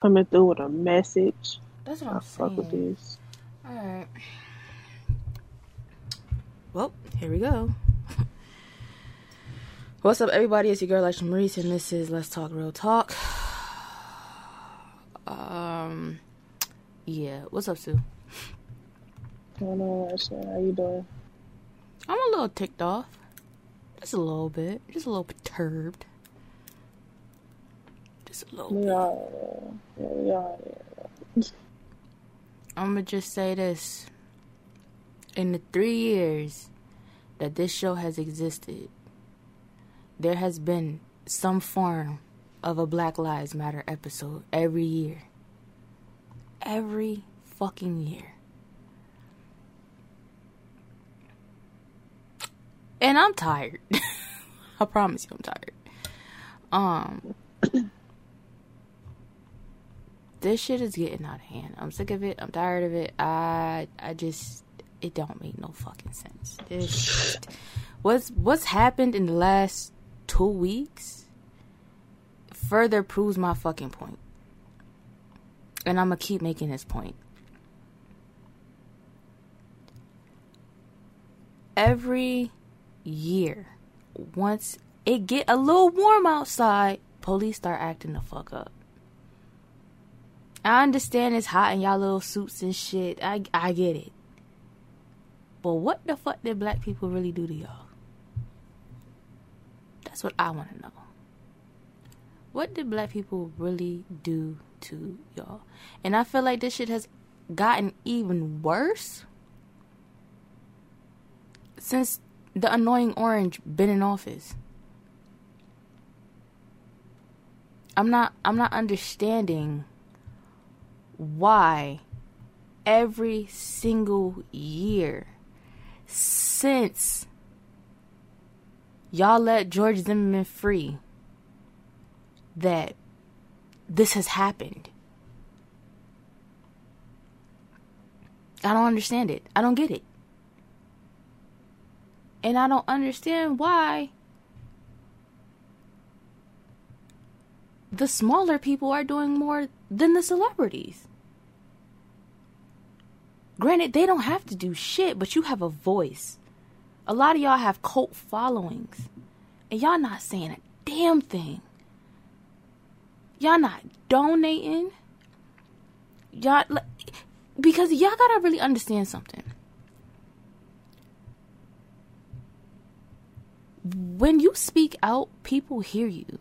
coming through with a message. That's what I I'm fuck with this. All right. Well, here we go. What's up, everybody? It's your girl, Lasha Maurice, and this is Let's Talk Real Talk. Um, yeah. What's up, Sue? I don't know, Asha. How you doing? I'm a little ticked off. Just a little bit. Just a little perturbed. Just a little bit. are, yeah. Yeah. I'm gonna just say this. In the three years that this show has existed, there has been some form of a Black Lives Matter episode every year. Every fucking year. And I'm tired. I promise you I'm tired. Um this shit is getting out of hand. I'm sick of it. I'm tired of it. I I just it don't make no fucking sense. This shit. what's what's happened in the last two weeks further proves my fucking point. And I'm gonna keep making this point. Every year, once it get a little warm outside, police start acting the fuck up. I understand it's hot in y'all little suits and shit. I I get it. But what the fuck did black people really do to y'all? That's what I want to know. What did black people really do to y'all? And I feel like this shit has gotten even worse since the annoying orange been in office. I'm not I'm not understanding why every single year since y'all let George Zimmerman free that this has happened. I don't understand it. I don't get it. And I don't understand why the smaller people are doing more than the celebrities. Granted, they don't have to do shit, but you have a voice. A lot of y'all have cult followings, and y'all not saying a damn thing. Y'all not donating. Y'all, because y'all gotta really understand something. When you speak out, people hear you.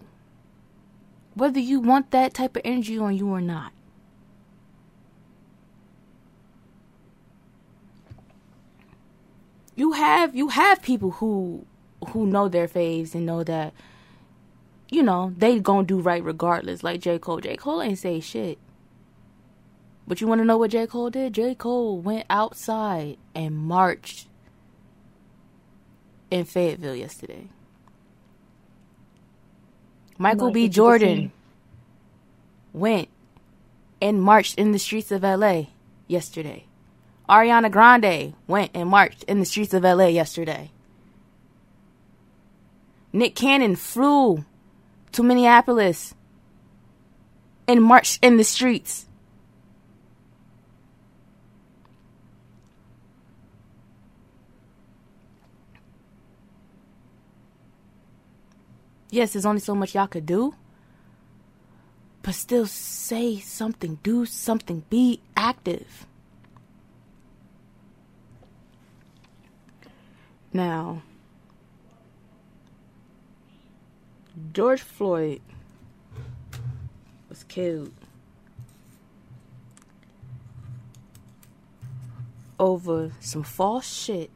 Whether you want that type of energy on you or not. You have you have people who who know their faves and know that you know they gonna do right regardless. Like j. Cole. J. Cole ain't say shit. But you want to know what j. Cole did? J. Cole went outside and marched in fayetteville yesterday. Michael b. jordan went and marched in the streets of la yesterday Ariana Grande went and marched in the streets of LA yesterday. Nick Cannon flew to Minneapolis and marched in the streets. Yes, there's only so much y'all could do. But still say something, do something, be active. Now, George Floyd was killed over some false shit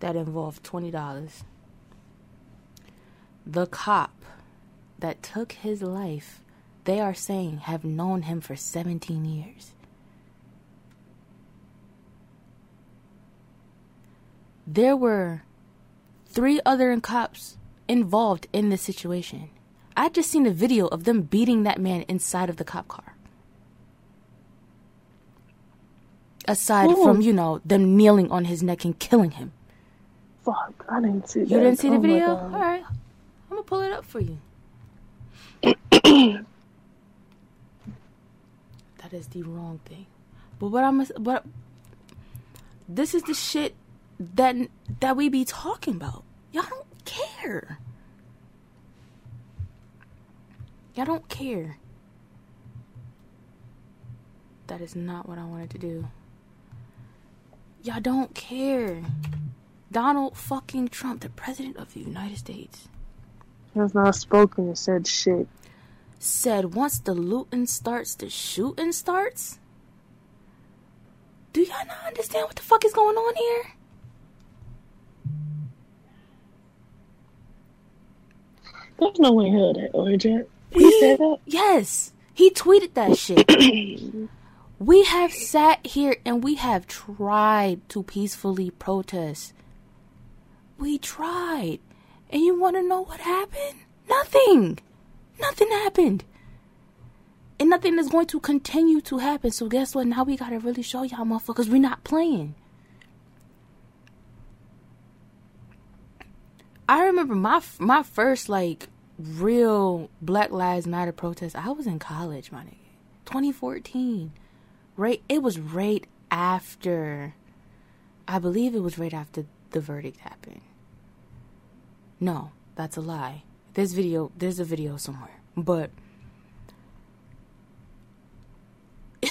that involved $20. The cop that took his life, they are saying, have known him for 17 years. There were three other cops involved in this situation. I just seen a video of them beating that man inside of the cop car. Aside Ooh. from, you know, them kneeling on his neck and killing him. Fuck, I didn't see that. You didn't see the Oh my video? Alright. I'm gonna pull it up for you. That is the wrong thing. But what I'm but this is the shit that that we be talking about. Y'all don't care. Y'all don't care. That is not what I wanted to do. Y'all don't care. Donald fucking Trump, the president of the United States, Has not spoken and said shit. said once the looting starts, the shooting starts. Do y'all not understand what the fuck is going on here? There's no way hell that or Jack. We- He said that. Yes, he tweeted that shit. we have sat here and we have tried to peacefully protest. We tried. And you want to know what happened? Nothing. Nothing happened. And nothing is going to continue to happen. So guess what? Now we got to really show y'all motherfuckers we're not playing. I remember my my first like real Black Lives Matter protest. I was in college, my nigga. 2014. Right it was right after I believe it was right after the verdict happened. No, that's a lie. There's video there's a video somewhere. But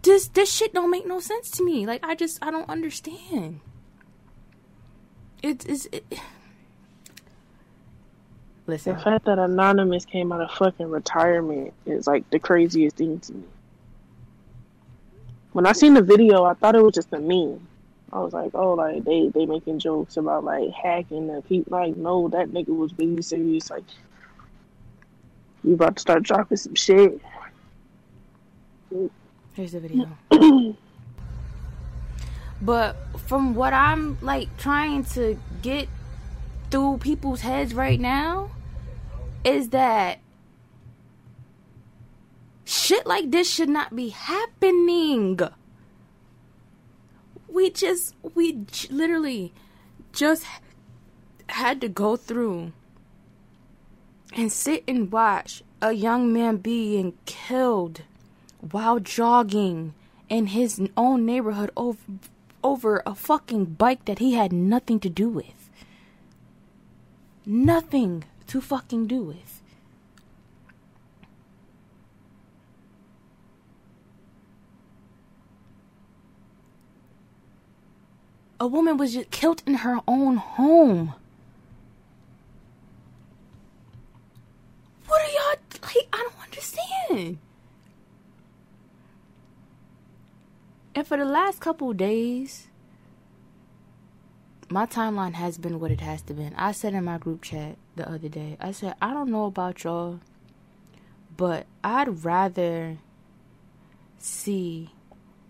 this this shit don't make no sense to me. Like I just I don't understand. It's it's it, Listen. The fact that Anonymous came out of fucking retirement is like the craziest thing to me. When I seen the video, I thought it was just a meme. I was like, oh, like they they making jokes about like hacking the people. Like, no, that nigga was being serious. Like, you about to start dropping some shit. Here's the video. but from what I'm like trying to get through people's heads right now is that shit like this should not be happening. We just we j- literally just had to go through and sit and watch a young man being killed while jogging in his own neighborhood over over a fucking bike that he had nothing to do with. Nothing to fucking do with. A woman was just killed in her own home. What are y'all like? I don't understand. And for the last couple days, my timeline has been what it has to been. I said in my group chat the other day, I said, I don't know about y'all, but I'd rather see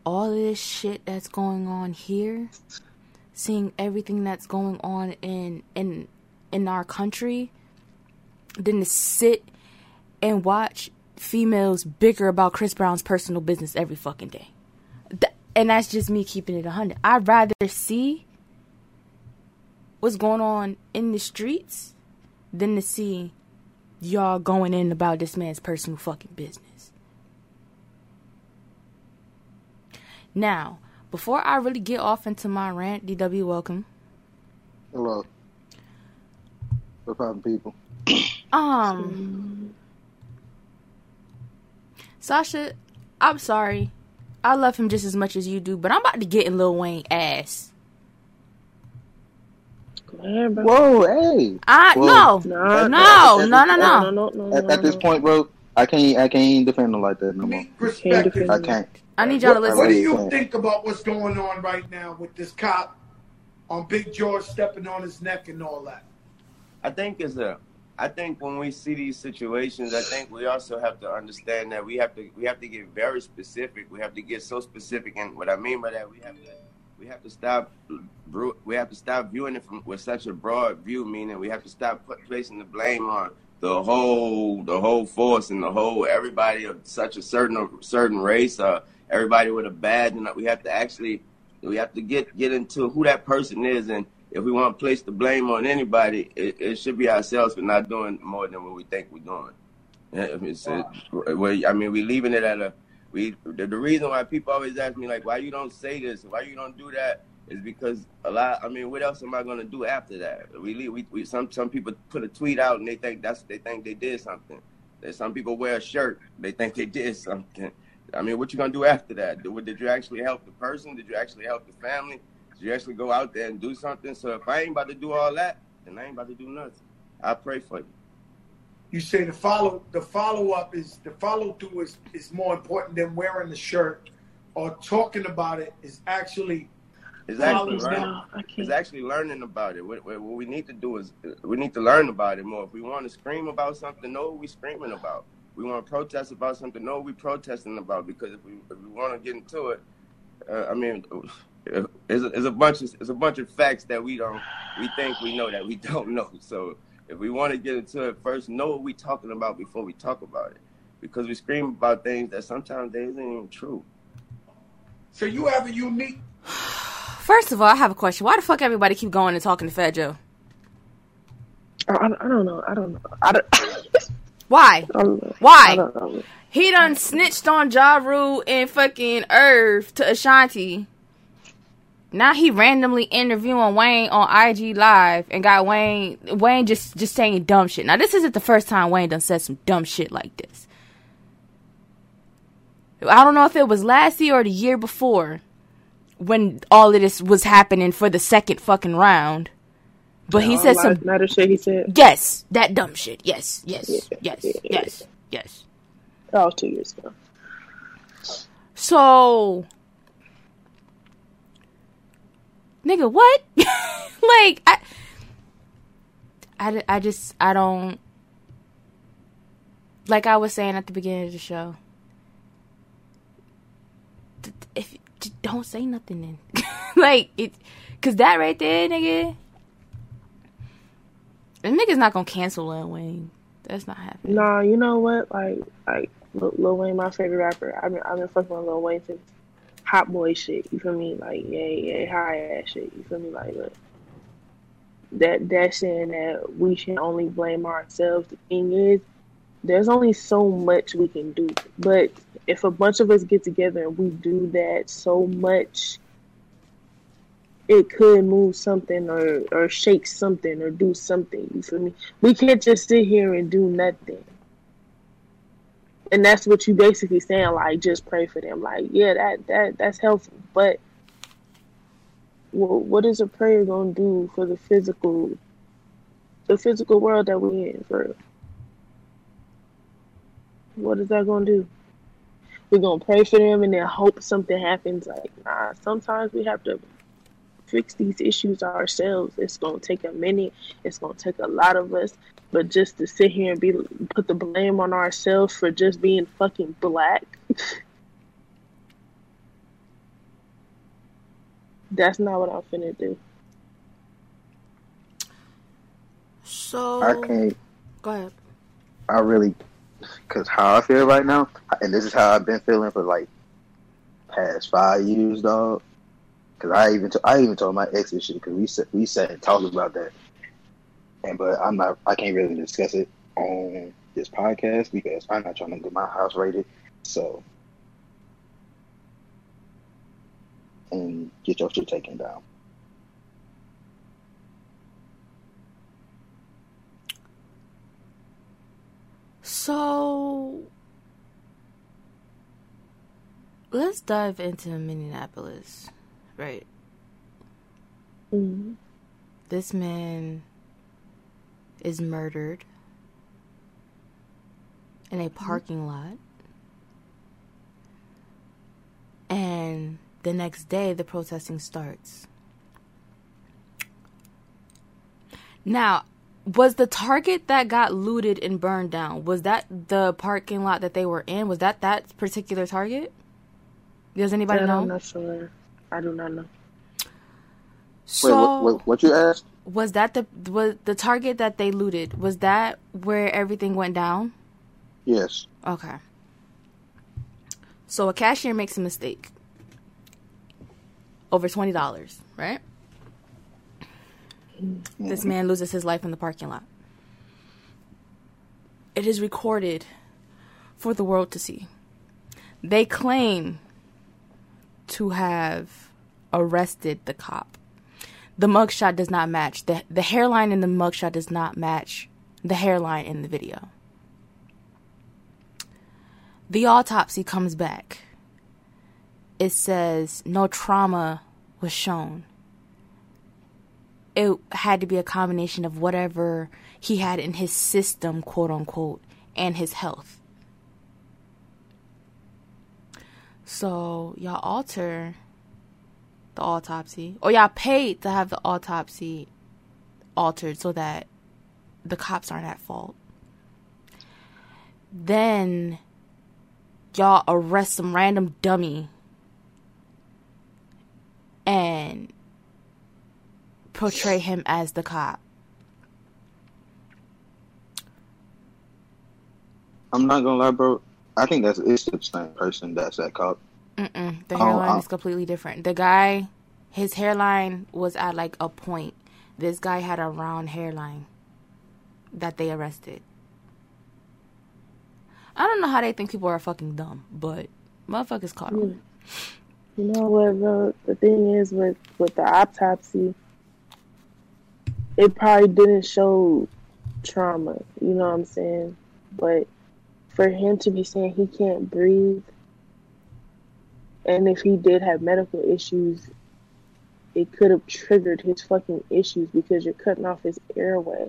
all this shit that's going on here, seeing everything that's going on in in in our country, than to sit and watch females bicker about Chris Brown's personal business every fucking day. Th- and that's just me keeping it 100. I'd rather see what's going on in the streets than to see y'all going in about this man's personal fucking business. Now, before I really get off into my rant, DW, welcome. Hello. What's up, people? Um, Sasha, I'm sorry. I love him just as much as you do, but I'm about to get in Lil Wayne ass. Man, bro. Whoa, hey. I Whoa. no, Nah, no, no, no, no, no. no, no, At, at this point, bro, I can't I can't even defend them like that no more. Perspective. I can't. I need y'all to listen. what do you think about what's going on right now with this cop on Big George stepping on his neck and all that? I think it's a. I think when we see these situations, I think we also have to understand that we have to we have to get very specific. We have to get so specific, and what I mean by that, we have to we have to stop we have to stop viewing it from with such a broad view. Meaning, we have to stop put, placing the blame on the whole the whole force and the whole everybody of such a certain certain race or everybody with a badge. And we have to actually we have to get get into who that person is and if we want to place the blame on anybody, it, it should be ourselves for not doing more than what we think we're doing. I mean, we're leaving it at a we. The, the reason why people always ask me like, why you don't say this, why you don't do that, is because a lot. I mean, what else am I gonna do after that? We leave. We, we some some people put a tweet out and they think that's they think they did something. There's some people wear a shirt, they think they did something. I mean, what you gonna do after that? Did, did you actually help the person? Did you actually help the family? Did you actually go out there and do something? So if I ain't about to do all that, then I ain't about to do nothing. I pray for you. You say the follow the follow up is the follow through is, is more important than wearing the shirt or talking about it is actually It's actually Follows learning. No, It's actually learning about it. What, what what we need to do is we need to learn about it more. If we want to scream about something, know what we screaming about. We want to protest about something, know what we protesting about. Because if we if we want to get into it, uh, I mean, it's a, it's a bunch of it's a bunch of facts that we don't we think we know that we don't know. So if we want to get into it first, know what we talking about before we talk about it. Because we scream about things that sometimes they isn't even true. so you have a unique First of all, I have a question. Why the fuck everybody keep going and talking to Fat Joe? I, I I don't know. I don't know. I don't. Why? I don't know. Why? Don't know. He done snitched on Ja Rule and fucking Irv to Ashanti. Now he randomly interviewing Wayne on IG Live and got Wayne Wayne just just saying dumb shit. Now this isn't the first time Wayne done said some dumb shit like this. I don't know if it was last year or the year before when all of this was happening for the second fucking round. But he said some matter shit. He said. yes, that dumb shit. Yes, yes, yes, yes, yes. That was two years ago. So, nigga, what? like, I, I, I just, I don't. Like I was saying at the beginning of the show, if don't say nothing then, like it, cause that right there, nigga, the nigga's not gonna cancel Lil Wayne. That's not happening. Nah, you know what? Like, like Lil, Lil Wayne, my favorite rapper. I've been, I've been fucking with Lil Wayne since Hot Boy shit. You feel me? Like, yeah, yeah, high ass shit. You feel me? Like, look, that that saying that we should only blame ourselves. The thing is, there's only so much we can do. But if a bunch of us get together and we do that so much, it could move something or or shake something or do something. You feel me? We can't just sit here and do nothing. And that's what you basically saying, like just pray for them. Like, yeah, that that that's helpful, but well, what is a prayer gonna do for the physical, the physical world that we're in? For what is that gonna do? We're gonna pray for them and then hope something happens. Like, nah. Sometimes we have to fix these issues ourselves. It's gonna take a minute. It's gonna take a lot of us. But just to sit here and be put the blame on ourselves for just being fucking black, that's not what I'm finna do. So I can't. go ahead. I really, cause how I feel right now, and this is how I've been feeling for like past five years, dog. Cause I even t- I even told my ex this shit because we sat we sat and talked about that, and but I'm not I can't really discuss it on this podcast because I'm not trying to get my house raided. so and get your shit taken down. So let's dive into Minneapolis, right? Mm-hmm. This man is murdered in a parking lot. And the next day, the protesting starts. Now, was the target that got looted and burned down, was that the parking lot that they were in? Was that that particular target? Does anybody That know? I'm not sure. I do not know. So, Wait, what, what, what you asked? was that the was the target that they looted? Was that where everything went down? Yes. Okay. So a cashier makes a mistake. Over twenty dollars, right? This man loses his life in the parking lot. It is recorded for the world to see. They claim to have arrested the cop. The mugshot does not match. The, the hairline in the mugshot does not match the hairline in the video. The autopsy comes back. It says no trauma was shown. It had to be a combination of whatever he had in his system, quote unquote, and his health. So y'all alter the autopsy, or y'all paid to have the autopsy altered so that the cops aren't at fault. Then y'all arrest some random dummy and portray him as the cop. I'm not gonna lie, bro. I think that's it's the same person that's that cop. Mm-mm, the Oh, hairline uh, is completely different. The guy, his hairline was at like a point. This guy had a round hairline that they arrested. I don't know how they think people are fucking dumb, but motherfuckers caught him. You know what the the thing is with with the autopsy, it probably didn't show trauma. You know what I'm saying? But for him to be saying he can't breathe, and if he did have medical issues, it could have triggered his fucking issues because you're cutting off his airway.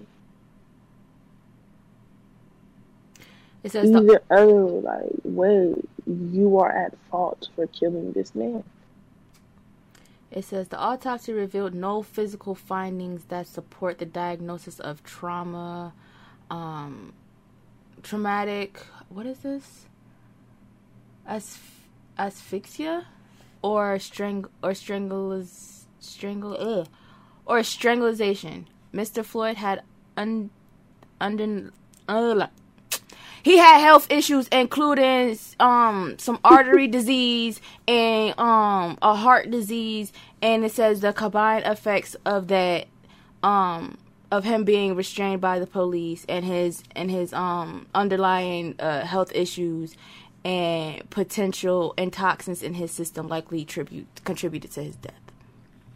It says the, Either other like way, you are at fault for killing this man. it says the autopsy revealed no physical findings that support the diagnosis of trauma, um, traumatic. What is this? As asphyxia, or strang or strangulis strangle ugh, or strangulation. Mr. Floyd had un under uh, he had health issues including um some artery disease and um a heart disease and it says the combined effects of that um of him being restrained by the police and his and his um underlying uh, health issues and potential toxins in his system likely tribute contributed to his death.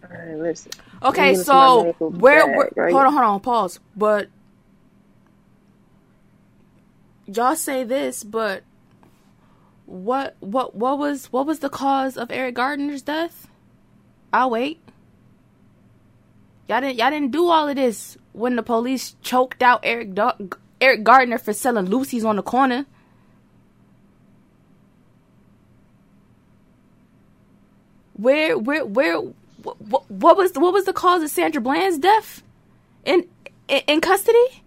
All right, listen. Okay, so where, where right? hold on, hold on, pause. But y'all say this, but what what what was what was the cause of Eric Gardner's death? I'll wait. Y'all didn't y'all didn't do all of this when the police choked out Eric Eric Gardner for selling loosies on the corner. Where where where what, what was what was the cause of Sandra Bland's death in, in in custody?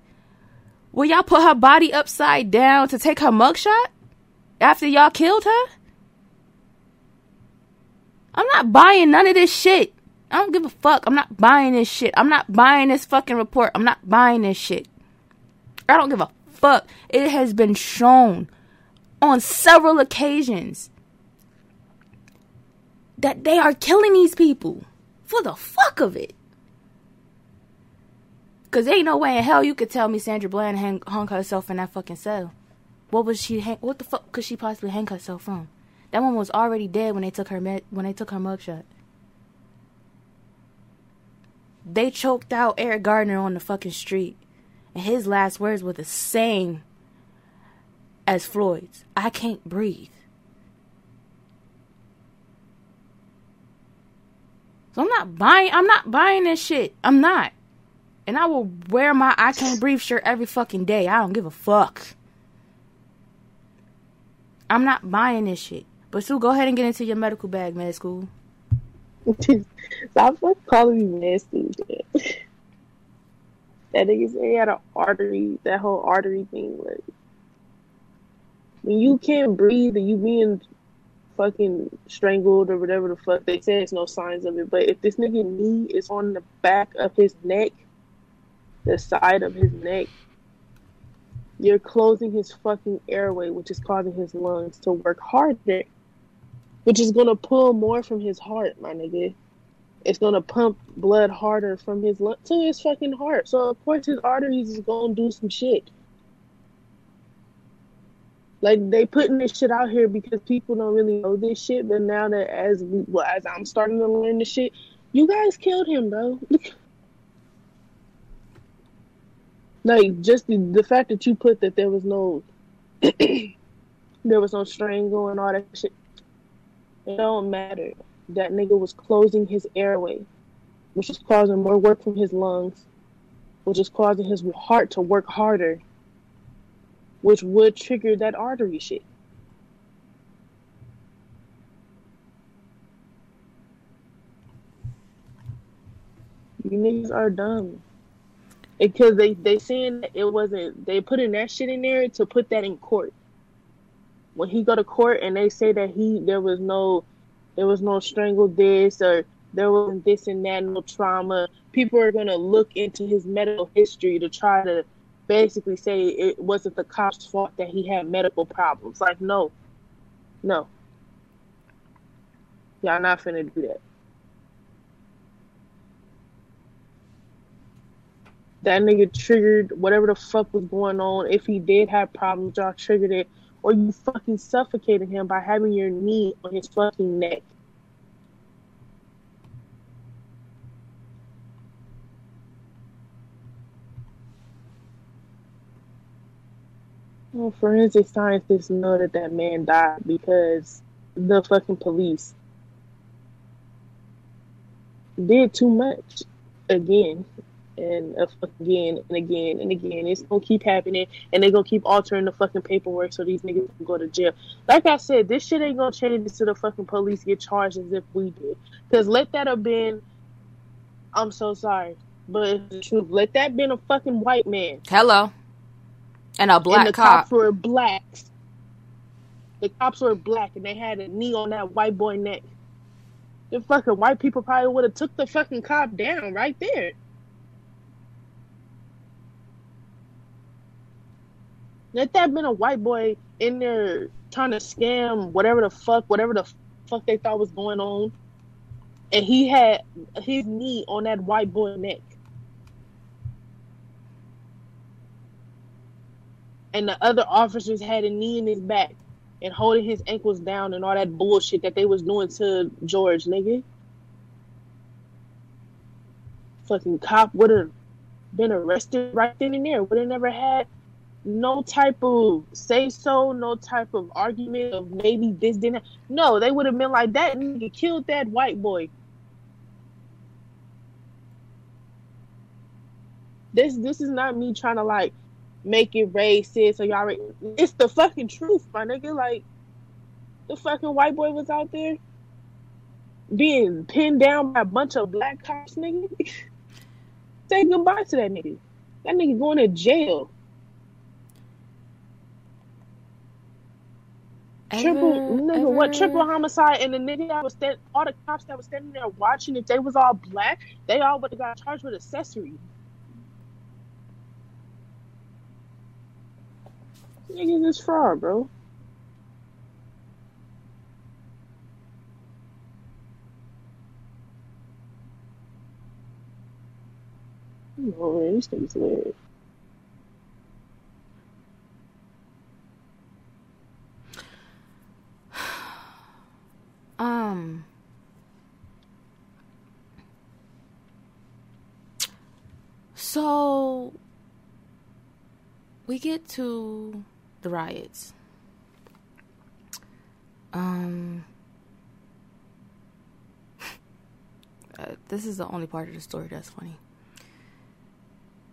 Will y'all put her body upside down to take her mugshot after y'all killed her? I'm not buying none of this shit. I don't give a fuck. I'm not buying this shit. I'm not buying this fucking report. I'm not buying this shit. I don't give a fuck. It has been shown on several occasions that they are killing these people for the fuck of it. Cause ain't no way in hell you could tell me Sandra Bland hang, hung herself in that fucking cell. What was she? Hang, what the fuck could she possibly hang herself from? That one was already dead when they took her med, when they took her mugshot. They choked out Eric Gardner on the fucking street, and his last words were the same as Floyd's. I can't breathe. So I'm not buying. I'm not buying this shit. I'm not. And I will wear my I can't breathe shirt every fucking day. I don't give a fuck. I'm not buying this shit. But Sue, go ahead and get into your medical bag, med school. Stop fucking calling me nasty. that nigga said he had an artery, that whole artery thing. Like, when you can't breathe and you being fucking strangled or whatever the fuck, they say it's no signs of it. But if this nigga knee is on the back of his neck, the side of his neck, you're closing his fucking airway, which is causing his lungs to work harder, which is gonna pull more from his heart, my nigga. It's gonna pump blood harder from his to his fucking heart. So of course his arteries is gonna do some shit. Like they putting this shit out here because people don't really know this shit. But now that as we, well, as I'm starting to learn the shit, you guys killed him, bro. like just the, the fact that you put that there was no, there was no strangle and all that shit. It don't matter. That nigga was closing his airway, which is causing more work from his lungs, which is causing his heart to work harder which would trigger that artery shit. You niggas are dumb. Because they they saying it wasn't they putting that shit in there to put that in court. When he go to court and they say that he there was no there was no strangle this or there wasn't this and that, no trauma. People are gonna look into his medical history to try to basically say it wasn't the cop's fault that he had medical problems. Like, no, no, y'all not finna do that. That nigga triggered whatever the fuck was going on. If he did have problems, y'all triggered it, or you fucking suffocated him by having your knee on his fucking neck. Well, forensic scientists know that that man died because the fucking police did too much again and uh, again and again and again. It's gonna keep happening, and they're gonna keep altering the fucking paperwork so these niggas can go to jail. Like I said, this shit ain't gonna change until the fucking police get charged as if we did. Cause let that have been. I'm so sorry, but it's the truth. Let that been a fucking white man. Hello. And a black and the cop. cops were blacks. The cops were black, and they had a knee on that white boy neck. The fucking white people probably would have took the fucking cop down right there. Let that been a white boy in there trying to scam whatever the fuck, whatever the fuck they thought was going on, and he had his knee on that white boy neck. and the other officers had a knee in his back and holding his ankles down and all that bullshit that they was doing to George, nigga. Fucking cop would have been arrested right then and there. Would have never had no type of say so, no type of argument of maybe this didn't. No, they would have been like that nigga killed that white boy. This this is not me trying to like make it racist or y'all. It's the fucking truth, my nigga. Like the fucking white boy was out there being pinned down by a bunch of black cops, nigga. Say goodbye to that nigga. That nigga going to jail. Triple nigga, what triple homicide and the nigga that was stand, all the cops that was standing there watching, if they was all black, they all would have got charged with accessory. Niggas is fraud, bro. Oh man, these niggas weird. Um. So we get to the riots. Um. uh, this is the only part of the story that's funny.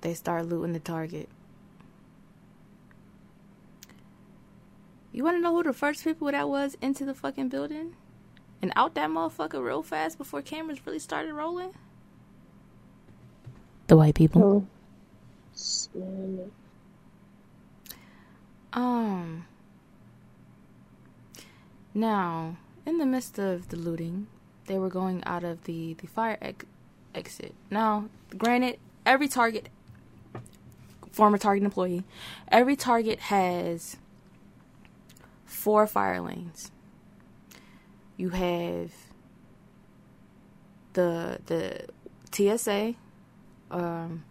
They start looting the target. You want to know who the first people that was into the fucking building? And out that motherfucker real fast before cameras really started rolling? The white people. Oh. Um. Now, in the midst of the looting, they were going out of the the fire ex- exit. Now, granted, every Target, former Target employee, every Target has four fire lanes. You have the the TSA, um,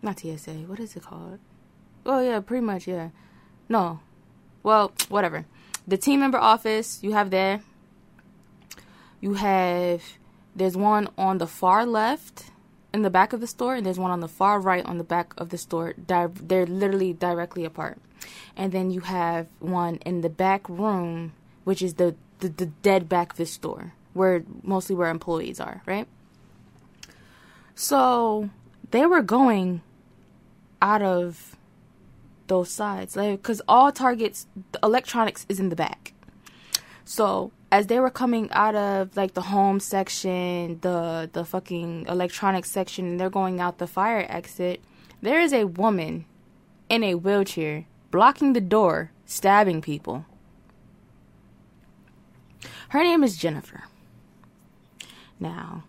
not TSA. What is it called? Oh yeah, pretty much yeah. No, well, whatever. The team member office you have there. You have there's one on the far left in the back of the store, and there's one on the far right on the back of the store. Di- they're literally directly apart. And then you have one in the back room, which is the, the, the dead back of the store, where mostly where employees are, right? So they were going out of those sides, like because all Targets electronics is in the back. So as they were coming out of like the home section, the the fucking electronics section, and they're going out the fire exit, there is a woman in a wheelchair blocking the door, stabbing people. Her name is Jennifer. Now,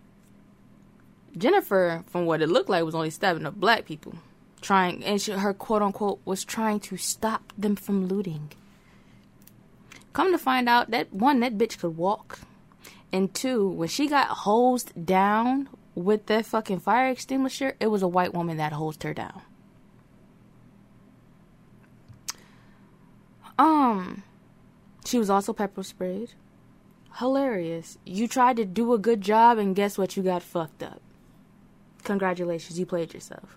Jennifer, from what it looked like, was only stabbing up black people, trying, and she, her quote unquote was trying to stop them from looting. Come to find out that one, that bitch could walk, and two, when she got hosed down with that fucking fire extinguisher, it was a white woman that hosed her down. Um, she was also pepper sprayed. Hilarious. You tried to do a good job, and guess what? You got fucked up. Congratulations, you played yourself.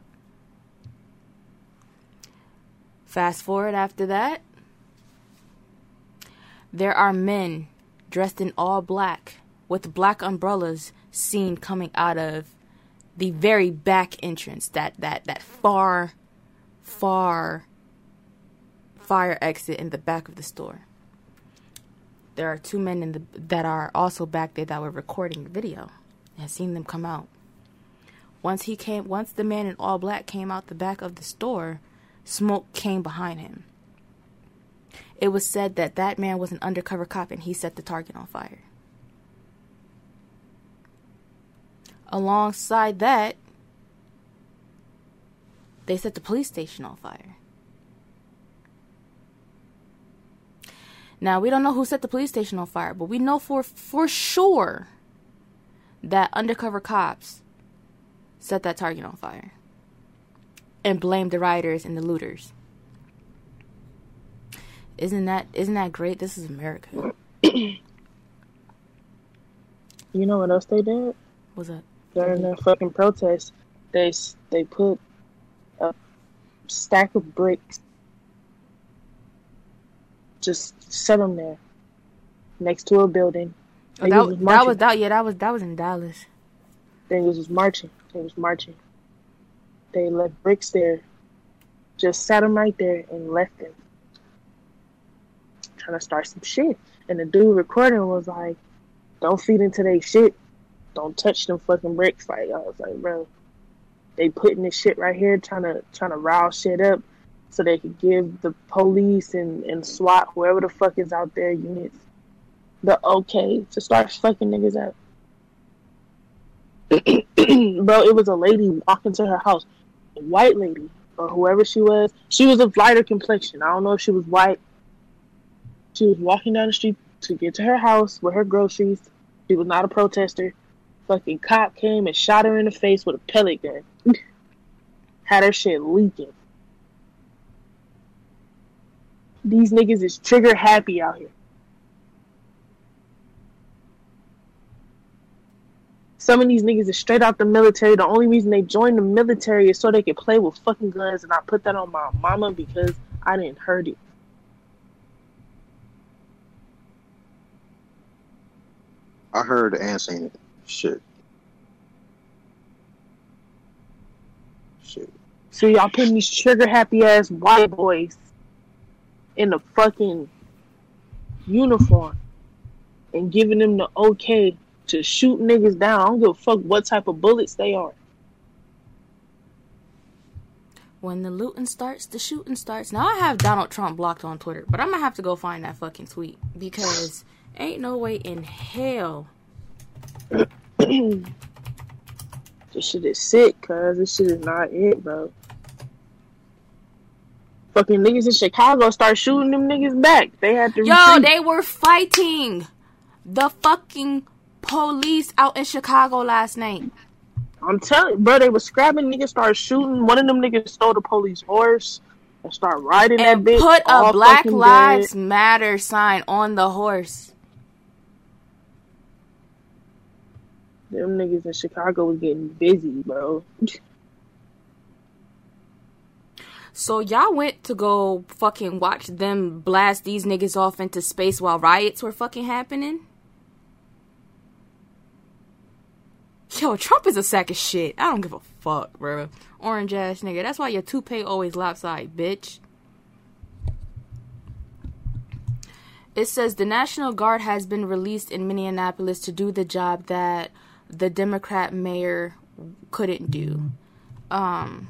Fast forward after that, there are men dressed in all black with black umbrellas seen coming out of the very back entrance, that that that far, far fire exit in the back of the store. There are two men in the that are also back there that were recording the video. and seen them come out. Once he came, once the man in all black came out the back of the store, smoke came behind him. It was said that that man was an undercover cop and he set the target on fire. Alongside that, they set the police station on fire. Now we don't know who set the police station on fire, but we know for for sure that undercover cops set that target on fire and blamed the rioters and the looters. Isn't that isn't that great? This is America. You know what else they did What's that? during the fucking protest? They they put a stack of bricks, just set them there next to a building. Oh, that, was that was that yeah that was that was in Dallas. They was marching. They was marching. They left bricks there, just sat them right there and left them. Trying to start some shit. And the dude recording was like, "Don't feed into their shit. Don't touch them fucking bricks." Like I was like, bro, they putting this shit right here, trying to trying to rile shit up, so they could give the police and and SWAT, whoever the fuck is out there, units, the okay to start fucking niggas up. bro, it was a lady walking to her house, a white lady or whoever she was. She was of lighter complexion. I don't know if she was white. She was walking down the street to get to her house with her groceries. She was not a protester. Fucking cop came and shot her in the face with a pellet gun. Had her shit leaking. These niggas is trigger happy out here. Some of these niggas is straight out the military. The only reason they joined the military is so they could play with fucking guns, and I put that on my mama because I didn't hurt it. I heard and seen it. Shit. Shit. So y'all putting these trigger happy ass white boys in the fucking uniform and giving them the okay to shoot niggas down. I don't give a fuck what type of bullets they are. When the looting starts, the shooting starts. Now I have Donald Trump blocked on Twitter, but I'm gonna have to go find that fucking tweet because ain't no way in hell. this shit is sick, cuz this shit is not it, bro. Fucking niggas in Chicago start shooting them niggas back. They had to Yo, retreat. they were fighting the fucking police out in Chicago last night. I'm telling bro, they was scrapping niggas, started shooting. One of them niggas stole the police horse. and start riding and that bitch. put a Black Lives day. Matter sign on the horse. Them niggas in Chicago was getting busy, bro. So y'all went to go fucking watch them blast these niggas off into space while riots were fucking happening? Yo, Trump is a sack of shit. I don't give a fuck, bro. Orange ass nigga. That's why your toupee always lopsided, bitch. It says the National Guard has been released in Minneapolis to do the job that the Democrat mayor couldn't do. Um,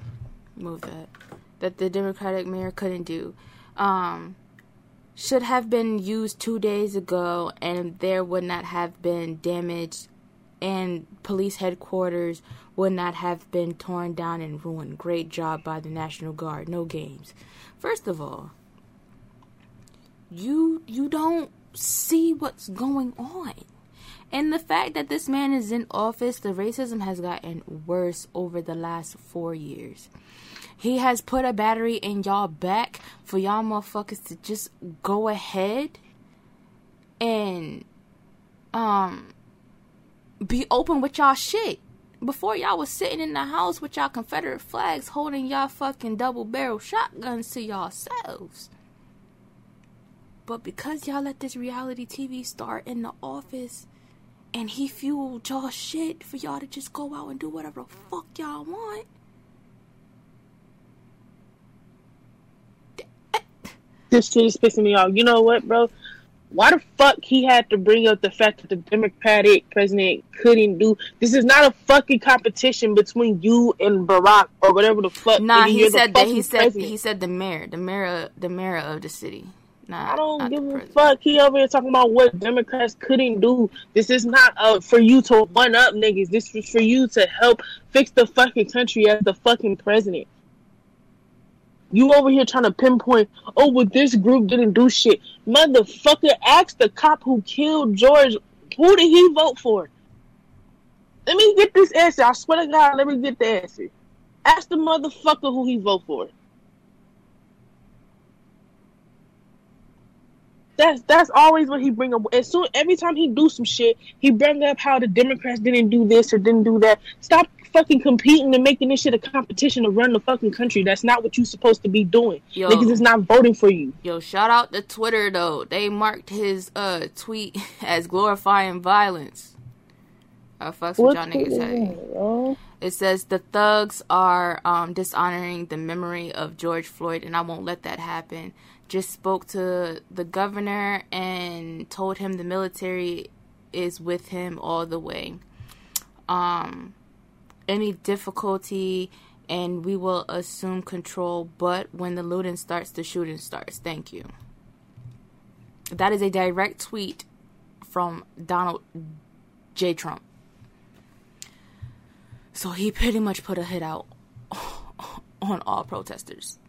move that. That the Democratic mayor couldn't do. Um, should have been used two days ago, and there would not have been damage, and police headquarters would not have been torn down and ruined. Great job by the National Guard. No games. First of all, you you don't see what's going on. And the fact that this man is in office, the racism has gotten worse over the last four years. He has put a battery in y'all back for y'all motherfuckers to just go ahead and um be open with y'all shit. Before y'all was sitting in the house with y'all Confederate flags holding y'all fucking double barrel shotguns to yourselves. But because y'all let this reality TV star in the office and he fueled y'all shit for y'all to just go out and do whatever the fuck y'all want. This shit is pissing me off. You know what, bro? Why the fuck he had to bring up the fact that the Democratic president couldn't do this? Is not a fucking competition between you and Barack or whatever the fuck. Nah, he said that he said president. he said the mayor, the mayor, the mayor of the city. Nah, I don't give a fuck. He over here talking about what Democrats couldn't do. This is not uh, for you to one up niggas. This is for you to help fix the fucking country as the fucking president. You over here trying to pinpoint, oh, well, this group didn't do shit. Motherfucker, ask the cop who killed George, who did he vote for? Let me get this answer. I swear to God, let me get the answer. Ask the motherfucker who he vote for. That's that's always what he bring up. As soon every time he do some shit, he bring up how the Democrats didn't do this or didn't do that. Stop fucking competing and making this shit a competition to run the fucking country. That's not what you're supposed to be doing. Yo. Niggas is not voting for you. Yo, shout out to Twitter though. They marked his uh tweet as glorifying violence. I fucks with y'all niggas say. It says the thugs are um, dishonoring the memory of George Floyd, and I won't let that happen. Just spoke to the governor and told him the military is with him all the way. Um, any difficulty, and we will assume control. But when the looting starts, the shooting starts. Thank you. That is a direct tweet from Donald J. Trump. So he pretty much put a hit out on all protesters.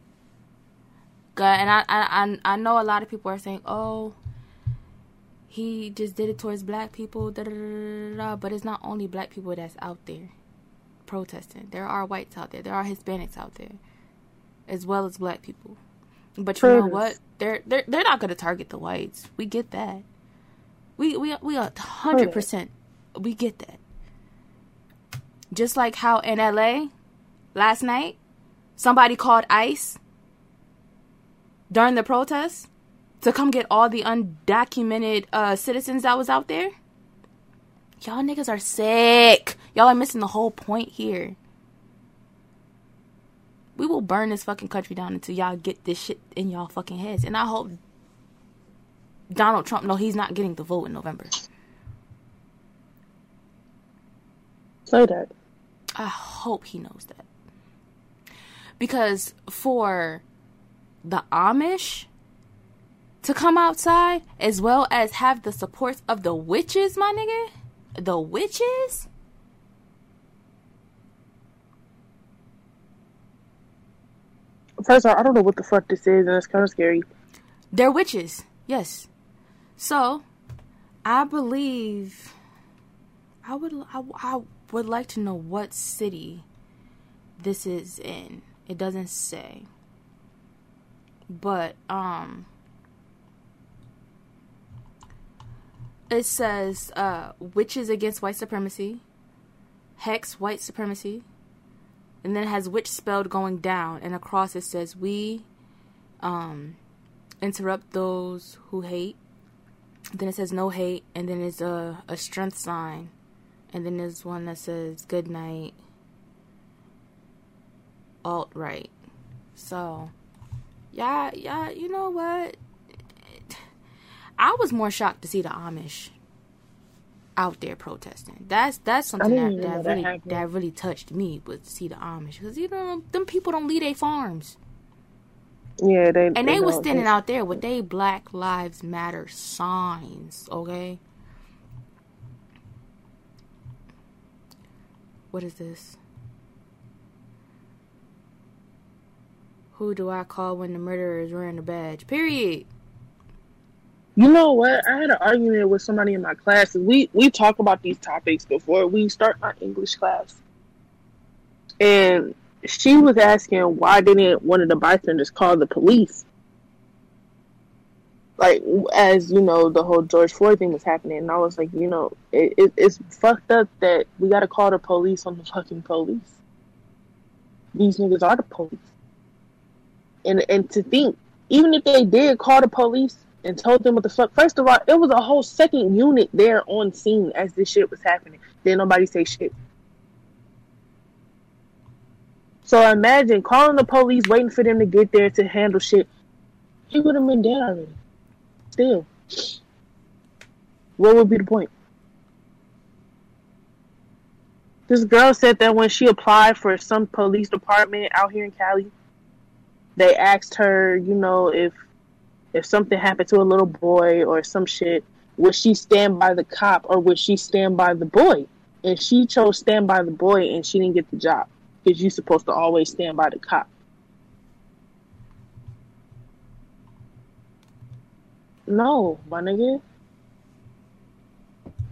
And I, I, I know a lot of people are saying, "Oh, he just did it towards black people." Da, da, da. But it's not only black people that's out there protesting. There are whites out there. There are Hispanics out there, as well as black people. But you know what? They're they're they're not going to target the whites. We get that. We we we a hundred percent. We get that. Just like how in LA last night, somebody called ICE during the protest to come get all the undocumented uh, citizens that was out there. Y'all niggas are sick. Y'all are missing the whole point here. We will burn this fucking country down until y'all get this shit in y'all fucking heads. And I hope Donald Trump know he's not getting the vote in November. Say that. I hope he knows that. Because for the Amish to come outside as well as have the support of the witches, my nigga, the witches, First of all, I don't know what the fuck this is, and it's kind of scary. they're witches. Yes. So, I believe I would I, I would like to know what city this is in. It doesn't say. But um it says uh witches against white supremacy, hex white supremacy, and then it has witch spelled going down and across it says we um interrupt those who hate. Then it says no hate and then it's a a strength sign. And then there's one that says good night alt right. So yeah, yeah, you know what? I was more shocked to see the Amish out there protesting. That's that's something that, that that really happened. that really touched me was to see the Amish because you know them people don't leave their farms Yeah, they and they was don't- standing out there with they Black Lives Matter signs. Okay, what is this? Who do I call when the murderer is wearing a badge? Period. You know what? I had an argument with somebody in my class. We we talk about these topics before we start our English class, and she was asking why didn't one of the bystanders call the police? Like as you know, the whole George Floyd thing was happening, and I was like, you know, it, it, it's fucked up that we got to call the police on the fucking police. These niggas are the police, and and to think, even if they did call the police and told them what the fuck. First of all, it was a whole second unit there on scene as this shit was happening. Didn't nobody say shit. So imagine calling the police, waiting for them to get there to handle shit. He would have been dead already. Still, what would be the point? This girl said that when she applied for some police department out here in Cali, they asked her, you know, if if something happened to a little boy or some shit, would she stand by the cop or would she stand by the boy? And she chose stand by the boy and she didn't get the job because you're supposed to always stand by the cop. No, my nigga.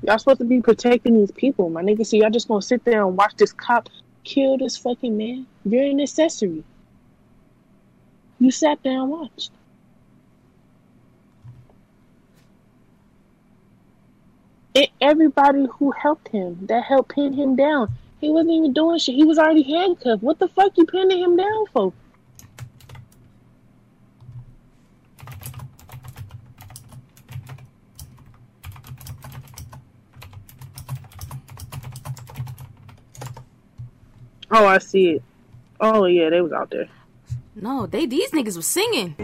Y'all supposed to be protecting these people, my nigga. So y'all just gonna sit there and watch this cop kill this fucking man? You're an accessory. You sat there and watched. Everybody who helped him, that helped pin him down. He wasn't even doing shit. He was already handcuffed. What the fuck you pinning him down for? Oh, I see it. Oh yeah, they was out there. No, they these niggas was singing.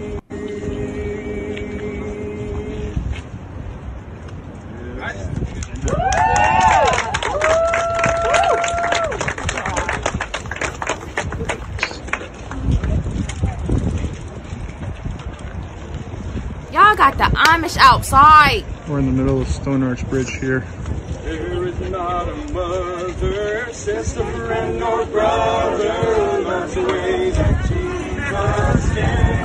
Got the Amish outside. We're in the middle of Stone Arch Bridge here. There is not a mother, sister, friend, or brother loves the way that Jesus can.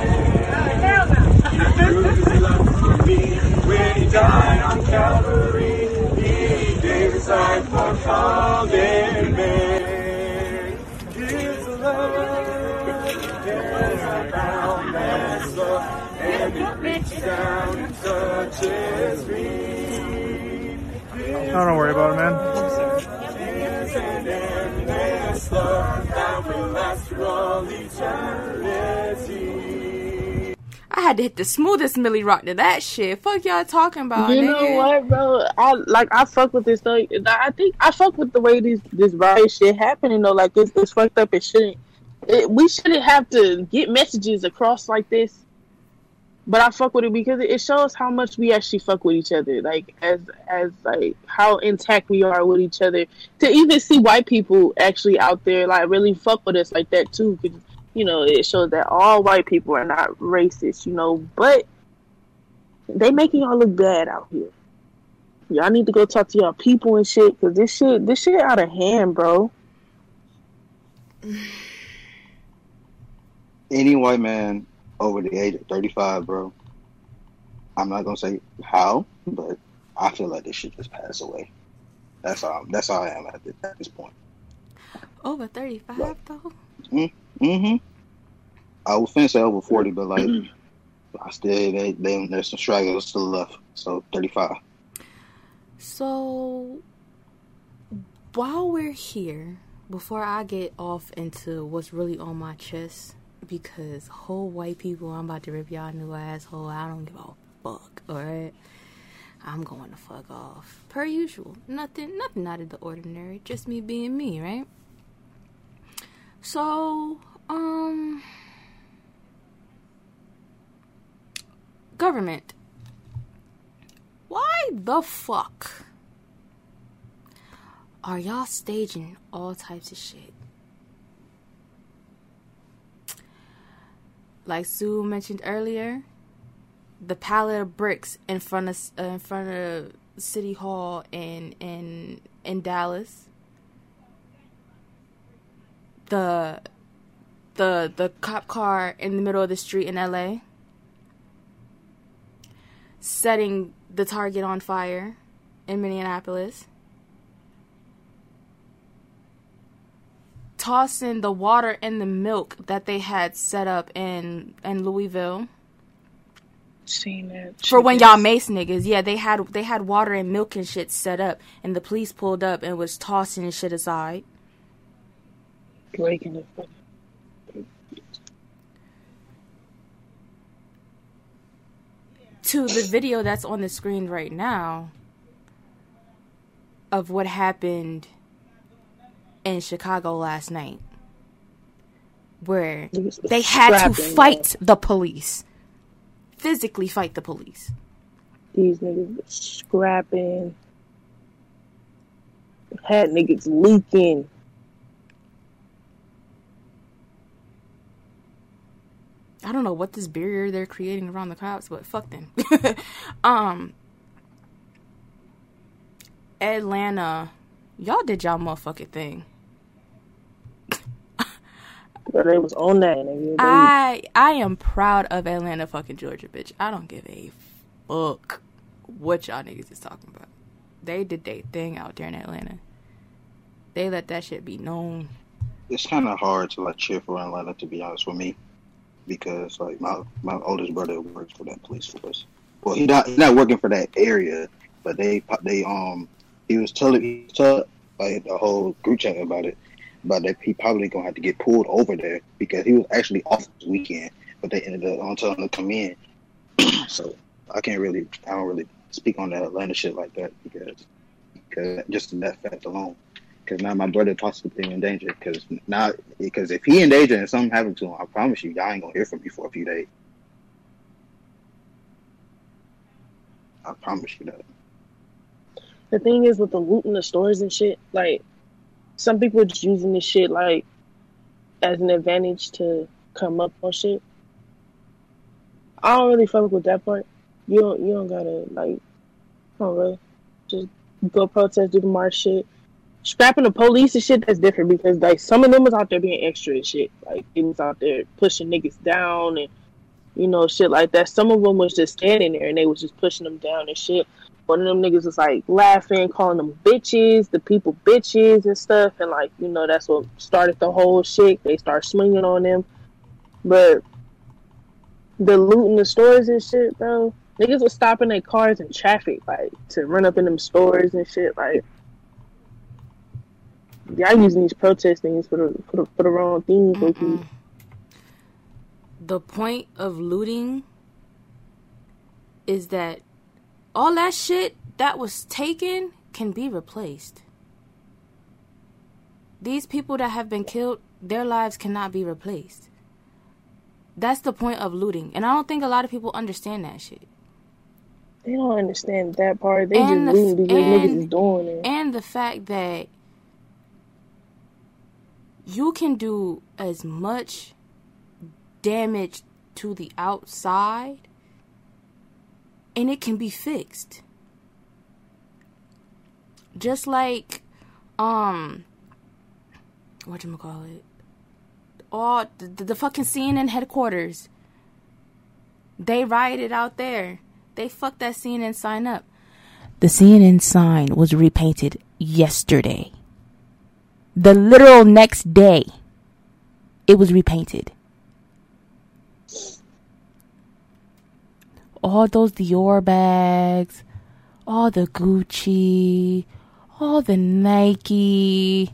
He proved his love for me when he died on Calvary. He gave his life for fallen man. His love is boundless love, it reaches down and touches me. Oh, don't worry about it, man. I had to hit the smoothest Millie Rock to that shit. Fuck y'all talking about, you nigga. know what, bro? I like I fuck with this though. I think I fuck with the way this this riot shit happening though. Like it's, it's fucked up. It shouldn't. It, we shouldn't have to get messages across like this. But I fuck with it because it shows how much we actually fuck with each other. Like as as like how intact we are with each other. To even see white people actually out there like really fuck with us like that too. 'cause, you know, it shows that all white people are not racist. You know, but they making y'all look bad out here. Y'all need to go talk to y'all people and shit, cause this shit, this shit out of hand, bro. Any white man over the age of 35, bro, I'm not gonna say how, but I feel like this should just pass away. That's all. That's all I am at this, at this point. Over 35, though? Mm-hmm. I was finna say over 40, but like I still they, they there's some stragglers still left. So thirty five. So, while we're here, before I get off into what's really on my chest, because whole white people, I'm about to rip y'all new asshole. I don't give a fuck. All right, I'm going to fuck off per usual. Nothing, nothing out of the ordinary. Just me being me, right? So, um, government. Why the fuck are y'all staging all types of shit? Like Sue mentioned earlier, the pallet of bricks in front of uh, in front of City Hall in in in Dallas. The the the cop car in the middle of the street in LA. Setting the Target on fire in Minneapolis. Tossing the water and the milk that they had set up in in Louisville Seen that for when is- y'all mace niggas. Yeah, they had they had water and milk and shit set up, and the police pulled up and was tossing the shit aside. breaking fucking to the video that's on the screen right now of what happened in Chicago last night, where they had to fight the police, physically fight the police. These niggas scrapping. Had niggas leaking. I don't know what this barrier they're creating around the cops, but fuck them. um, Atlanta, y'all did y'all motherfucking thing. But they was on that nigga. I I am proud of Atlanta, fucking Georgia, bitch. I don't give a fuck what y'all niggas is talking about. They did their thing out there in Atlanta. They let that shit be known. It's kind of hard to like cheer for Atlanta to be honest with me, because like my my oldest brother works for that police force. Well, he not he's not working for that area, but they they um he was telling he was telling like the whole group chat about it, but he probably gonna have to get pulled over there because he was actually off this weekend, but they ended up on telling him to come in. so I can't really I don't really speak on that Atlanta shit like that because because just that fact alone. Because now my brother possibly in danger. Because now, because if he in danger and something happened to him, I promise you, y'all ain't gonna hear from me for a few days. I promise you that. The thing is with the loot in the stores and shit, like some people just using this shit like as an advantage to come up on shit. I don't really fuck with that part. You don't you don't gotta like don't really just go protest, do the march shit. Scrapping the police and shit, that's different because like some of them was out there being extra and shit. Like it was out there pushing niggas down and you know, shit like that. Some of them was just standing there and they was just pushing them down and shit. One of them niggas was like laughing, calling them bitches, the people bitches and stuff, and like you know that's what started the whole shit. They start swinging on them, but the loot in the stores and shit, bro. Niggas was stopping their cars in traffic, like to run up in them stores and shit. Like, y'all using these protest things for the for the, for the wrong things. The point of looting is that all that shit that was taken can be replaced. These people that have been killed, their lives cannot be replaced. That's the point of looting. And I don't think a lot of people understand that shit. They don't understand that part. They And just the- looting because niggas is doing it. And the fact that you can do as much damage to the outside and it can be fixed. Just like um what you call it? The, the, the fucking CNN headquarters. They rioted out there. They fucked that CNN sign up. The CNN sign was repainted yesterday. The literal next day, it was repainted. All those Dior bags, all the Gucci, all the Nike.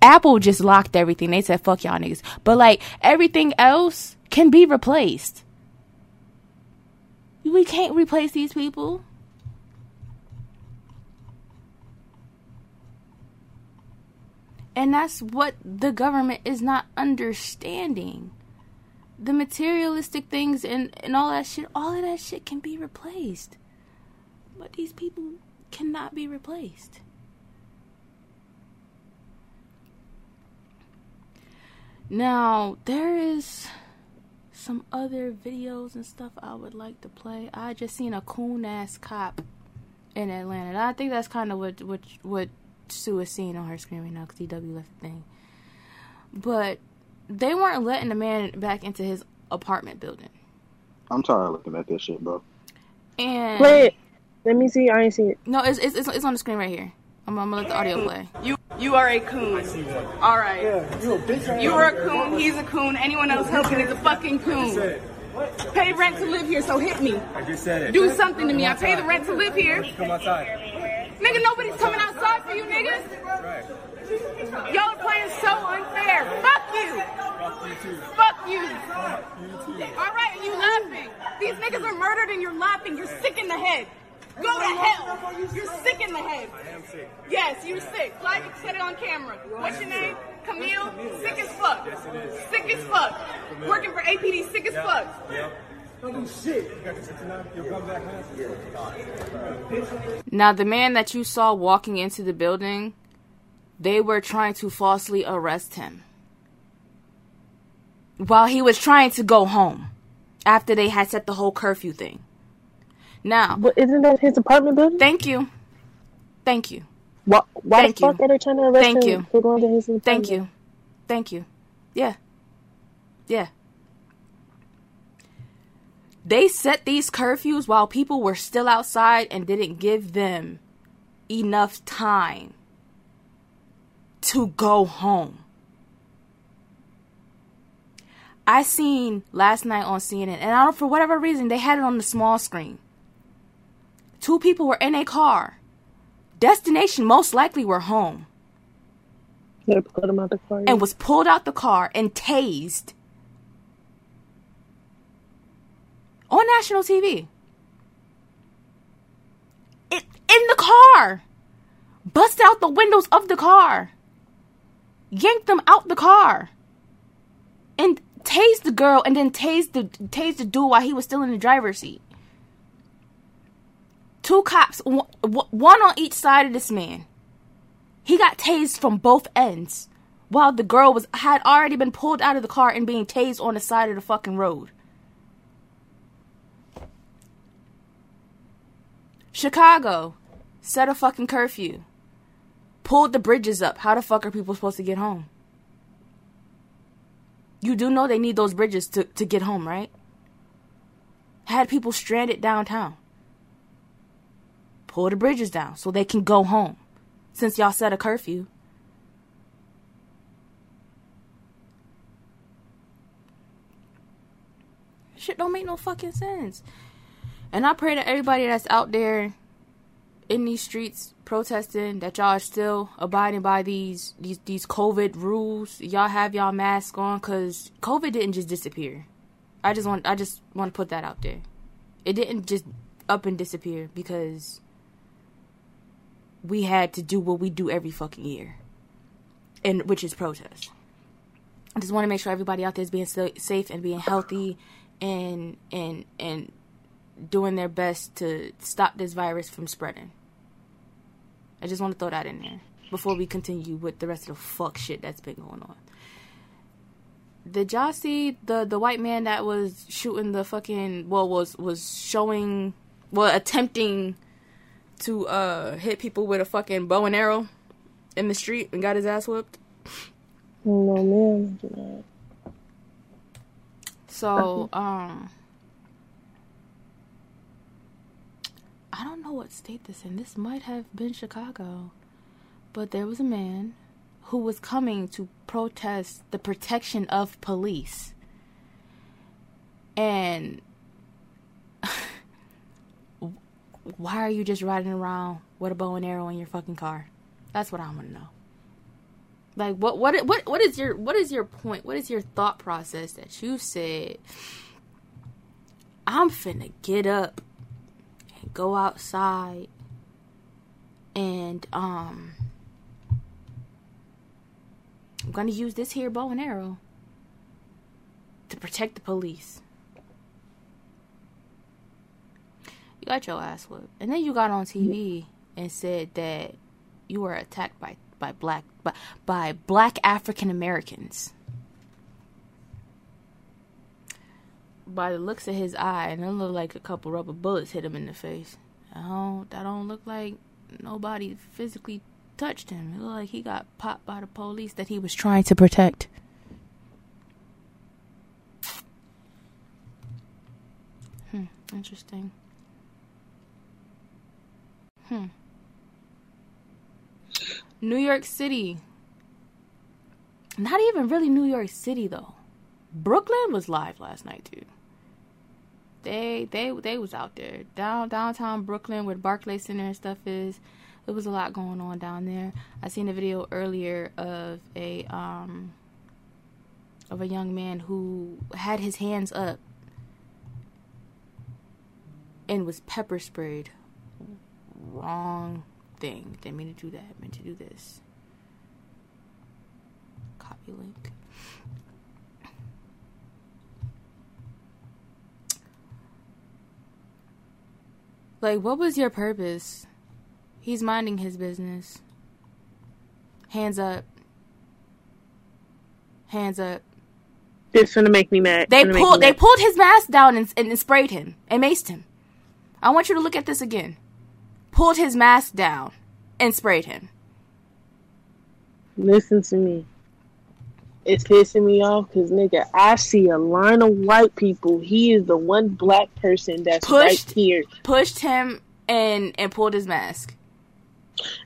Apple just locked everything. They said, fuck y'all niggas. But like everything else can be replaced. We can't replace these people. And that's what the government is not understanding. The materialistic things and, and all that shit, all of that shit can be replaced. But these people cannot be replaced. Now, there is some other videos and stuff I would like to play. I just seen a coon ass cop in Atlanta. And I think that's kind of what what what Sue is seeing on her screen right now because DW left the thing. But they weren't letting the man back into his apartment building. I'm tired of looking at this shit, bro. And Play it. Let me see. I ain't see it. no, it's, it's it's it's on the screen right here. I'm, I'm gonna let the audio play. You you are a coon. All right. Yeah, you a bitch. You are a coon. He's a coon. Anyone else helping is a fucking coon. Pay rent to live here, so hit me. I just said it. Do something to me. I pay the rent to live here. Come outside. Nigga, nobody's coming outside for you niggas. Right. Y'all are playing so unfair. Fuck you. Fuck you too. Fuck you. You. All right, and you laughing. These niggas are murdered and you're laughing. You're sick in the head. Go to hell. You're sick in the head. I am sick. Yes, you're sick. Flag set it on camera. What's your name? Camille? Sick as fuck. Sick as fuck. Working for APD, sick as fuck. Don't do shit. You got the 69. You'll come back home. Now, the man that you saw walking into the building, they were trying to falsely arrest him while he was trying to go home after they had set the whole curfew thing. Now, But isn't that his apartment building? thank you. Thank you. Why, why Thank the fuck you. are they trying to arrest Thank him you. for going to his apartment? Thank you. Thank you. Yeah. Yeah. They set these curfews while people were still outside and didn't give them enough time to go home. I seen last night on CNN, and I don't for whatever reason they had it on the small screen. Two people were in a car. Destination most likely were home They put him out the car. and was pulled out the car and tased on national TV. It, in the car. Busted out the windows of the car. Yanked them out the car. And tased the girl and then tased the tased the dude while he was still in the driver's seat. Two cops, one on each side of this man. He got tased from both ends while the girl was had already been pulled out of the car and being tased on the side of the fucking road. Chicago set a fucking curfew. Pulled the bridges up. How the fuck are people supposed to get home? You do know they need those bridges to, to get home, right? Had people stranded downtown. Pull the bridges down so they can go home since y'all set a curfew. Shit don't make no fucking sense. And I pray that everybody that's out there in these streets protesting that y'all are still abiding by these these these COVID rules. Y'all have y'all mask on cuz COVID didn't just disappear. I just want I just want to put that out there. It didn't just up and disappear because we had to do what we do every fucking year, and which is protest. I just want to make sure everybody out there is being sa- safe and being healthy, and and and doing their best to stop this virus from spreading. I just want to throw that in there before we continue with the rest of the fuck shit that's been going on. Did y'all see the the white man that was shooting the fucking well was was showing well attempting to uh hit people with a fucking bow and arrow in the street and got his ass whipped? No man. I did not. So, um, I don't know what state this in. This might have been Chicago, but there was a man who was coming to protest the protection of police, and why are you just riding around with a bow and arrow in your fucking car? That's what I want to know. Like what what what what is your what is your point? What is your thought process that you said I'm finna get up go outside and um I'm gonna use this here bow and arrow to protect the police. You got your ass whooped. And then you got on TV and said that you were attacked by by black by, by black African Americans. By the looks of his eye, and it looked like a couple rubber bullets hit him in the face. I don't, that don't look like nobody physically touched him. It looked like he got popped by the police that he was trying to protect. Hmm, interesting. Hmm. New York City. Not even really New York City though. Brooklyn was live last night too. They they they was out there down downtown Brooklyn where the Barclay Center and stuff is. There was a lot going on down there. I seen a video earlier of a um of a young man who had his hands up and was pepper sprayed. Wrong thing. Didn't mean to do that. Meant to do this. Copy link. Like, what was your purpose? He's minding his business. Hands up. Hands up. It's gonna make me mad. They pulled. They mad. pulled his mask down and, and sprayed him and maced him. I want you to look at this again. Pulled his mask down and sprayed him. Listen to me. It's pissing me off because nigga, I see a line of white people. He is the one black person that's Pushed. right here. Pushed him and and pulled his mask.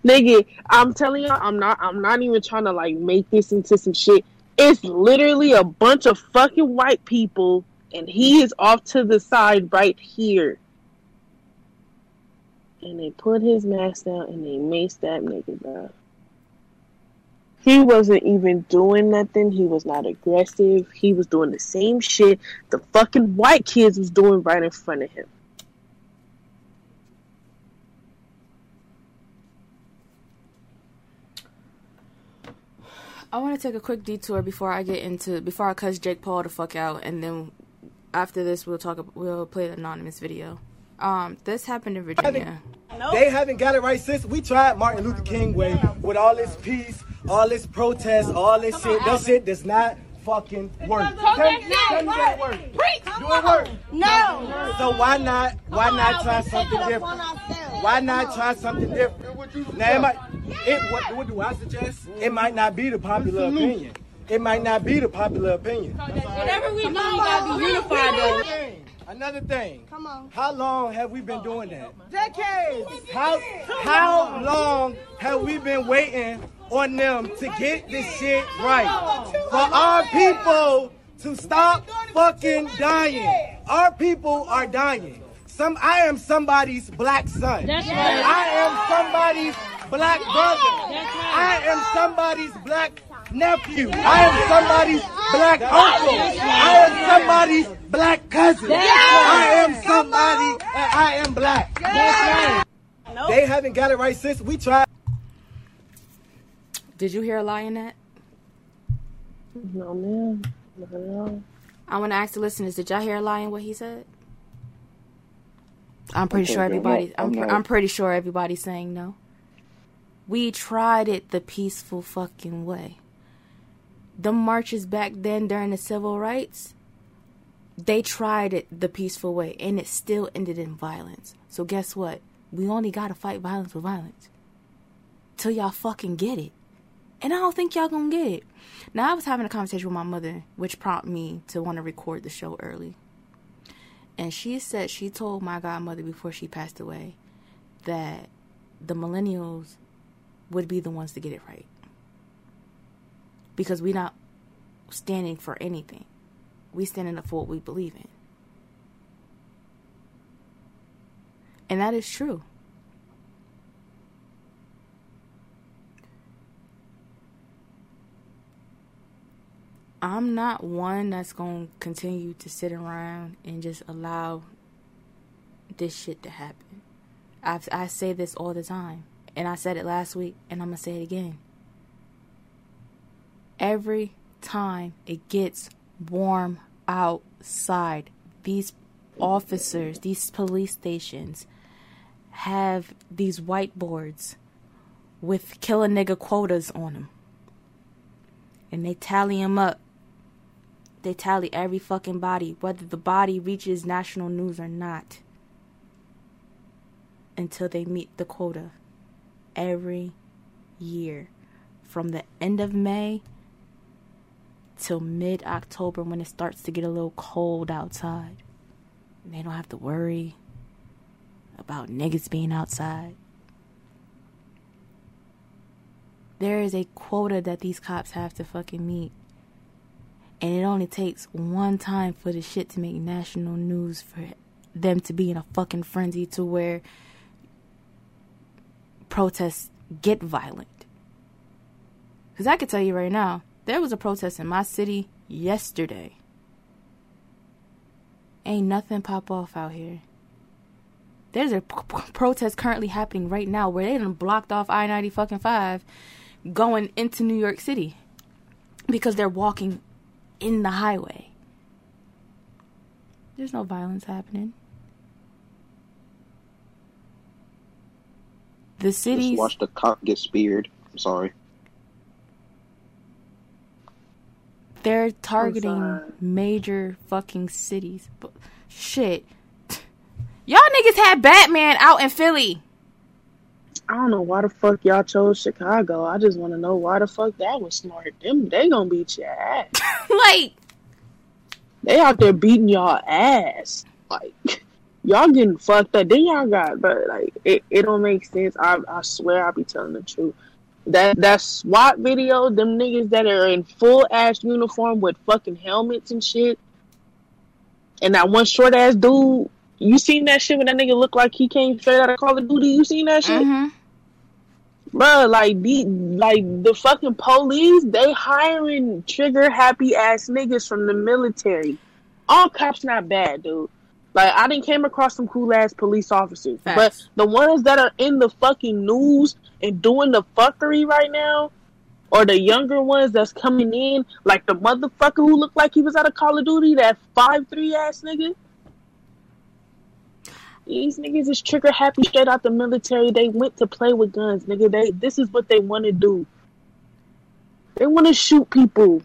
Nigga, I'm telling you, I'm not. I'm not even trying to like make this into some shit. It's literally a bunch of fucking white people, and he is off to the side right here. And they put his mask down and they maced that nigga, bro. He wasn't even doing nothing. He was not aggressive. He was doing the same shit the fucking white kids was doing right in front of him. I want to take a quick detour before I get into before I cuss Jake Paul the fuck out, and then after this we'll talk. We'll play the anonymous video. Um, this happened in Virginia. They haven't got it right since we tried Martin Luther King way with all this peace, all this protest, all this shit. That shit does not fucking work. Tell, tell me that it work. Do it work? No. So why not? Why not try something different? Why not try something different? Now it might. It, what, what do I suggest? It might not be the popular opinion. It might not be the popular opinion. Whatever we do, we gotta be unified though. Another thing. Come on. How long have we been doing that? Decades. How how long have we been waiting on them to get this shit right? For our people to stop fucking dying. Our people are dying. Some I am somebody's black son. That's right. I am somebody's black brother. That's right. I am somebody's black nephew. I am somebody's black uncle. I am somebody's black cousin. I am somebody and I am black. That's right. They haven't got it right since we tried. Did you hear a lie in that? No man, not at all. I want to ask the listeners. Did y'all hear a lie in what he said? I'm pretty Okay, sure everybody. I'm, I'm pr- I'm pretty sure everybody's saying no. We tried it the peaceful fucking way. The marches back then during the civil rights, they tried it the peaceful way, and it still ended in violence. So guess what? We only gotta fight violence with violence till y'all fucking get it. And I don't think y'all gonna get it. Now I was having a conversation with my mother, which prompted me to want to record the show early. And she said she told my godmother before she passed away that the millennials would be the ones to get it right. Because we're not standing for anything. We standing up for what we believe in. And that is true. I'm not one that's going to continue to sit around and just allow this shit to happen. I I say this all the time, and I said it last week, and I'm gonna say it again. Every time it gets warm outside, these officers, these police stations, have these whiteboards with kill a nigga quotas on them, and they tally them up. They tally every fucking body, whether the body reaches national news or not until they meet the quota every year from the end of May till mid October when it starts to get a little cold outside. They don't have to worry about niggas being outside. There is a quota that these cops have to fucking meet. And it only takes one time for the shit to make national news for them to be in a fucking frenzy to where protests get violent. Because I can tell you right now, there was a protest in my city yesterday. Ain't nothing pop off out here. There's a p- p- protest currently happening right now where they done blocked off I 90 fucking 5 going into New York City because they're walking in the highway. There's no violence happening. The city. Just watch the cop get speared. I'm sorry. They're targeting major fucking cities. But shit. Y'all niggas had Batman out in Philly. I don't know why the fuck y'all chose Chicago. I just want to know why the fuck that was smart. Them they gonna beat your ass. like They out there beating y'all ass. Like y'all getting fucked up. Then y'all got but like it, it don't make sense. I I swear I be telling the truth. That that SWAT video, them niggas that are in full ass uniform with fucking helmets and shit. And that one short ass dude, you seen that shit when that nigga looked like he came straight out of Call of Duty? You seen that shit? Mhm. Bruh, like the like the fucking police, they hiring trigger happy ass niggas from the military. All cops not bad, dude. Like I didn't came across some cool ass police officers, Facts. but the ones that are in the fucking news and doing the fuckery right now, or the younger ones that's coming in, like the motherfucker who looked like he was out of Call of Duty, that five three ass nigga. These niggas is trigger happy straight out the military. They went to play with guns, nigga. They this is what they want to do. They want to shoot people.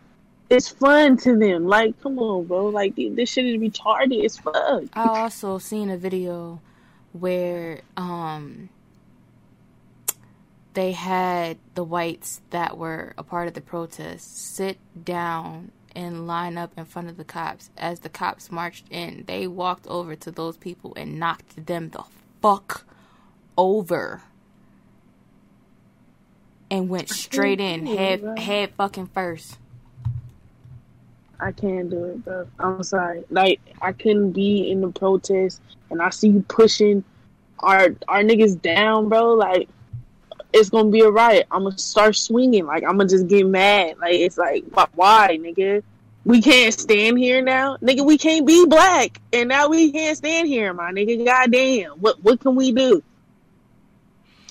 It's fun to them. Like, come on, bro. Like this shit is retarded It's fuck. I also seen a video where um they had the whites that were a part of the protest sit down and line up in front of the cops. As the cops marched in, they walked over to those people and knocked them the fuck over. And went straight in, head head fucking first. I can't do it, bro. I'm sorry. Like I couldn't be in the protest, and I see you pushing our our niggas down, bro. Like it's gonna be a riot. I'm gonna start swinging. Like I'm gonna just get mad. Like it's like wh- why, nigga? We can't stand here now, nigga. We can't be black, and now we can't stand here, my nigga. Goddamn, what what can we do?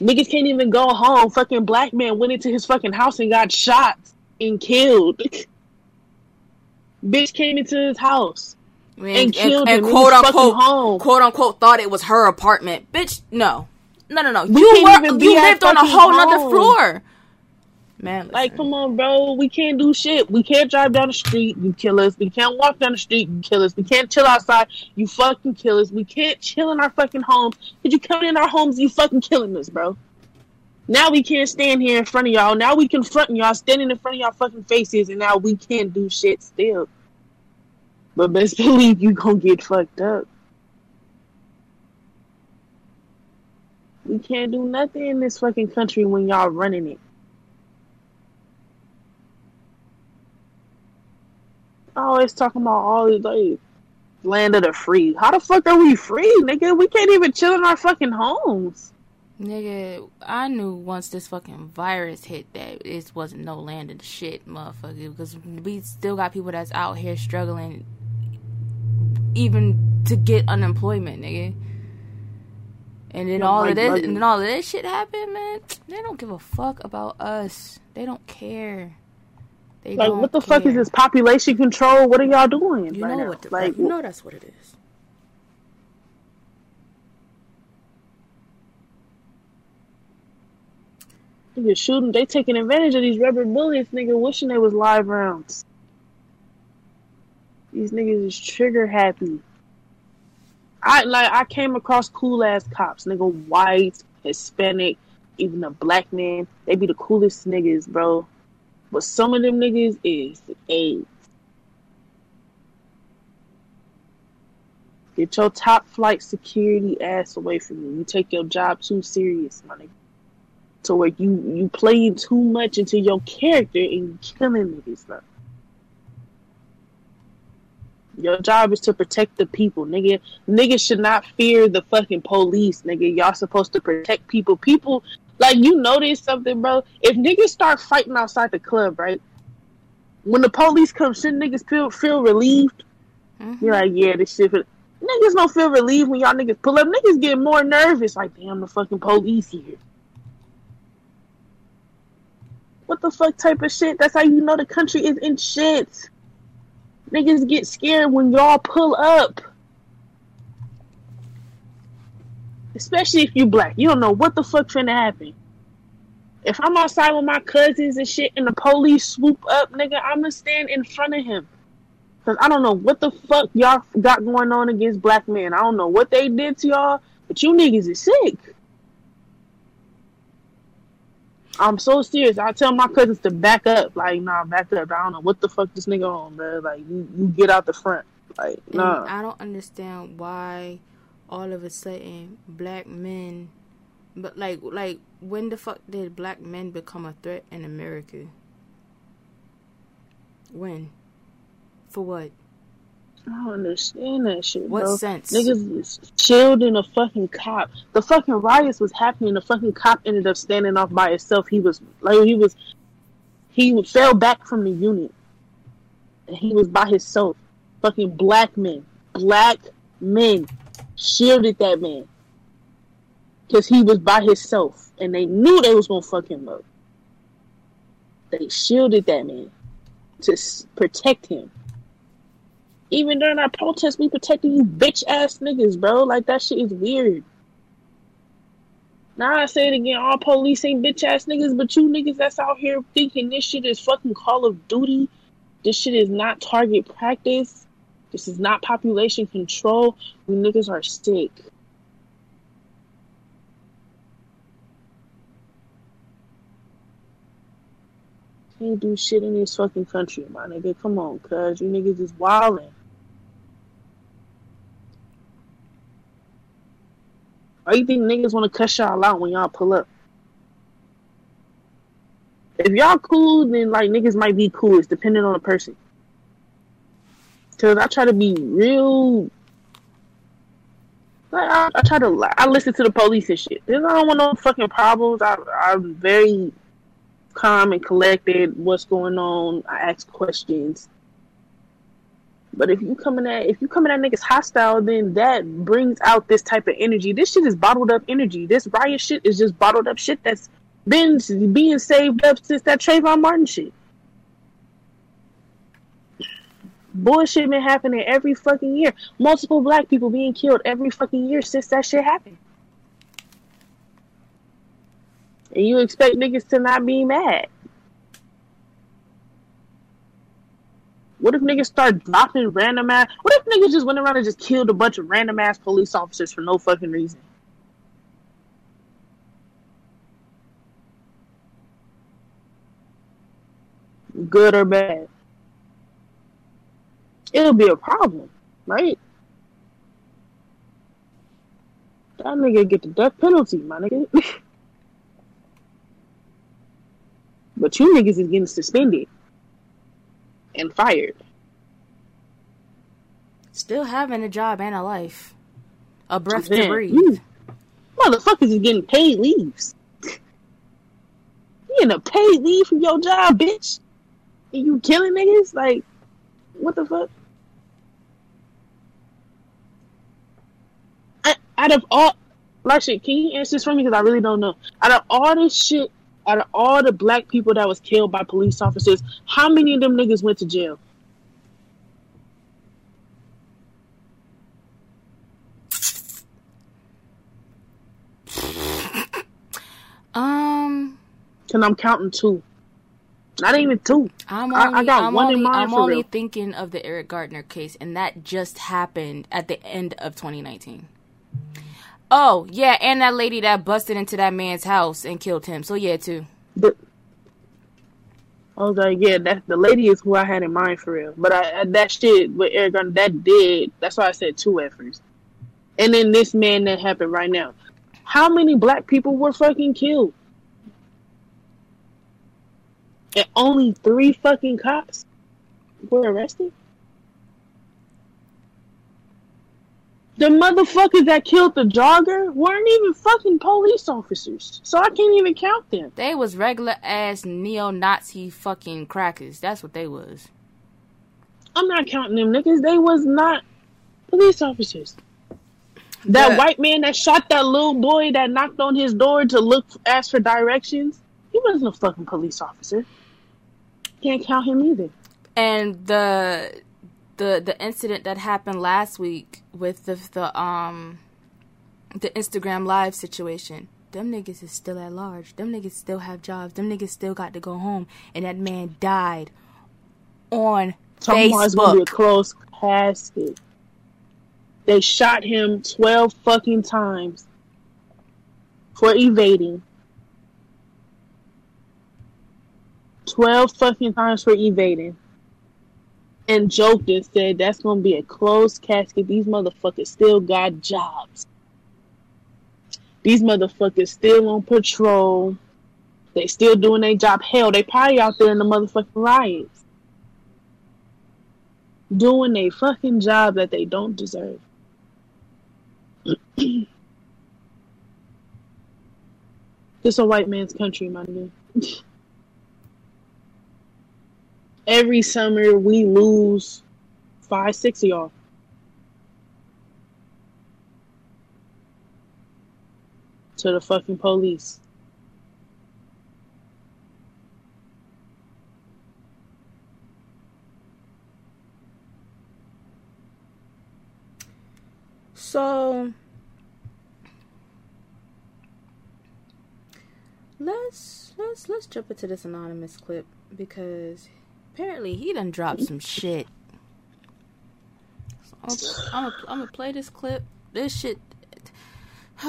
Niggas can't even go home. Fucking black man went into his fucking house and got shot and killed. Bitch came into his house and, killed and him. in quote unquote home. quote unquote thought it was her apartment. Bitch, no. No, no, no. We you were you lived on a whole nother home. floor. Man, Like, come on, bro. We can't do shit. We can't drive down the street. You kill us. We can't walk down the street. You kill us. We can't chill outside. You fucking kill us. We can't chill in our fucking homes. Cause you come in our homes, you fucking killing us, bro. Now we can't stand here in front of y'all. Now we confronting y'all, standing in front of y'all fucking faces, and now we can't do shit still. But best believe you gonna get fucked up. We can't do nothing in this fucking country when y'all running it. Always talking about all these like Land of the free. How the fuck are we free, nigga? We can't even chill in our fucking homes. Nigga, I knew once this fucking virus hit that it wasn't no land of the shit, motherfucker. Because we still got people that's out here struggling, even to get unemployment, nigga. And then Yeah, all Mike of this, Buggy. and then all of this shit happened, man. They don't give a fuck about us. They don't care. They Like, don't what the fuck is this population control? What are y'all doing? You right know now? what the like, fuck? You know that's what it is. Nigga shooting, they taking advantage of these rubber bullets, nigga, wishing they was live rounds. These niggas is trigger happy. I like I came across cool ass cops, nigga, white, Hispanic, even a black man. They be the coolest niggas, bro. But some of them niggas is AIDS. Get your top flight security ass away from me. You take your job too serious, my nigga to where you you playing too much into your character and you killing niggas, bro. Your job is to protect the people, nigga. Niggas should not fear the fucking police, nigga. Y'all supposed to protect people. People, like you notice something, bro. If niggas start fighting outside the club, right? When the police come, should niggas feel feel relieved? Mm-hmm. You're like, yeah, this shit. Niggas don't feel relieved when y'all niggas pull up. Niggas get more nervous. Like, damn, the fucking police here. What the fuck type of shit? That's how you know the country is in shit. Niggas get scared when y'all pull up. Especially if you black. You don't know what the fuck finna happen. If I'm outside with my cousins and shit and the police swoop up, nigga, I'ma stand in front of him. Cause I don't know what the fuck y'all got going on against black men. I don't know what they did to y'all, but you niggas is sick. I'm so serious. I tell my cousins to back up. Like, nah, back up. I don't know what the fuck this nigga on, bro. Like, you, you get out the front. Like, And nah. I don't understand why all of a sudden black men but like like when the fuck did black men become a threat in America? When? For what? I don't understand that shit, What bro. sense? Niggas was shielding a fucking cop. The fucking riots was happening. The fucking cop ended up standing off by himself. He was like, he was, he fell back from the unit, and he was by himself. Fucking black men, black men, shielded that man because he was by himself, and they knew they was gonna fuck him up. They shielded that man to s- protect him. Even during our protests, we protecting you bitch ass niggas, bro. Like that shit is weird. Now I say it again, all police ain't bitch ass niggas, but you niggas that's out here thinking this shit is fucking Call of Duty. This shit is not target practice. This is not population control. We niggas are sick. Can't do shit in this fucking country, my nigga. Come on, cuz you niggas is wildin'. Why you think niggas want to cuss y'all out when y'all pull up? If y'all cool, then like niggas might be cool. It's depending on the person. Cause I try to be real. Like I, I try to. I listen to the police and shit. 'Cause I don't want no fucking problems. I, I'm very calm and collected. What's going on? I ask questions. But if you coming at if you coming at niggas hostile, then that brings out this type of energy. This shit is bottled up energy. This riot shit is just bottled up shit that's been being saved up since that Trayvon Martin shit. Bullshit been happening every fucking year. Multiple black people being killed every fucking year since that shit happened. And you expect niggas to not be mad. What if niggas start dropping random ass? What if niggas just went around and just killed a bunch of random ass police officers for no fucking reason? Good or bad? It'll be a problem, right? That nigga get the death penalty, my nigga. but you niggas is getting suspended and fired. Still having a job and a life, a breath to breathe. you motherfuckers is getting paid leaves. You getting a paid leave from your job, bitch. And you killing niggas? Like, what the fuck? I, out of all, like shit, can you answer this for me? Because I really don't know. Out of all this shit, out of all the black people that was killed by police officers, how many of them niggas went to jail? Um, Cause I'm counting two. Not even two. I'm only, I got am one in mind I'm only real. thinking of the Eric Garner case, and that just happened at the end of 2019. Oh yeah, and that lady that busted into that man's house and killed him. So yeah, too. But I was like, yeah, that the lady is who I had in mind for real. But I, I that shit with Eric Garner, that did. That's why I said two at first. And then this man that happened right now. How many black people were fucking killed? And only three fucking cops were arrested. The motherfuckers that killed the jogger weren't even fucking police officers, so I can't even count them. They was regular ass neo-Nazi fucking crackers. That's what they was. I'm not counting them niggas. They was not police officers. That The- white man that shot that little boy that knocked on his door to look ask for directions, he wasn't a fucking police officer. Can't count him either. and the the the incident that happened last week with the the um the Instagram live situation. Them niggas is still at large. Them niggas still have jobs. Them niggas still got to go home. And that man died on Talking it's gonna be a Facebook. close casket. They shot him twelve fucking times for evading. Twelve fucking times for evading. And joked and said that's gonna be a closed casket. These motherfuckers still got jobs. These motherfuckers still on patrol. They still doing their job. Hell, they probably out there in the motherfucking riots doing a fucking job that they don't deserve. this is a white man's country, my nigga. Every summer we lose five, six of y'all. To the fucking police. So let's let's let's jump into this anonymous clip because apparently he done dropped some shit. So I'm, gonna play this clip. This shit.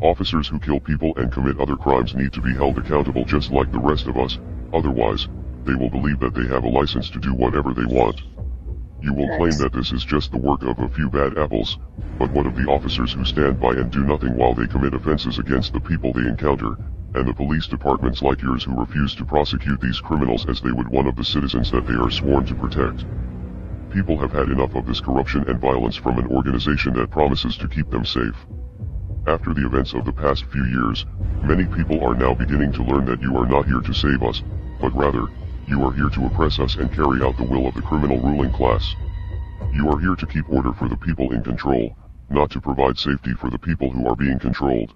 Officers who kill people and commit other crimes need to be held accountable just like the rest of us, otherwise, they will believe that they have a license to do whatever they want. You will claim that this is just the work of a few bad apples, but what of the officers who stand by and do nothing while they commit offenses against the people they encounter, and the police departments like yours who refuse to prosecute these criminals as they would one of the citizens that they are sworn to protect? People have had enough of this corruption and violence from an organization that promises to keep them safe. After the events of the past few years, many people are now beginning to learn that you are not here to save us, but rather, you are here to oppress us and carry out the will of the criminal ruling class. You are here to keep order for the people in control, not to provide safety for the people who are being controlled.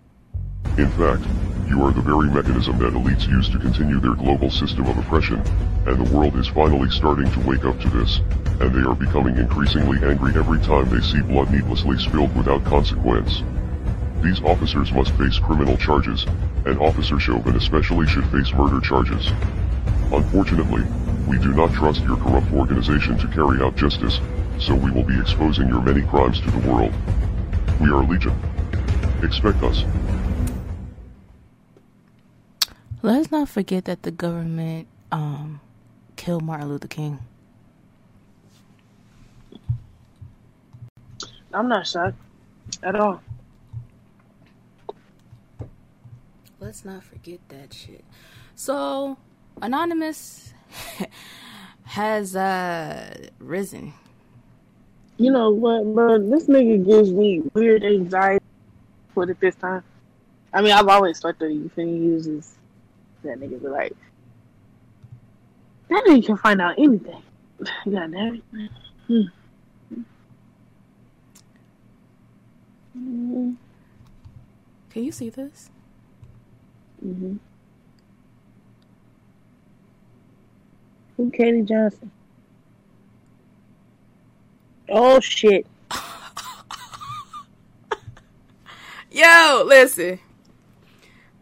In fact, you are the very mechanism that elites use to continue their global system of oppression, and the world is finally starting to wake up to this, and they are becoming increasingly angry every time they see blood needlessly spilled without consequence. These officers must face criminal charges, and Officer Chauvin especially should face murder charges. Unfortunately, we do not trust your corrupt organization to carry out justice, so we will be exposing your many crimes to the world. We are Legion. Expect us. Let's not forget that the government um killed Martin Luther King. I'm not shocked at all. Let's not forget that shit. So, Anonymous has uh risen You know what, bro? This nigga gives me weird anxiety. Put it this time. I mean, I've always thought that you finna use this. That nigga be like, that nigga can find out anything. God damn it. Hmm. Can you see this? Mm-hmm. Who Katie Johnson? Oh shit. Yo, listen.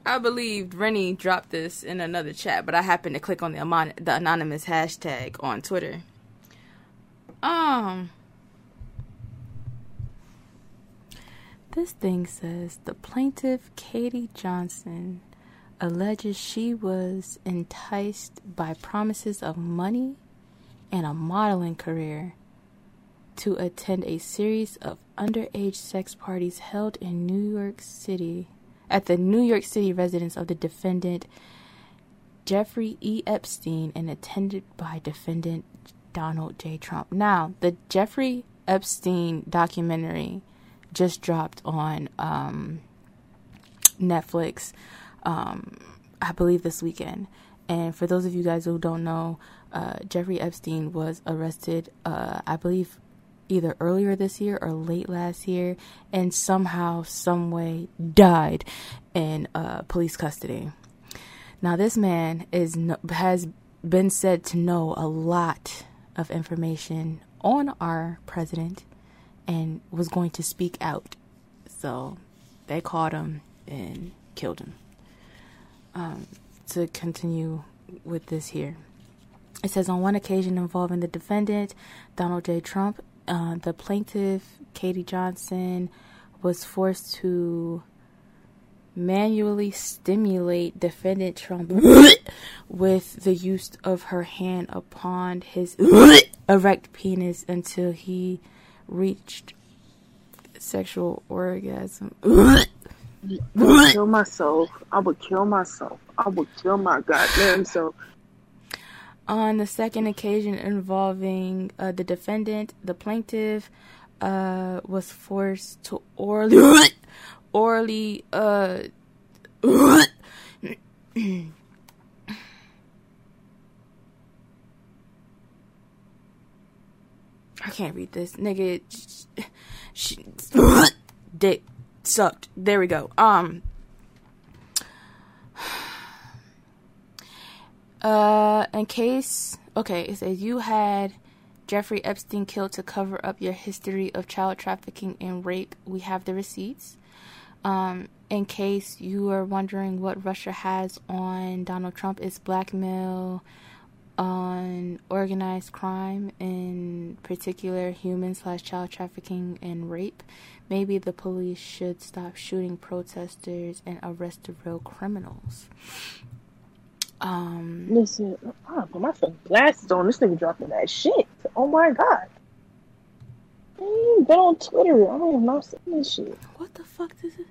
I believed Rennie dropped this in another chat, but I happened to click on the, amon- the anonymous hashtag on Twitter. Um, this thing says the plaintiff Katie Johnson alleges she was enticed by promises of money and a modeling career to attend a series of underage sex parties held in New York City at the New York City residence of the defendant Jeffrey E. Epstein and attended by defendant Donald J. Trump. Now, the Jeffrey Epstein documentary just dropped on um, Netflix, um, I believe this weekend. And for those of you guys who don't know, uh, Jeffrey Epstein was arrested, uh, I believe, either earlier this year or late last year, and somehow, some way, died in uh, police custody. Now, this man is has been said to know a lot of information on our president and was going to speak out. So they caught him and killed him. Um, to continue with this here. It says on one occasion involving the defendant, Donald J. Trump, uh, the plaintiff, Katie Johnson, was forced to manually stimulate defendant Trump with the use of her hand upon his erect penis until he reached sexual orgasm. I would kill myself. I would kill myself. I would kill my goddamn self. On the second occasion involving uh, the defendant, the plaintiff uh, was forced to orally, orally, uh, I can't read this, nigga. Sh- sh- dick sucked. There we go. Um. Uh, in case, okay, it says you had Jeffrey Epstein killed to cover up your history of child trafficking and rape. We have the receipts. Um, in case you are wondering what Russia has on Donald Trump, it's blackmail, on organized crime, in particular human slash child trafficking and rape. Maybe the police should stop shooting protesters and arrest the real criminals. Um, Listen, I gotta put my glasses on. This nigga dropping that shit. Oh my god. I ain't been on Twitter. I don't even know seen this shit. What the fuck does it?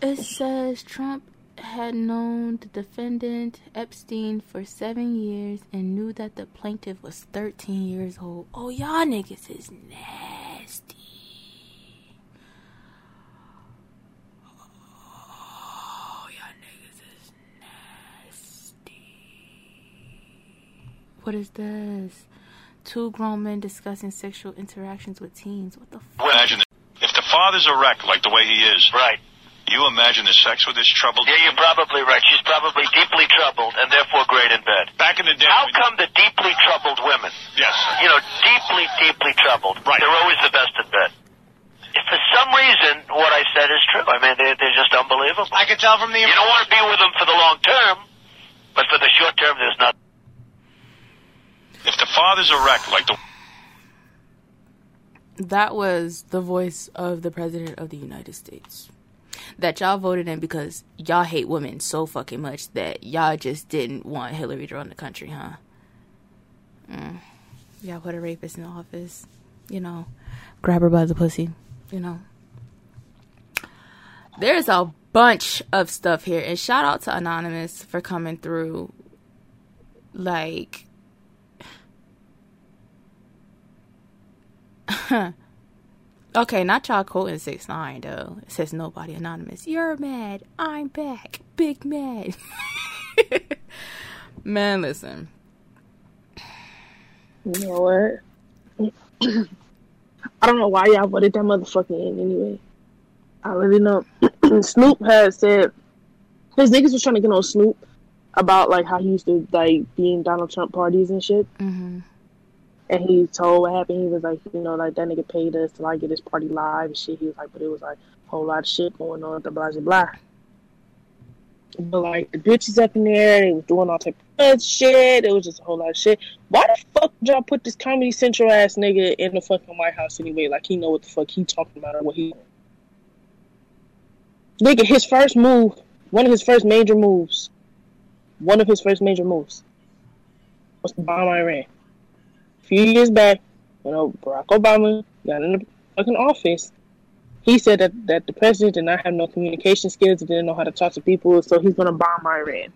It says Trump had known the defendant Epstein for seven years and knew that the plaintiff was 13 years old. Oh, y'all niggas is nasty. Oh, y'all niggas is nasty. What is this? Two grown men discussing sexual interactions with teens. What the fuck? Imagine if the father's a wreck like the way he is. Right. You imagine the sex with this troubled. Yeah, you're probably right. She's probably deeply troubled and therefore great in bed. Back in the day. How come the deeply troubled women, Yes. you know, deeply, deeply troubled, Right. they're always the best in bed? If for some reason what I said is true, I mean, they're, they're just unbelievable. I can tell from the. You don't want to be with them for the long term, but for the short term, there's not. If the father's a wreck like the. That was the voice of the President of the United States. That y'all voted in because y'all hate women so fucking much that y'all just didn't want Hillary to run the country, huh? Mm. Y'all put a rapist in office, you know, grab her by the pussy, you know. There's a bunch of stuff here, and shout out to Anonymous for coming through. Like, okay, not y'all quoting six nine though. It says nobody anonymous. You're mad. I'm back. Big mad. Man, listen. You know what? I don't know why y'all voted that motherfucker in anyway. I really know. Snoop had said his niggas was trying to get on Snoop about like how he used to like being Donald Trump parties and shit. Mm-hmm. And he told what happened. He was like, you know, like that nigga paid us to like get his party live and shit. He was like, but it was like a whole lot of shit going on the blah blah blah. But like the bitches up in there, they was doing all type of shit. It was just a whole lot of shit. Why the fuck did y'all put this Comedy Central ass nigga in the fucking White House anyway? Like he know what the fuck he talking about or what he. Nigga, his first move, one of his first major moves, one of his first major moves was to bomb Iran. A few years back, you know, Barack Obama got in the fucking office. He said that, that the president did not have no communication skills, didn't know how to talk to people, so he's gonna bomb Iran.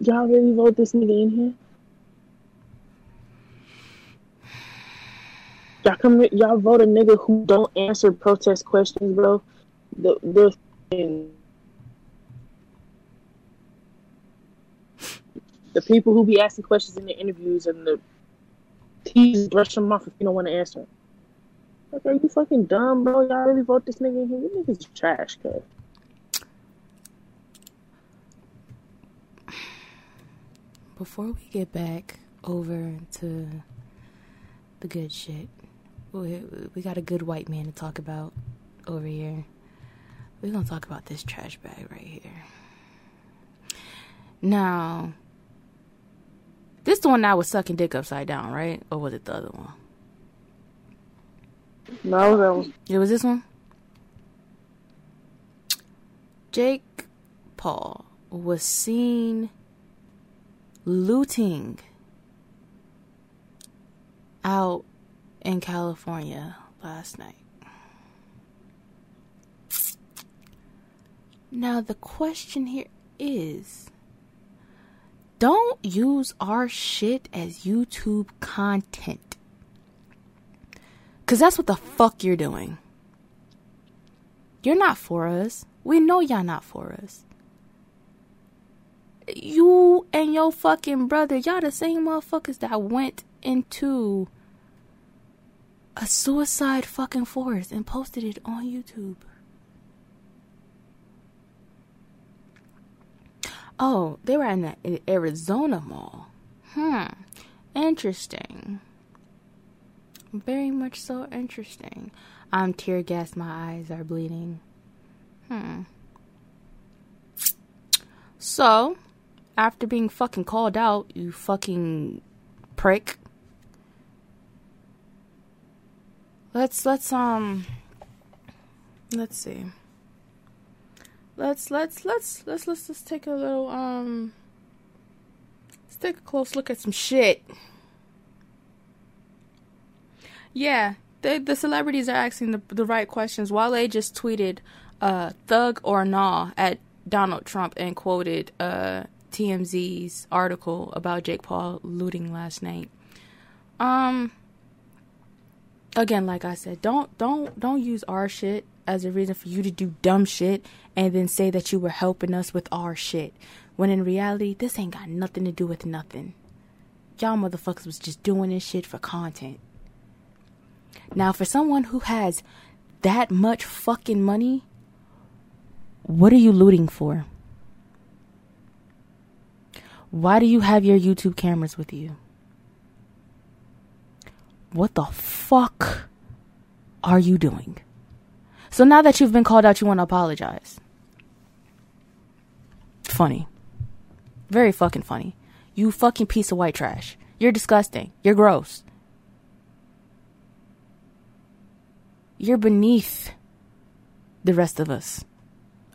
Y'all really vote this nigga in here? Y'all come, y'all vote a nigga who don't answer protest questions, bro. The the the people who be asking questions in the interviews and the he's brush them off if you don't want to answer. Like, are you fucking dumb, bro? Y'all really vote this nigga in here? You niggas trash, cuz. Before we get back over to the good shit, we, we got a good white man to talk about over here. We're gonna talk about this trash bag right here. Now, this the one that was sucking dick upside down, right? Or was it the other one? No, that was. It was this one. Jake Paul was seen looting out in California last night. Now, the question here is don't use our shit as YouTube content. Because that's what the fuck you're doing. You're not for us. We know y'all not for us. You and your fucking brother, y'all the same motherfuckers that went into a suicide fucking forest and posted it on YouTube. Oh, they were in the Arizona mall. Hmm. Interesting. Very much so interesting. I'm tear gassed, my eyes are bleeding. Hmm. So, after being fucking called out, you fucking prick. Let's let's um let's see. Let's let's let's let's let's let's take a little um let's take a close look at some shit. Yeah, they, the celebrities are asking the the right questions. Wale just tweeted uh thug or nah at Donald Trump and quoted uh TMZ's article about Jake Paul looting last night. Um again like I said, don't don't don't use our shit as a reason for you to do dumb shit and then say that you were helping us with our shit. When in reality, this ain't got nothing to do with nothing. Y'all motherfuckers was just doing this shit for content. Now, for someone who has that much fucking money, what are you looting for? Why do you have your YouTube cameras with you? What the fuck are you doing? So now that you've been called out, you want to apologize. Funny. Very fucking funny. You fucking piece of white trash. You're disgusting. You're gross. You're beneath the rest of us.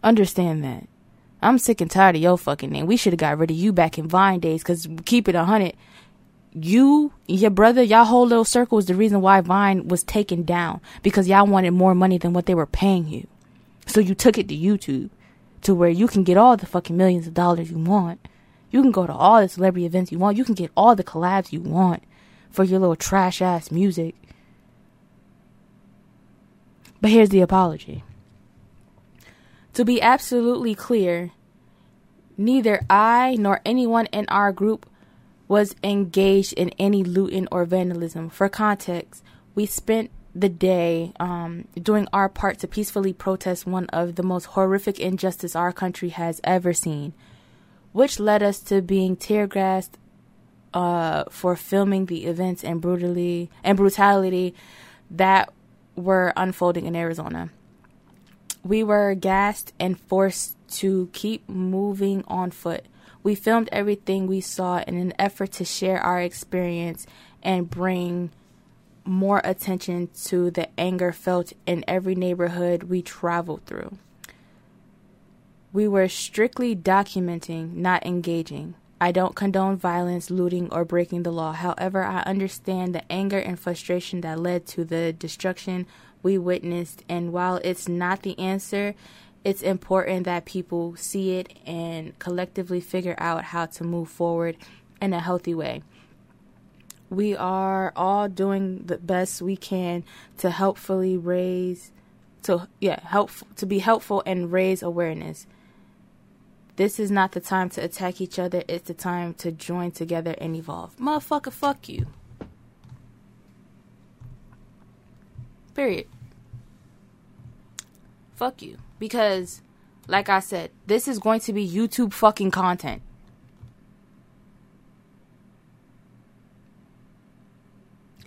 Understand that. I'm sick and tired of your fucking name. We should have got rid of you back in Vine days because keep it a hundred. You, your brother, y'all whole little circle is the reason why Vine was taken down because y'all wanted more money than what they were paying you. So you took it to YouTube to where you can get all the fucking millions of dollars you want. You can go to all the celebrity events you want. You can get all the collabs you want for your little trash ass music. But here's the apology. To be absolutely clear, neither I nor anyone in our group was engaged in any looting or vandalism. For context, we spent the day um, doing our part to peacefully protest one of the most horrific injustice our country has ever seen, which led us to being tear gassed uh, for filming the events and brutally and brutality that were unfolding in Arizona. We were gassed and forced to keep moving on foot. We filmed everything we saw in an effort to share our experience and bring more attention to the anger felt in every neighborhood we traveled through. We were strictly documenting, not engaging. I don't condone violence, looting, or breaking the law. However, I understand the anger and frustration that led to the destruction we witnessed, and while it's not the answer, it's important that people see it and collectively figure out how to move forward in a healthy way. We are all doing the best we can to helpfully raise to yeah, help to be helpful and raise awareness. This is not the time to attack each other, it's the time to join together and evolve. Motherfucker, fuck you. Period. Fuck you. Because, like I said, this is going to be YouTube fucking content.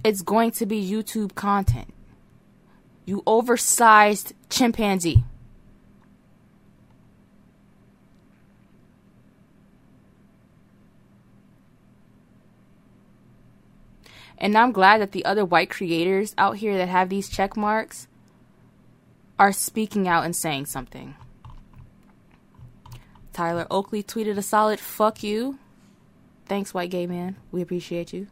It's going to be YouTube content. You oversized chimpanzee. And I'm glad that the other white creators out here that have these check marks are speaking out and saying something. Tyler Oakley tweeted a solid fuck you. Thanks, white gay man. We appreciate you.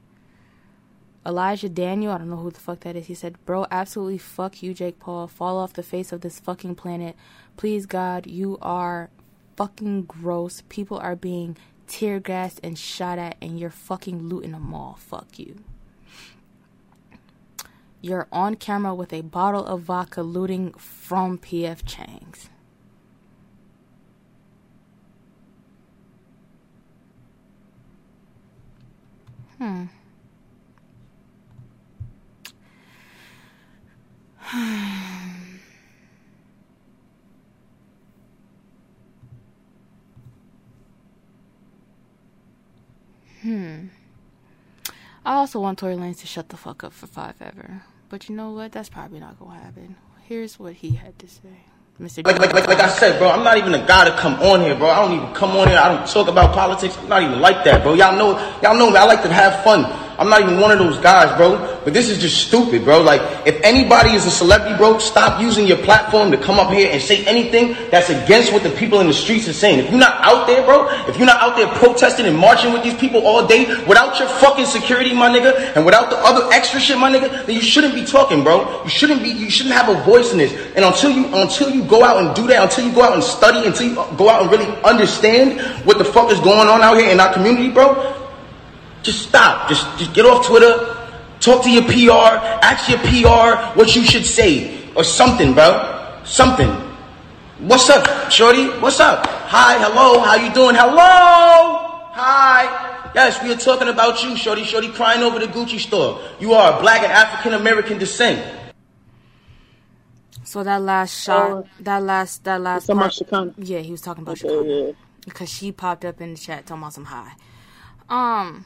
Elijah Daniel, I don't know who the fuck that is. He said, Bro, absolutely fuck you, Jake Paul. Fall off the face of this fucking planet. Please, God, you are fucking gross. People are being tear gassed and shot at, and you're fucking looting them all. Fuck you. You're on camera with a bottle of vodka looting from PF Chang's. Hmm. hmm. I also want Tory Lanez to shut the fuck up for five ever. But you know what? That's probably not gonna happen. Here's what he had to say. Mr. Like, like, like, like I said, bro, I'm not even a guy to come on here, bro. I don't even come on here. I don't talk about politics. I'm not even like that, bro. Y'all know, y'all know me. I like to have fun. I'm not even one of those guys, bro. But this is just stupid, bro. Like, if anybody is a celebrity, bro, stop using your platform to come up here and say anything that's against what the people in the streets are saying. If you're not out there, bro, if you're not out there protesting and marching with these people all day without your fucking security, my nigga, and without the other extra shit, my nigga, then you shouldn't be talking, bro. You shouldn't be, you shouldn't have a voice in this. And until you, until you go out and do that, until you go out and study, until you go out and really understand what the fuck is going on out here in our community, bro, just stop. Just, just get off Twitter. Talk to your PR. Ask your PR what you should say. Or something, bro. Something. What's up, shorty? What's up? Hi, hello, how you doing? Hello! Hi. Yes, we are talking about you, shorty. Shorty crying over the Gucci store. You are a black and African American descent. So that last shot, that last, that last talking part, about Shekinah? yeah, he was talking about Okay, Chicago yeah. because she popped up in the chat talking about some high. Um,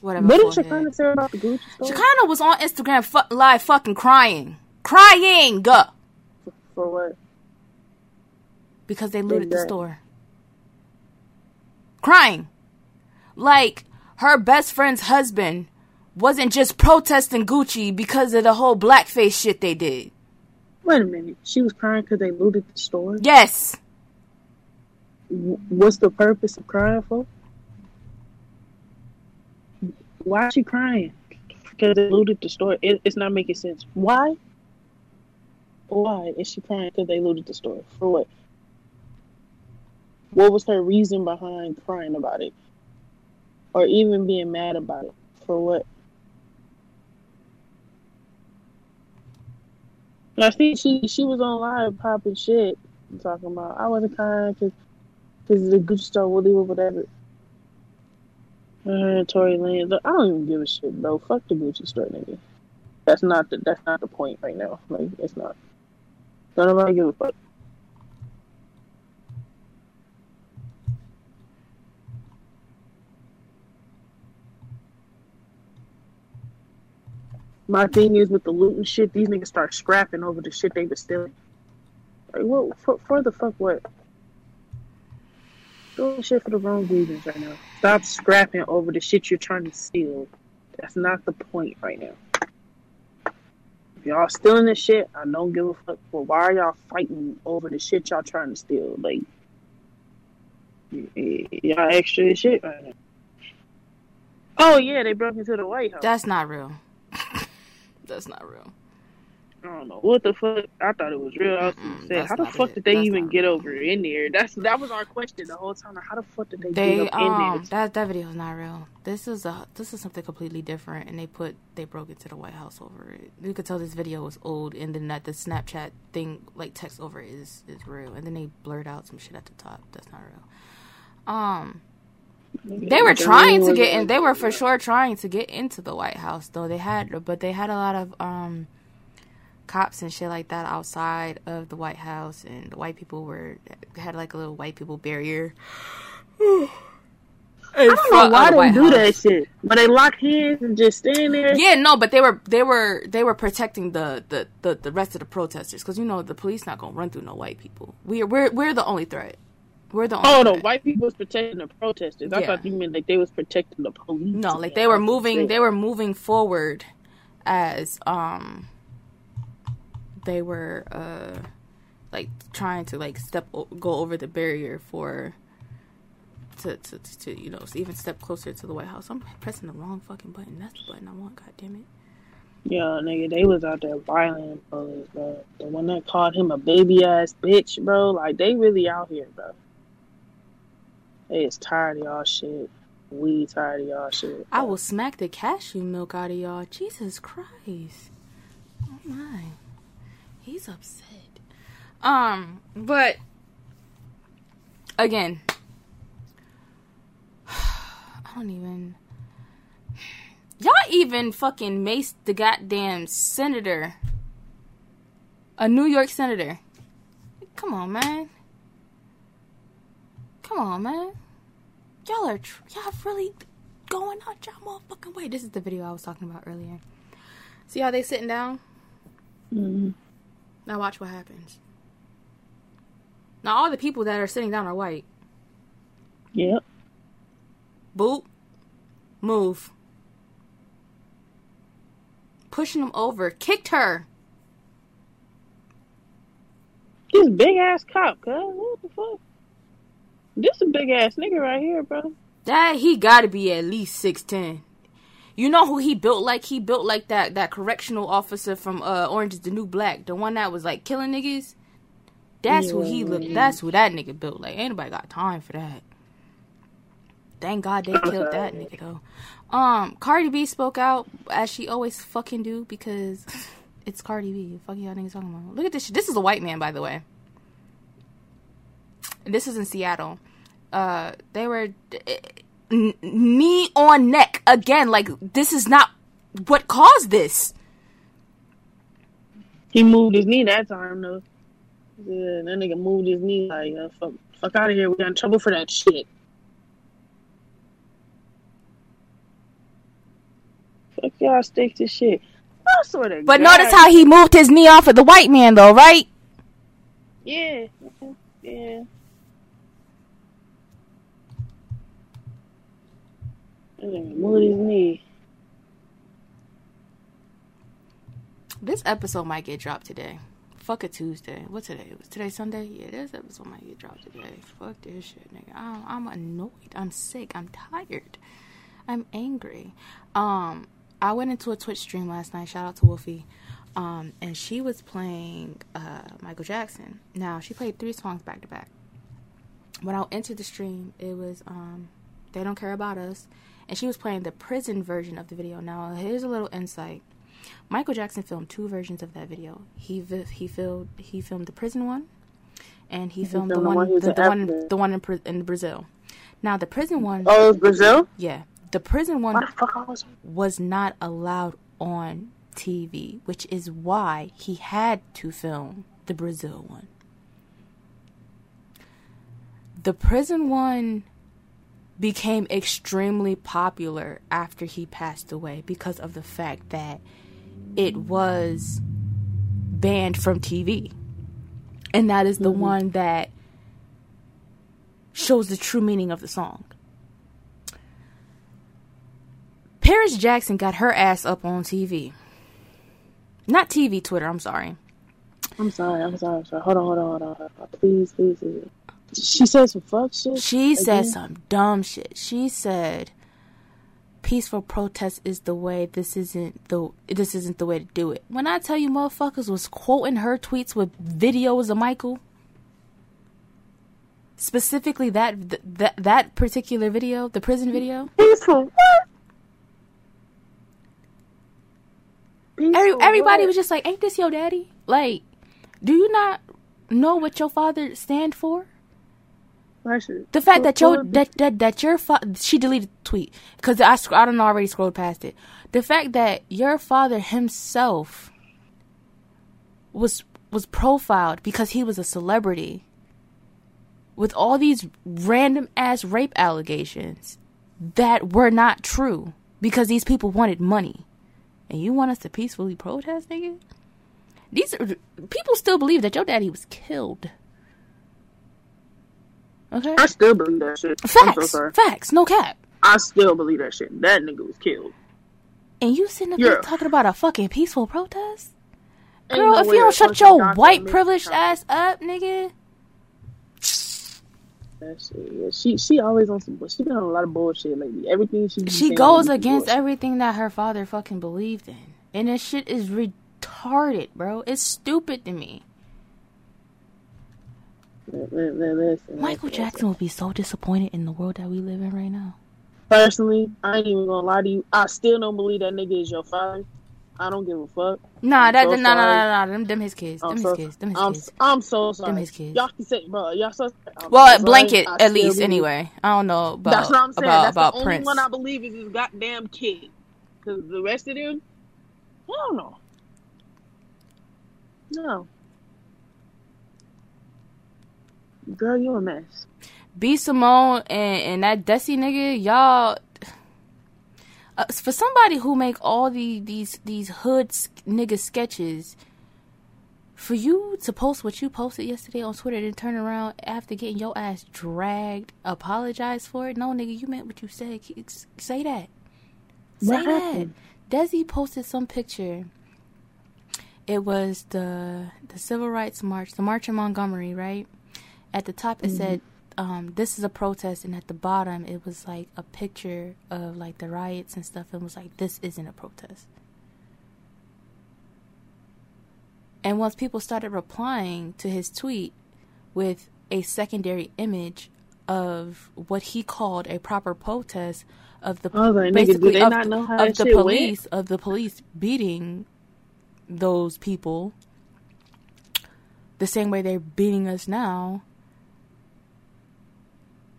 whatever. What did. Shekinah say about the Gucci store? Shekinah was on Instagram fu- live, fucking crying, crying For what? because they looted the store, crying, like her best friend's husband wasn't just protesting Gucci because of the whole blackface shit they did. Wait a minute. She was crying because they looted the store? Yes. W- What's the purpose of crying for? Why is she crying? Because they looted the store. It, it's not making sense. Why? Why is she crying because they looted the store? For what? what was her reason behind crying about it, or even being mad about it? For what? I think she she was on live popping shit, talking about I wasn't crying because because the Gucci store will or whatever. Uh, Tory Lanez, I don't even give a shit, bro. Fuck the Gucci store, nigga. That's not the that's not the point right now. Like it's not. Don't nobody give a fuck. My thing is with the loot and shit, these niggas start scrapping over the shit they was stealing. Like, what for, for the fuck what? Doing shit for the wrong reasons right now. Stop scrapping over the shit you're trying to steal. That's not the point right now. If y'all stealing this shit, I don't give a fuck. But why are y'all fighting over the shit y'all trying to steal? Like, y- y- y'all extra as shit right now. Oh yeah, they broke into the White House. That's not real. That's not real. I don't know what the fuck. I thought it was real. I was how the fuck it. did they That's even get over in there? That's that was our question the whole time. How the fuck did they, They get up in um there? that that video is not real. This is a this is something completely different, and they put they broke into the White House over it. You could tell this video was old, and then that the Snapchat thing like text over it is is real, and then they blurred out some shit at the top. That's not real. Um, they were trying to get in. They were for sure trying to get into the White House, though. They had, but they had a lot of um cops and shit like that outside of the White House, and the white people were had like a little white people barrier. I don't know why they White do House. that shit. But they lock hands and just stand there. Yeah, no, but they were they were they were protecting the the the, the rest of the protesters because you know the police not gonna run through no white people. We're we're we're the only threat. We're the only. Oh no, threat. white people was protecting the protesters. I Yeah. thought you meant like they was protecting the police. No, like they were moving. They were moving forward as um they were uh like trying to like step o- go over the barrier for to to to, to you know even step closer to the White House. I'm pressing the wrong fucking button. That's the button I want. God damn it. Yeah, nigga, they was out there violating police, bro. The one that called him a baby ass bitch, bro. Like they really out here, bro. They is tired of y'all shit. We tired of y'all shit. I will smack the cashew milk out of y'all. Jesus Christ. Oh my. He's upset. Um, but again, I don't even. Y'all even fucking maced the goddamn senator. A New York senator. Come on, man. Come on, man. Y'all are tr- y'all really going out y'all motherfucking way. This is the video I was talking about earlier. See how they sitting down? Mm-hmm. Now watch what happens. Now all the people that are sitting down are white. Yep. Boop. Move. Pushing them over. Kicked her. This big ass cop, cuz. What the fuck? This a big ass nigga right here, bro. That he gotta be at least six ten. You know who he built like? He built like that that correctional officer from uh Orange is the New Black, the one that was like killing niggas. That's who he looked. That's who that nigga built. Like anybody got time for that. Thank God they killed that nigga though. Um, Cardi B spoke out as she always fucking do because it's Cardi B. Fuck y'all niggas talking about. Look at this. Shit. This is a white man, by the way. This is in Seattle. Uh, they were n- knee on neck again. Like this is not what caused this. He moved his knee that time though. Yeah, that nigga moved his knee like uh, fuck, fuck out of here. We got in trouble for that shit. Fuck y'all stick to shit. I swear to But God. notice how he moved his knee off of the white man, though, right? Yeah, yeah. Moved his knee. This episode might get dropped today. Fuck a Tuesday. What today? Was today Sunday? Yeah, this episode might get dropped today. Fuck this shit, nigga. I'm, I'm annoyed. I'm sick. I'm tired. I'm angry. Um, I went into a Twitch stream last night. Shout out to Wolfie. Um, and she was playing uh Michael Jackson. Now she played three songs back to back. when I entered the stream, it was um, they don't care about us, and she was playing the prison version of the video. Now here's a little insight. Michael Jackson filmed two versions of that video. He he filmed he filmed the prison one, and he filmed the the one the, in the one Africa. the one in, in Brazil. Now the prison one. Oh, Brazil? Yeah, the prison one the fuck I was? was not allowed on TV, which is why he had to film the Brazil one. The prison one became extremely popular after he passed away because of the fact that it was banned from TV. And that is the mm-hmm. one that shows the true meaning of the song. Paris Jackson got her ass up on TV. Not TV, Twitter, I'm sorry. I'm sorry. I'm sorry. I'm sorry. Hold on. Hold on. Hold on. Hold on. Please, please, please. She said some fuck shit. She said some dumb shit. She said peaceful protest is the way this isn't the this isn't the way to do it. When I tell you motherfuckers was quoting her tweets with videos of Michael specifically that th- that that particular video, the prison video. Peaceful? Every, everybody was just like, "Ain't this your daddy?" Like, do you not know what your father stand for? The fact that your that that that your fa- she deleted the tweet because I sc- I don't know I already scrolled past it. The fact that your father himself was was profiled because he was a celebrity with all these random ass rape allegations that were not true because these people wanted money, and you want us to peacefully protest, nigga? These are, people still believe that your daddy was killed. Okay. I still believe that shit. I'm so Facts. Facts. No cap. I still believe that shit. That nigga was killed. And you sitting up Yeah. here talking about a fucking peaceful protest? Girl, if you don't shut your white privileged ass up, nigga. That shit. Yeah, she she always on some. She been on a lot of bullshit lately. Everything she She goes against bullshit. everything that her father fucking believed in. And this shit is retarded, bro. It's stupid to me. Li- li- li- listen, Michael listen, Jackson would be so disappointed in the world that we live in right now. Personally, I ain't even gonna lie to you. I still don't believe that nigga is your father. I don't give a fuck. Nah, that so no no no sorry. no them them his kids. I'm Them so, his kids. Them his I'm, kids. I'm so sorry. Them his kids. Y'all can say, bro. Y'all so. I'm Well, so sorry. blanket I at least believe- anyway. I don't know about That's what I'm saying. about That's about the only Prince. one I believe is his goddamn kid. Cause the rest of them, I don't know. No. Girl, you a mess. B Simone and, and that Desi nigga, y'all. Uh, for somebody who make all the these these hood nigga sketches, for you to post what you posted yesterday on Twitter and turn around after getting your ass dragged, apologize for it. No, nigga, you meant what you said. Say that. Say What that. happened? Desi posted some picture. It was the the civil rights march, the march in Montgomery, right? At the top it Mhm. said, um, "This is a protest," and at the bottom it was like a picture of like the riots and stuff. And it was like, "This isn't a protest." And once people started replying to his tweet with a secondary image of what he called a proper protest of the like, basically of, not know how of the shit went? police of the police beating those people the same way they're beating us now.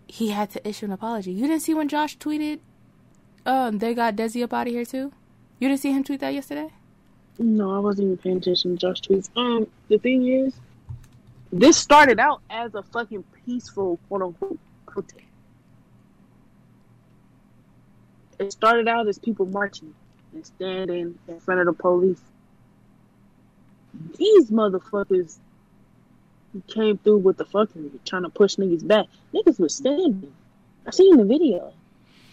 He had to issue an apology. You didn't see when Josh tweeted, um, they got Desi up out of here too? You didn't see him tweet that yesterday? No, I wasn't even paying attention to Josh tweets. Um, the thing is, this started out as a fucking peaceful quote unquote protest. It started out as people marching and standing in front of the police. These motherfuckers came through with the fucking trying to push niggas back. Niggas was standing. I seen the video.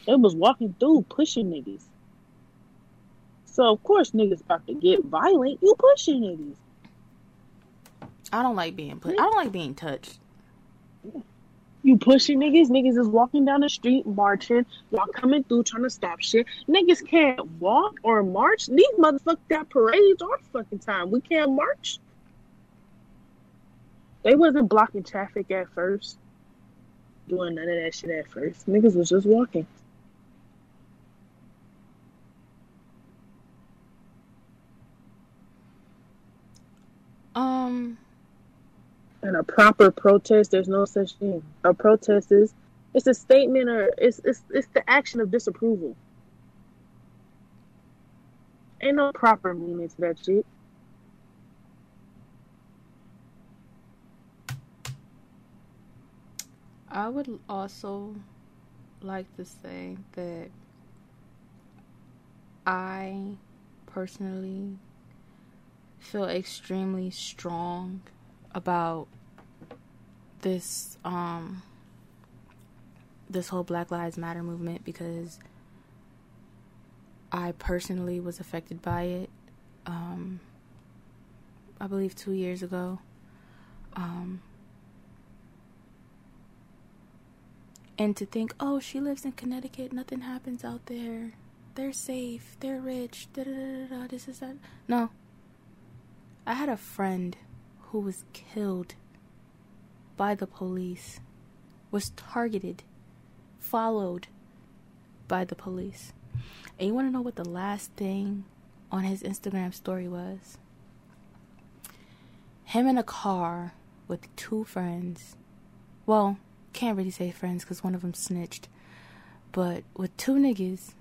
They was walking through pushing niggas. So of course niggas about to get violent. You pushing niggas. I don't like being put. I don't like being touched. You pushing niggas. Niggas is walking down the street marching. Y'all coming through trying to stop shit. Niggas can't walk or march. These motherfuckers got parades all the fucking time. We can't march. They wasn't blocking traffic at first. doing none of that shit at first. Niggas was just walking. Um, And a proper protest, there's no such thing. A protest is it's a statement or it's it's it's the action of disapproval. Ain't no proper meaning to that shit. I would also like to say that I personally feel extremely strong about this um this whole Black Lives Matter movement because I personally was affected by it um I believe 2 years ago. Um and to think, oh, she lives in Connecticut, nothing happens out there. They're safe, they're rich, da da da da, this is that. No. I had a friend who was killed by the police, was targeted, followed by the police. And you want to know what the last thing on his Instagram story was? Him in a car with two friends. Well, can't really say friends because one of them snitched. But with two niggas.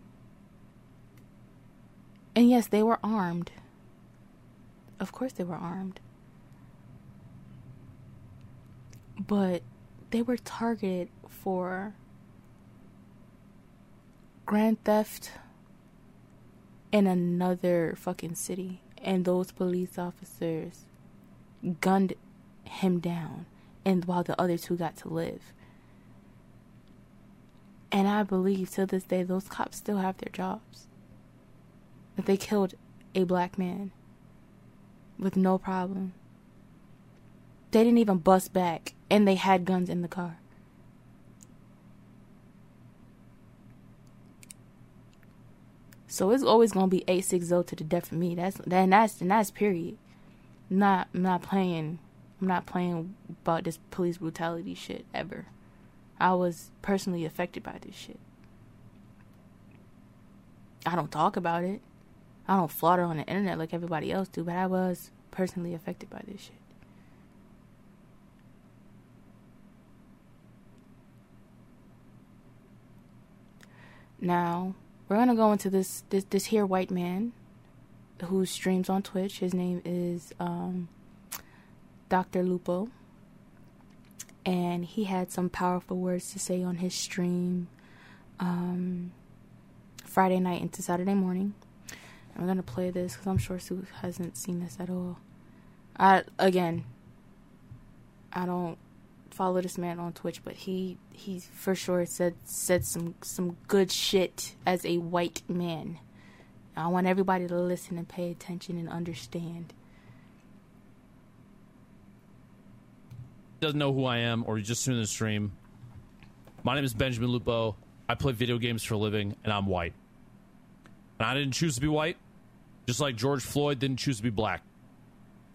And yes, they were armed. Of course, they were armed. But they were targeted for grand theft in another fucking city. And those police officers gunned him down. And while the other two got to live. And I believe to this day those cops still have their jobs. That they killed a black man with no problem. They didn't even bust back, and they had guns in the car. So it's always gonna be eight six zero to the death for me. That's and that's and that's period. Not not playing. I'm not playing about this police brutality shit ever. I was personally affected by this shit. I don't talk about it. I don't flaunt it on the internet like everybody else do, but I was personally affected by this shit. Now, we're gonna go into this this this here white man who streams on Twitch. His name is um, Dr. Lupo. And he had some powerful words to say on his stream um, Friday night into Saturday morning. We're gonna play this because I'm sure Sue hasn't seen this at all. I again, I don't follow this man on Twitch, but he he for sure said said some some good shit as a white man. I want everybody to listen and pay attention and understand. Doesn't know who I am or you just tuned in the stream, my name is Benjamin Lupo. I play video games for a living, and I'm white. And I didn't choose to be white, just like George Floyd didn't choose to be black.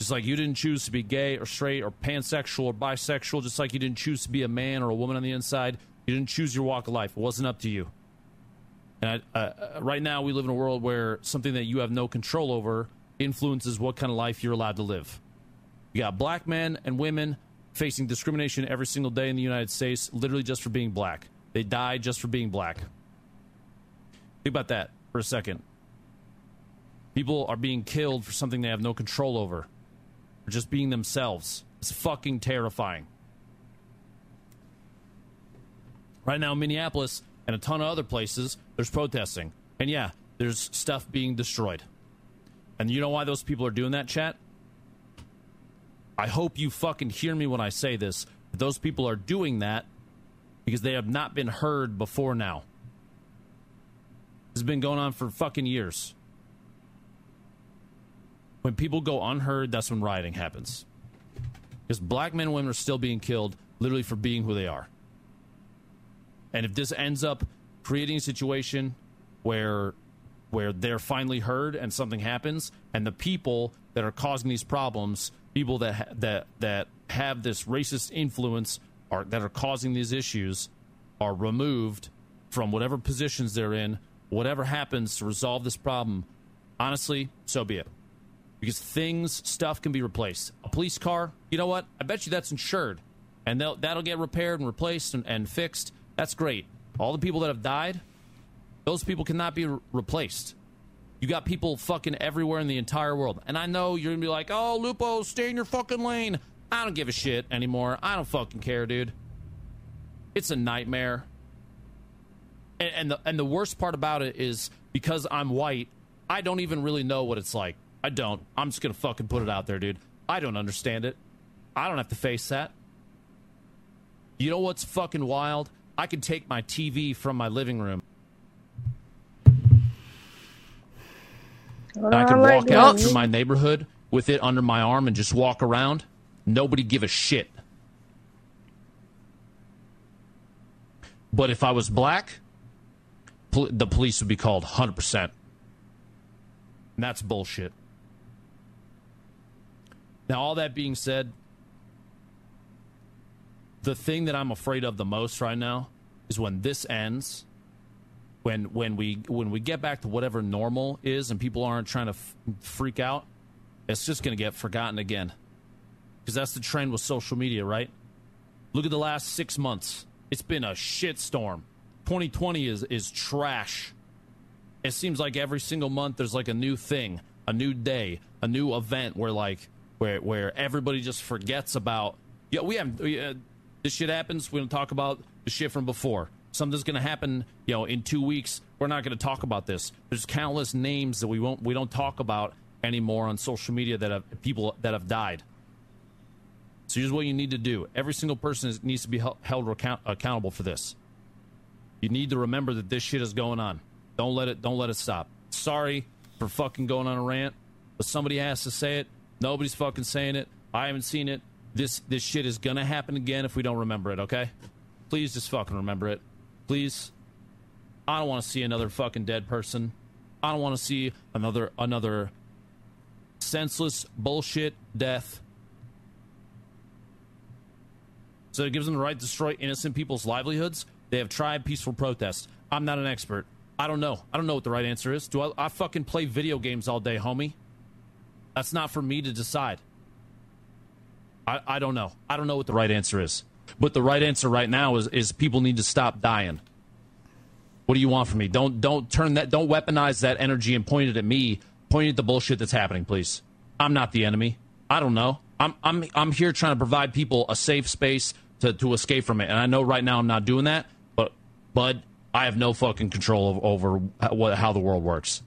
Just like you didn't choose to be gay or straight or pansexual or bisexual, just like you didn't choose to be a man or a woman on the inside, you didn't choose your walk of life. It wasn't up to you. And I, uh, uh, right now, we live in a world where something that you have no control over influences what kind of life you're allowed to live. You got black men and women facing discrimination every single day in the United States, literally just for being black. They die just for being black. Think about that for a second. People are being killed for something they have no control over, for just being themselves. It's fucking terrifying. Right now in Minneapolis and a ton of other places, there's protesting. And yeah, there's stuff being destroyed. And you know why those people are doing that, chat? I hope you fucking hear me when I say this. Those people are doing that because they have not been heard before now. This has been going on for fucking years. When people go unheard, that's when rioting happens. Because black men and women are still being killed literally for being who they are. And if this ends up creating a situation where where they're finally heard and something happens and the people that are causing these problems, people that ha- that that have this racist influence are that are causing these issues are removed from whatever positions they're in, whatever happens to resolve this problem, honestly, so be it. Because things, stuff can be replaced. A police car, you know what? I bet you that's insured. And that'll get repaired and replaced and, and fixed. That's great. All the people that have died, those people cannot be re- replaced. You got people fucking everywhere in the entire world. And I know you're gonna be like, oh, Lupo, stay in your fucking lane. I don't give a shit anymore. I don't fucking care, dude. It's a nightmare. And, and the and the worst part about it is because I'm white, I don't even really know what it's like. I don't. I'm just gonna fucking put it out there, dude. I don't understand it. I don't have to face that. You know what's fucking wild? I can take my TV from my living room. And I can like walk out through my neighborhood with it under my arm and just walk around. Nobody give a shit. But if I was black, pol- the police would be called 100%. And that's bullshit. Now, all that being said, the thing that I'm afraid of the most right now is when this ends, when when we when we get back to whatever normal is, and people aren't trying to f- freak out, it's just going to get forgotten again. Because that's the trend with social media, right? Look at the last six months; it's been a shitstorm. 2020 is is trash. It seems like every single month there's like a new thing, a new day, a new event where like where where everybody just forgets about. Yeah, we have we, uh, this shit happens. We don't talk about the shit from before. Something's gonna happen, you know, in two weeks. We're not gonna talk about this. There's countless names that we won't we don't talk about anymore on social media that have people that have died. So here's what you need to do. Every single person needs to be hel- held account- accountable for this. You need to remember that this shit is going on. Don't let it don't let it stop. Sorry for fucking going on a rant, but somebody has to say it. Nobody's fucking saying it. I haven't seen it. This this shit is gonna happen again if we don't remember it, okay? Please just fucking remember it. Please. I don't want to see another fucking dead person. I don't want to see another another senseless bullshit death. So it gives them the right to destroy innocent people's livelihoods. They have tried peaceful protest. I'm not an expert. I don't know. I don't know what the right answer is. Do I, I fucking play video games all day, homie? That's not for me to decide. I, I don't know. I don't know what the right answer is. But the right answer right now is is people need to stop dying. What do you want from me? Don't don't turn that don't weaponize that energy and point it at me. Point it at the bullshit that's happening, please. I'm not the enemy. I don't know. I'm I'm I'm here trying to provide people a safe space to, to escape from it. And I know right now I'm not doing that, but bud, I have no fucking control of, over how, what, how the world works.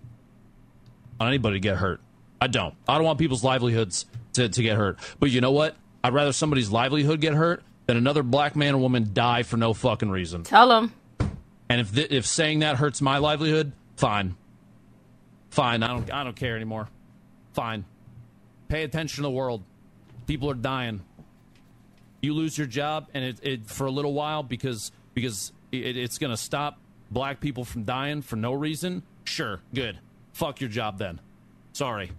I don't anybody to get hurt. I don't. I don't want people's livelihoods to, to get hurt. But you know what? I'd rather somebody's livelihood get hurt than another black man or woman die for no fucking reason. Tell them. And if th- if saying that hurts my livelihood, fine, fine. I don't I don't care anymore. Fine. Pay attention to the world. People are dying. You lose your job, and it, it for a little while because because it, it's going to stop black people from dying for no reason. Sure, good. Fuck your job then. Sorry.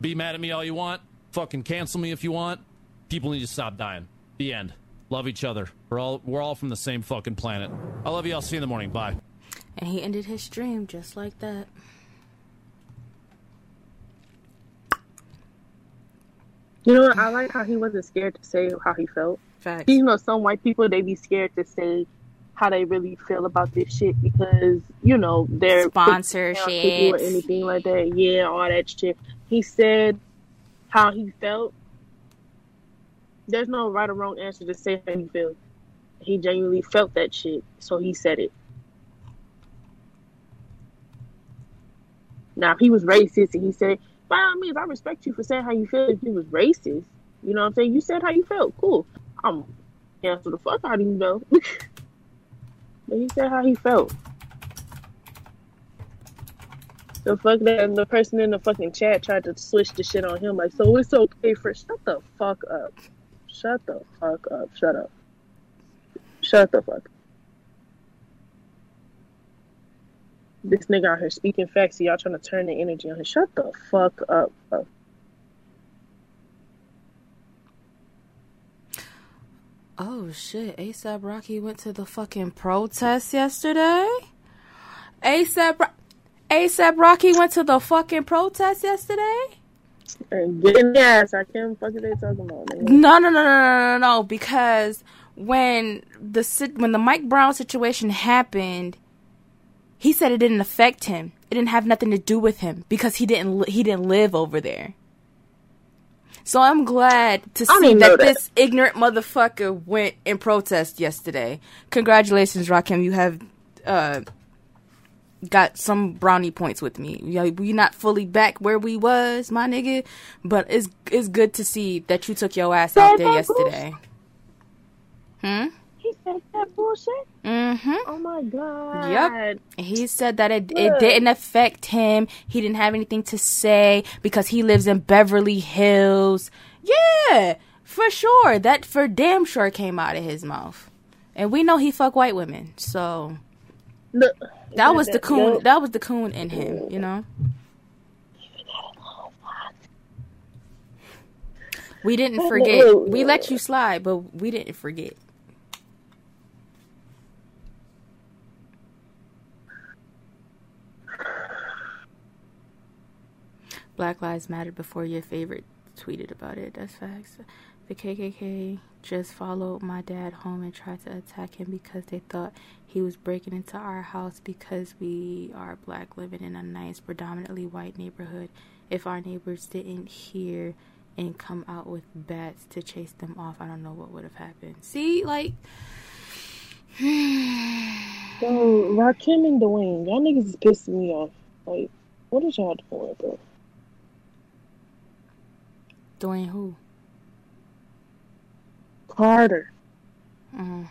Be mad at me all you want. Fucking cancel me if you want. People need to stop dying. The end. Love each other. We're all we're all from the same fucking planet. I love you. I'll see you in the morning. Bye. And he ended his stream just like that. You know what? I like how he wasn't scared to say how he felt. Facts. You know, some white people they be scared to say how they really feel about this shit because you know they're Sponsorships. or anything like that. Yeah, all that shit. He said how he felt. There's no right or wrong answer to say how you feel. He genuinely felt that shit, so he said it. Now, if he was racist and he said, by all means, I respect you for saying how you feel if you was racist. You know what I'm saying? You said how you felt. Cool. I'm cancel the fuck out of you, though. but he said how he felt. The fuck that the person in the fucking chat tried to switch the shit on him like, so it's okay for shut the fuck up. Shut the fuck up. Shut up. Shut the fuck up. This nigga out here speaking facts, y'all trying to turn the energy on him. Shut the fuck up, bro. Oh shit! ASAP Rocky went to the fucking protest yesterday. ASAP, ASAP Rocky went to the fucking protest yesterday. And getting the ass. I can't fucking they talking about. nigga. No, no, no, no, no, no, no. Because when the sit- when the Mike Brown situation happened, he said it didn't affect him. It didn't have nothing to do with him because he didn't he didn't live over there. So I'm glad to see that, that. this ignorant motherfucker went in protest yesterday. Congratulations, Rakim. You have uh, got some brownie points with me. You we not fully back where we was, my nigga, but it's it's good to see that you took your ass out there yesterday. Hmm. He said that bullshit. Mm-hmm. Oh my god. Yep. He said that it, it didn't affect him. He didn't have anything to say because he lives in Beverly Hills. Yeah, for sure. That for damn sure came out of his mouth. And we know he fuck white women. So Look, that was the coon that was the coon in him, you know? We didn't forget. We let you slide, but we didn't forget. Black Lives Matter before your favorite tweeted about it. That's facts. The KKK just followed my dad home and tried to attack him because they thought he was breaking into our house because we are black living in a nice, predominantly white neighborhood. If our neighbors didn't hear and come out with bats to chase them off, I don't know what would have happened. See, like. Yo, Rakim and Dwayne, y'all niggas is pissing me off. Like, what is y'all doing, bro? Dwayne who? Carter. Mm.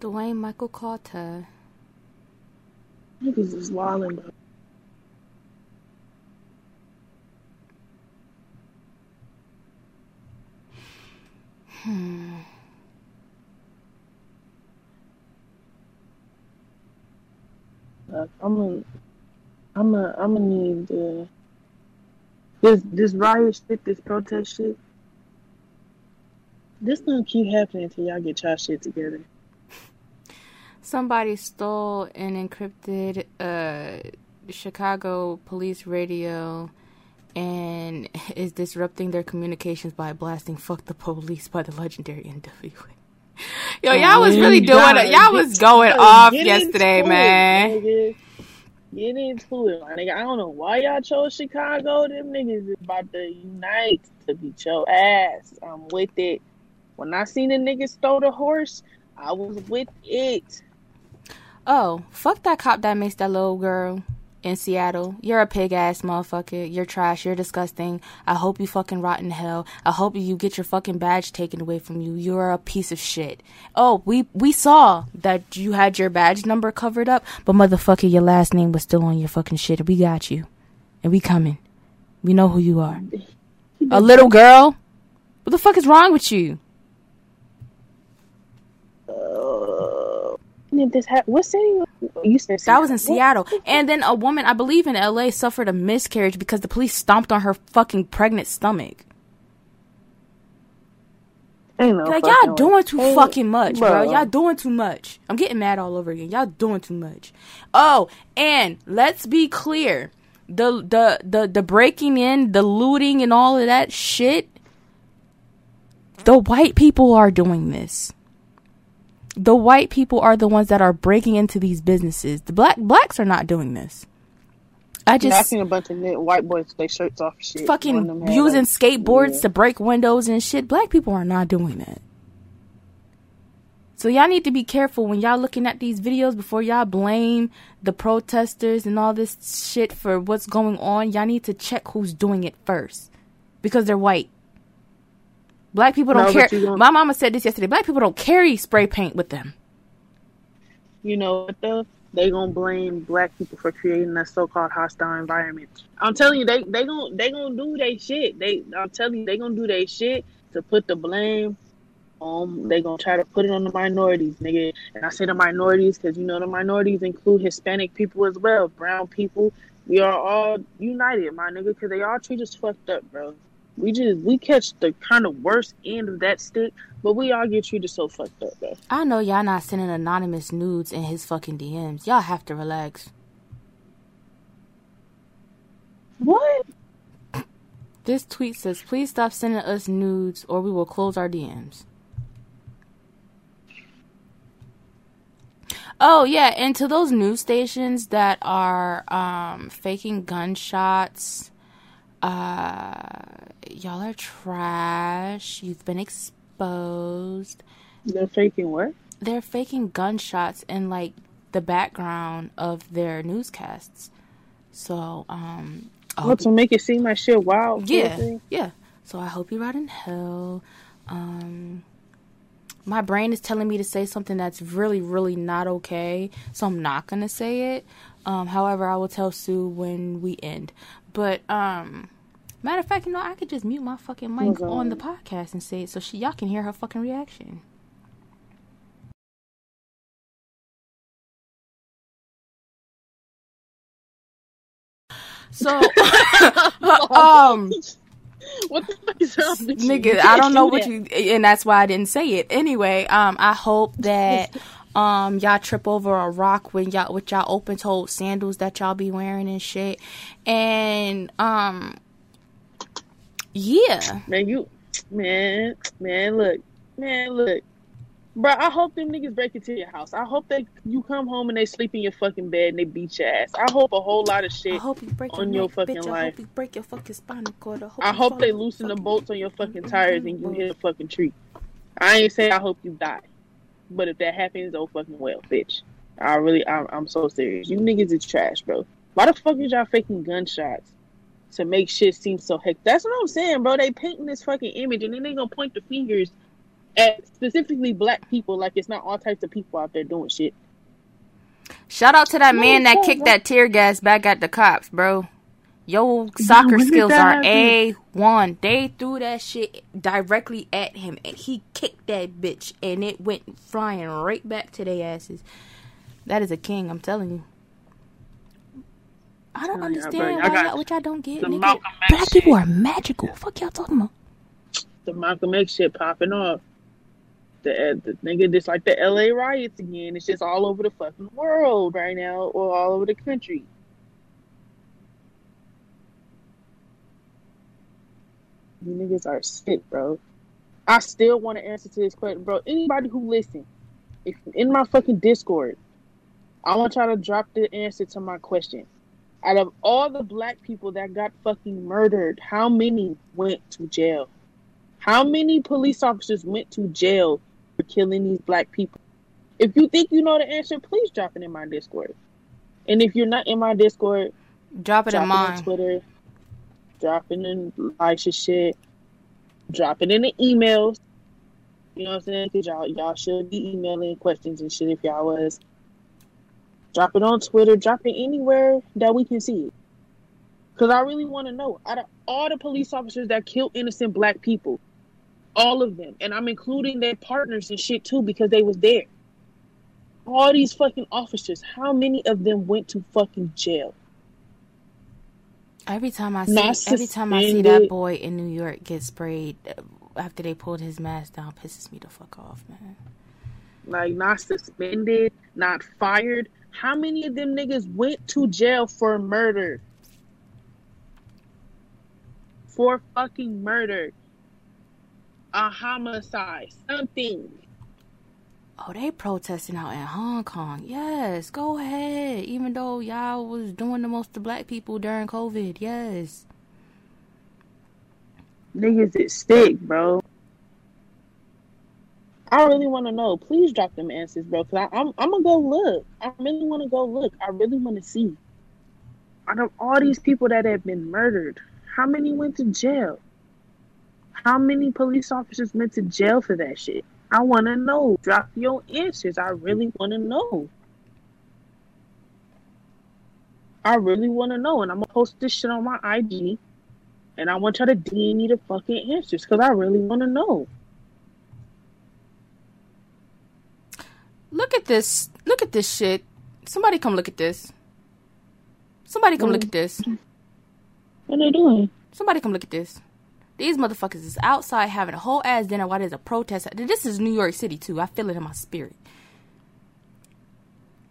Dwayne Michael Carter. Niggas is wildin', bro. Hmm. I'm gonna, I'm gonna, I'm gonna need uh, this this riot shit, this protest shit. This gonna keep happening until y'all get y'all shit together. Somebody stole an encrypted uh, Chicago police radio and is disrupting their communications by blasting "Fuck the Police" by the legendary NWA. Yo, y'all was really doing it. Y'all was going off yesterday, into it, man. Get into it, my nigga. I don't know why y'all chose Chicago. Them niggas is about to unite to beat your ass. I'm with it. When I seen the niggas stole the horse, I was with it. Oh, fuck that cop that makes that little girl in Seattle. You're a pig ass motherfucker. You're trash. You're disgusting. I hope you fucking rot in hell. I hope you get your fucking badge taken away from you. You're a piece of shit. Oh, we we saw that you had your badge number covered up, but motherfucker, your last name was still on your fucking shit. We got you, and we coming. We know who you are. A little girl. What the fuck is wrong with you? Uh, did this happen? What city? You said That was in Seattle. Seattle. And then a woman, I believe in LA, suffered a miscarriage because the police stomped on her fucking pregnant stomach. Ain't no like y'all doing too Ain't- fucking much, bro. bro. Y'all doing too much. I'm getting mad all over again. Y'all doing too much. Oh, and let's be clear. The the the the breaking in, the looting and all of that shit. The white people are doing this. The white people are the ones that are breaking into these businesses. The black blacks are not doing this. I just I seen a bunch of knit white boys with their shirts off. Shit. One of them fucking using skateboards yeah. to break windows and shit. Black people are not doing that. So y'all need to be careful when y'all looking at these videos before y'all blame the protesters and all this shit for what's going on. Y'all need to check who's doing it first because they're white. Black people don't No, carry. don't- My mama said this yesterday. Black people don't carry spray paint with them. You know what though? They gonna blame black people for creating that so-called hostile environment. I'm telling you, they they gonna they gonna do they shit. They I'm telling you, they gonna do they shit to put the blame on. They gonna try to put it on the minorities, nigga. And I say the minorities because you know the minorities include Hispanic people as well, brown people, We are all united, my nigga, because they all treat us fucked up, bro. We just we catch the kind of worst end of that stick, but we all get treated so fucked up, bro. I know y'all not sending anonymous nudes in his fucking DMs. Y'all have to relax. What? This tweet says, please stop sending us nudes or we will close our DMs. Oh yeah, and to those news stations that are um, faking gunshots, uh, y'all are trash. You've been exposed. They're faking what? They're faking gunshots in like the background of their newscasts. So, um, I What hope to make it seem like shit wild? yeah, yeah. So I hope you rot in hell. Um, my brain is telling me to say something that's really, really not okay, so I'm not gonna say it. Um, however, I will tell Sue when we end. But um, matter of fact, you know, I could just mute my fucking mic on the podcast and say it, so she y'all can hear her fucking reaction. So, um, what the fuck is up nigga, I don't know do what that. you, and that's why I didn't say it. Anyway, um, I hope that um y'all trip over a rock when y'all with y'all open toed sandals that y'all be wearing and shit, and um, yeah, Man, you, man, man, look, man, look, bro. I hope them niggas break into your house. I hope they you come home and they sleep in your fucking bed and they beat your ass. I hope a whole lot of shit I hope you break on your, neck, fucking bitch. I hope you break your fucking spinal cord. I hope, I hope they loosen the bolts on your fucking tires and you hit a fucking tree. I ain't say I hope you die, but if that happens, oh fucking well, bitch. I really, I'm, I'm so serious. You niggas is trash, bro. Why the fuck is y'all faking gunshots to make shit seem so heck? That's what I'm saying, bro. They painting this fucking image and then they gonna point the fingers at specifically black people like it's not all types of people out there doing shit. Shout out to that man that kicked that tear gas back at the cops, bro. Your soccer did skills are? A one. They threw that shit directly at him, and he kicked that bitch, and it went flying right back to their asses. That is a king, I'm telling you. I don't Yeah, understand I why y'all, what y'all don't get. Nigga. Black people are magical. Fuck y'all talking about. The Malcolm X shit popping off. The, uh, the nigga just like the LA riots again. It's just all over the fucking world right now, or all over the country. You niggas are sick, bro. I still want to answer to this question, bro. Anybody who listen, if in my fucking Discord, I want y'all to drop the answer to my question. Out of all the black people that got fucking murdered, how many went to jail? How many police officers went to jail for killing these black people? If you think you know the answer, please drop it in my Discord. And if you're not in my Discord, Drop it in on mine. Twitter, drop it in Elisha shit, dropping in the emails. You know what I'm saying? Because y'all, y'all should be emailing questions and shit if y'all was. Drop it on Twitter, drop it anywhere that we can see it. Because I really want to know. Out of all the police officers that killed innocent black people, all of them, and I'm including their partners and shit too because they was there. All these fucking officers, how many of them went to fucking jail? Every time I see, every time I see that boy in New York get sprayed uh, after they pulled his mask down, pisses me the fuck off, man. like not suspended, not fired. How many of them niggas went to jail for murder? For fucking murder. A homicide. Something. Oh, they protesting out in Hong Kong. Yes, go ahead. Even though y'all was doing the most to black people during COVID. Yes. Niggas is stick, bro. I really want to know. Please drop them answers, bro. Cause I, I'm I'm gonna go look. I really want to go look. I really want to see. Out of all these people that have been murdered, how many went to jail? How many police officers went to jail for that shit? I want to know. Drop your answers. I really want to know. I really want to know, and I'm gonna post this shit on my IG, and I want y'all to DM me the fucking answers because I really want to know. Look at this. Look at this shit. Somebody come look at this. Somebody come Mm. look at this. What are they doing? Somebody come look at this. These motherfuckers is outside having a whole ass dinner while there's a protest. This is New York City too. I feel it in my spirit.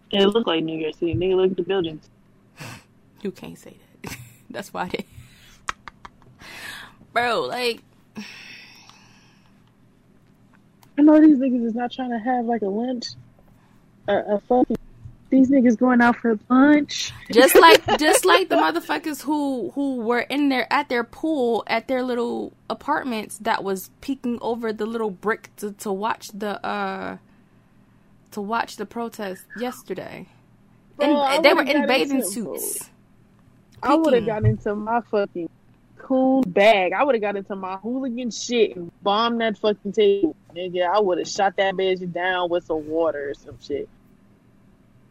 It look like New York City. Nigga, look at the buildings. You can't say that. That's why they. Bro, like, I know these niggas is not trying to have like a lunch. A, a fucking. These niggas going out for lunch. just like just like the motherfuckers who who were in there at their pool at their little apartments that was peeking over the little brick to, to watch the uh to watch the protest yesterday. Bro, and they were in bathing suits. I would have got into my fucking cool bag. I would have got into my hooligan shit and bombed that fucking table. Nigga, I would have shot that bitch down with some water or some shit.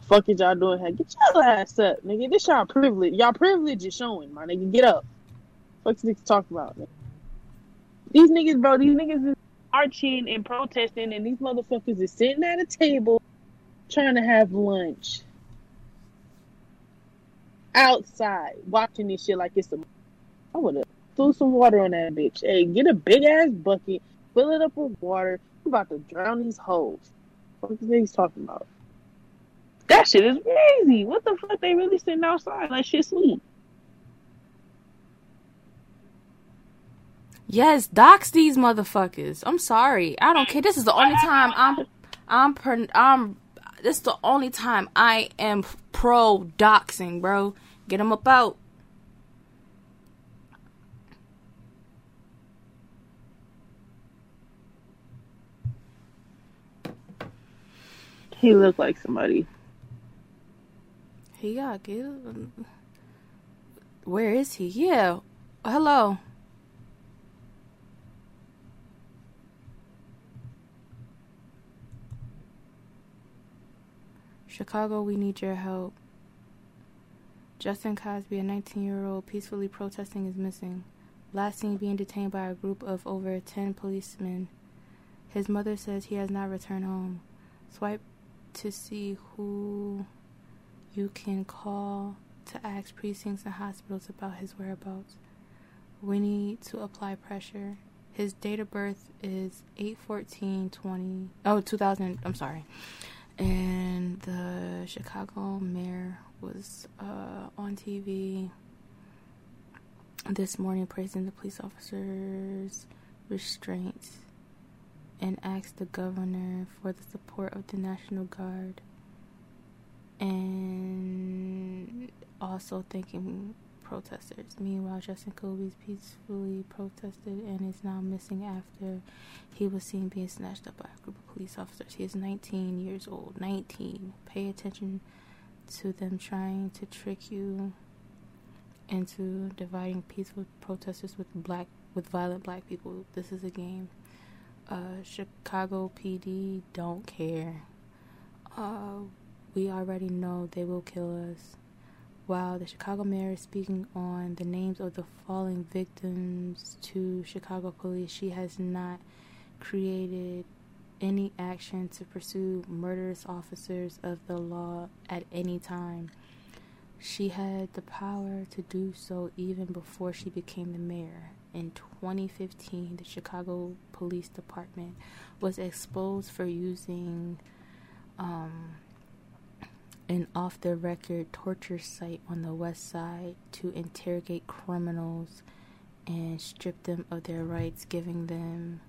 Fuck is y'all doing? Hey, get your ass up, nigga. This y'all privilege. Y'all privilege is showing, my nigga. Get up. Fuck niggas talking about, nigga. These niggas, bro, these niggas is marching and protesting, and these motherfuckers is sitting at a table trying to have lunch outside watching this shit like it's a. I would have threw some water on that bitch. Hey, get a big ass bucket, fill it up with water. I'm about to drown these hoes. What the niggas talking about? That shit is crazy. What the fuck? They really sitting outside like shit sweet. Yes, dox these motherfuckers. I'm sorry. I don't care. This is the only time I'm I'm per, I'm this is the only time I am pro doxing, bro. Get them up out. He looked like somebody. He got. Where is he? Yeah. Hello. Chicago, we need your help. Justin Cosby, a 19 year old peacefully protesting, is missing. Last seen being detained by a group of over 10 policemen. His mother says he has not returned home. Swipe to see who you can call to ask precincts and hospitals about his whereabouts. We need to apply pressure. His date of birth is 8-14-20, oh 2000 I'm sorry. And the Chicago mayor was uh, on TV this morning praising the police officers' restraints and asked the governor for the support of the National Guard and also thanking protesters. Meanwhile, Justin Cosby peacefully protested and is now missing after he was seen being snatched up by a group of police officers. He is 19 years old. 19. Pay attention to them trying to trick you into dividing peaceful protesters with black with violent black people. This is a game. Uh, Chicago PD don't care. Uh, we already know they will kill us. While the Chicago mayor is speaking on the names of the falling victims to Chicago police, she has not created any action to pursue murderous officers of the law at any time. She had the power to do so even before she became the mayor. In 2015, the Chicago Police Department was exposed for using um, an off the record torture site on the west side to interrogate criminals and strip them of their rights, giving them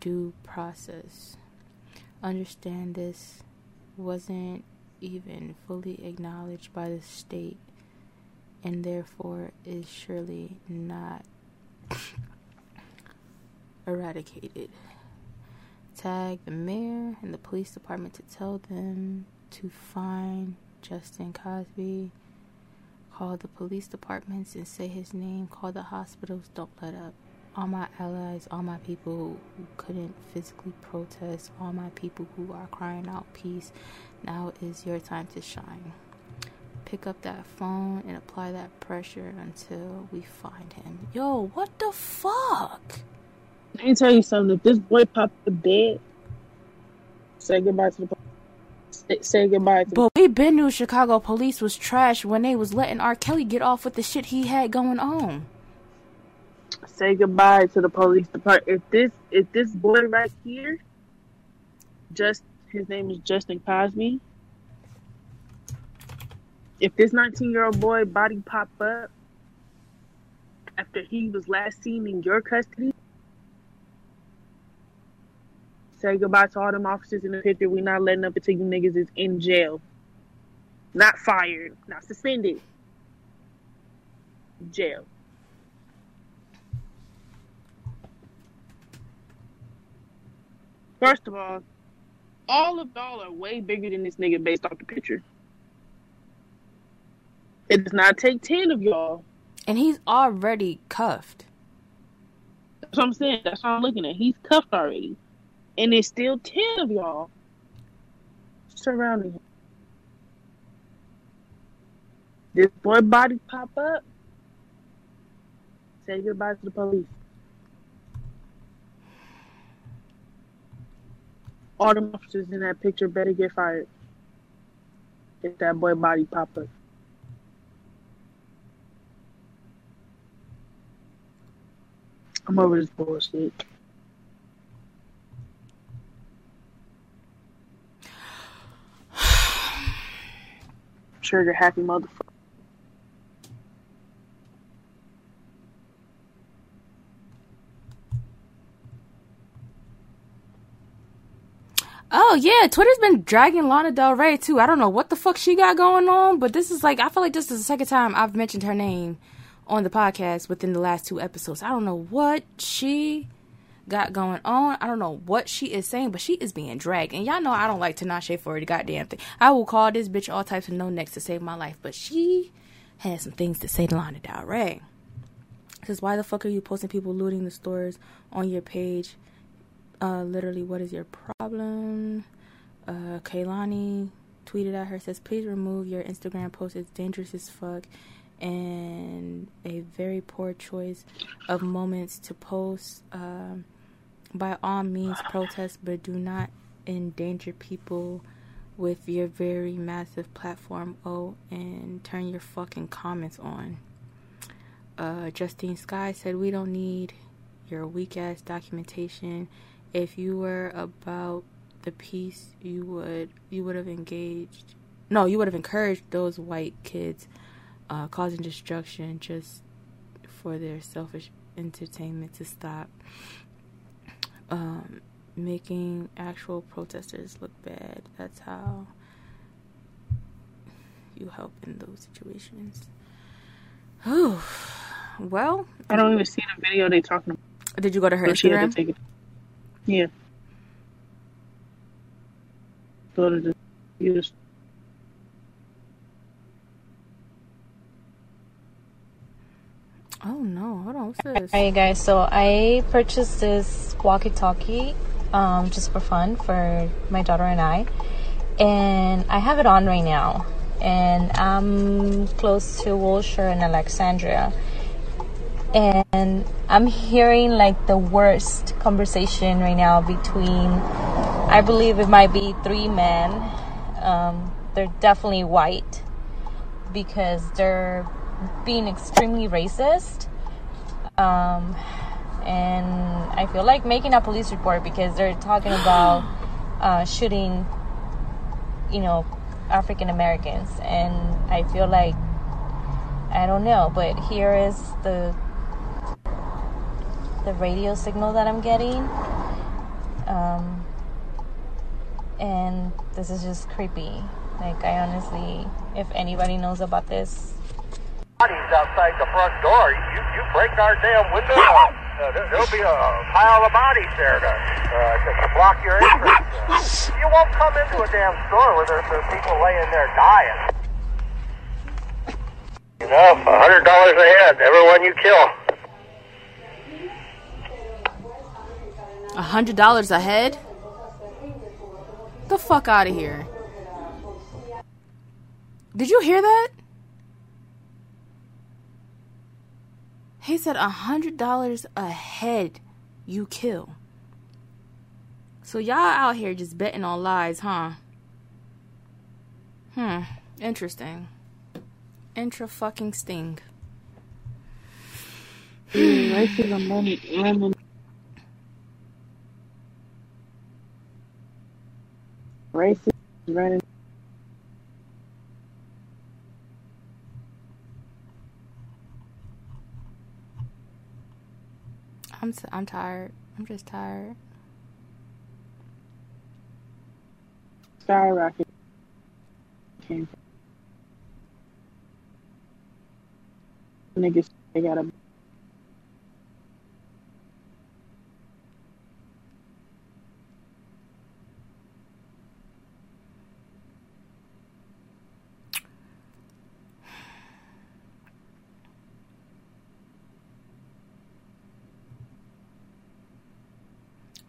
due process. Understand this wasn't even fully acknowledged by the state and therefore is surely not eradicated. Tag the mayor and the police department to tell them to find Justin Cosby. Call the police departments and say his name. Call the hospitals. Don't let up. All my allies, all my people who couldn't physically protest, all my people who are crying out peace, now is your time to shine. Pick up that phone and apply that pressure until we find him. Yo, what the fuck? Let me tell you something. If this boy popped the bed, say goodbye to the police. Say, say goodbye to But we been knew Chicago police was trash when they was letting R. Kelly get off with the shit he had going on. say goodbye to the police department. If this if this boy right here, just his name is Justin Cosby. If this 19 year old boy body pop up after he was last seen in your custody, say goodbye to all them officers in the picture. We not letting up until you niggas is in jail, not fired, not suspended, jail. First of all, all of y'all are way bigger than this nigga based off the picture. It does not take ten of y'all. And he's already cuffed. That's what I'm saying. That's what I'm looking at. He's cuffed already. And there's still ten of y'all surrounding him. This boy body pop up. Say goodbye to the police. All the officers in that picture better get fired. If that boy body pop up. I'm over this bullshit. Trigger happy motherfucker. Oh yeah, Twitter's been dragging Lana Del Rey too. I don't know what the fuck she got going on, but this is like I feel like this is the second time I've mentioned her name on the podcast within the last two episodes. I don't know what she got going on. I don't know what she is saying, but she is being dragged. And y'all know I don't like Tinashe for the goddamn thing. I will call this bitch all types of no necks to save my life, but she has some things to say to Lana Del Rey. Says why the fuck are you posting people looting the stores on your page? Uh, literally, what is your problem? Uh, Kehlani tweeted at her says, please remove your Instagram post. It's dangerous as fuck and a very poor choice of moments to post. Um, by all means, protest, but do not endanger people with your very massive platform. Oh, and turn your fucking comments on. Uh, Justine Skye said, We don't need your weak ass documentation. If you were about the peace, you would you would have engaged. No, you would have encouraged those white kids uh, causing destruction just for their selfish entertainment to stop. Um, making actual protesters look bad. That's how you help in those situations. Oh, well. I don't even see the video they talking about. Did you go to her So had to. Yeah. Go to the. Oh no, hold on, what's this? Alright guys, so I purchased this walkie-talkie um, just for fun for my daughter and I. And I have it on right now. And I'm close to Wilshire and Alexandria. And I'm hearing like the worst conversation right now between, I believe it might be three men. Um, they're definitely white because they're being extremely racist. Um, and I feel like making a police report because they're talking about uh, shooting, you know, African Americans. And I feel like, I don't know, but here is the the radio signal that I'm getting. Um, and this is just creepy. Like, I honestly, if anybody knows about this, bodies outside the front door. You, you break our damn window, uh, there, there'll be a pile of bodies there to, uh, to, to block your entrance. Uh, you won't come into a damn store where there's, there's people laying there dying. You know, a hundred dollars a head, everyone you kill. A hundred dollars a head? The fuck out of here. Did you hear that? He said a hundred dollars a head you kill. So y'all out here just betting on lies, huh? Hmm. Interesting. Intra fucking sting. Yeah, racism running. Racism running. I'm s- I'm tired. I'm just tired. Skyrocket. Niggas, they gotta.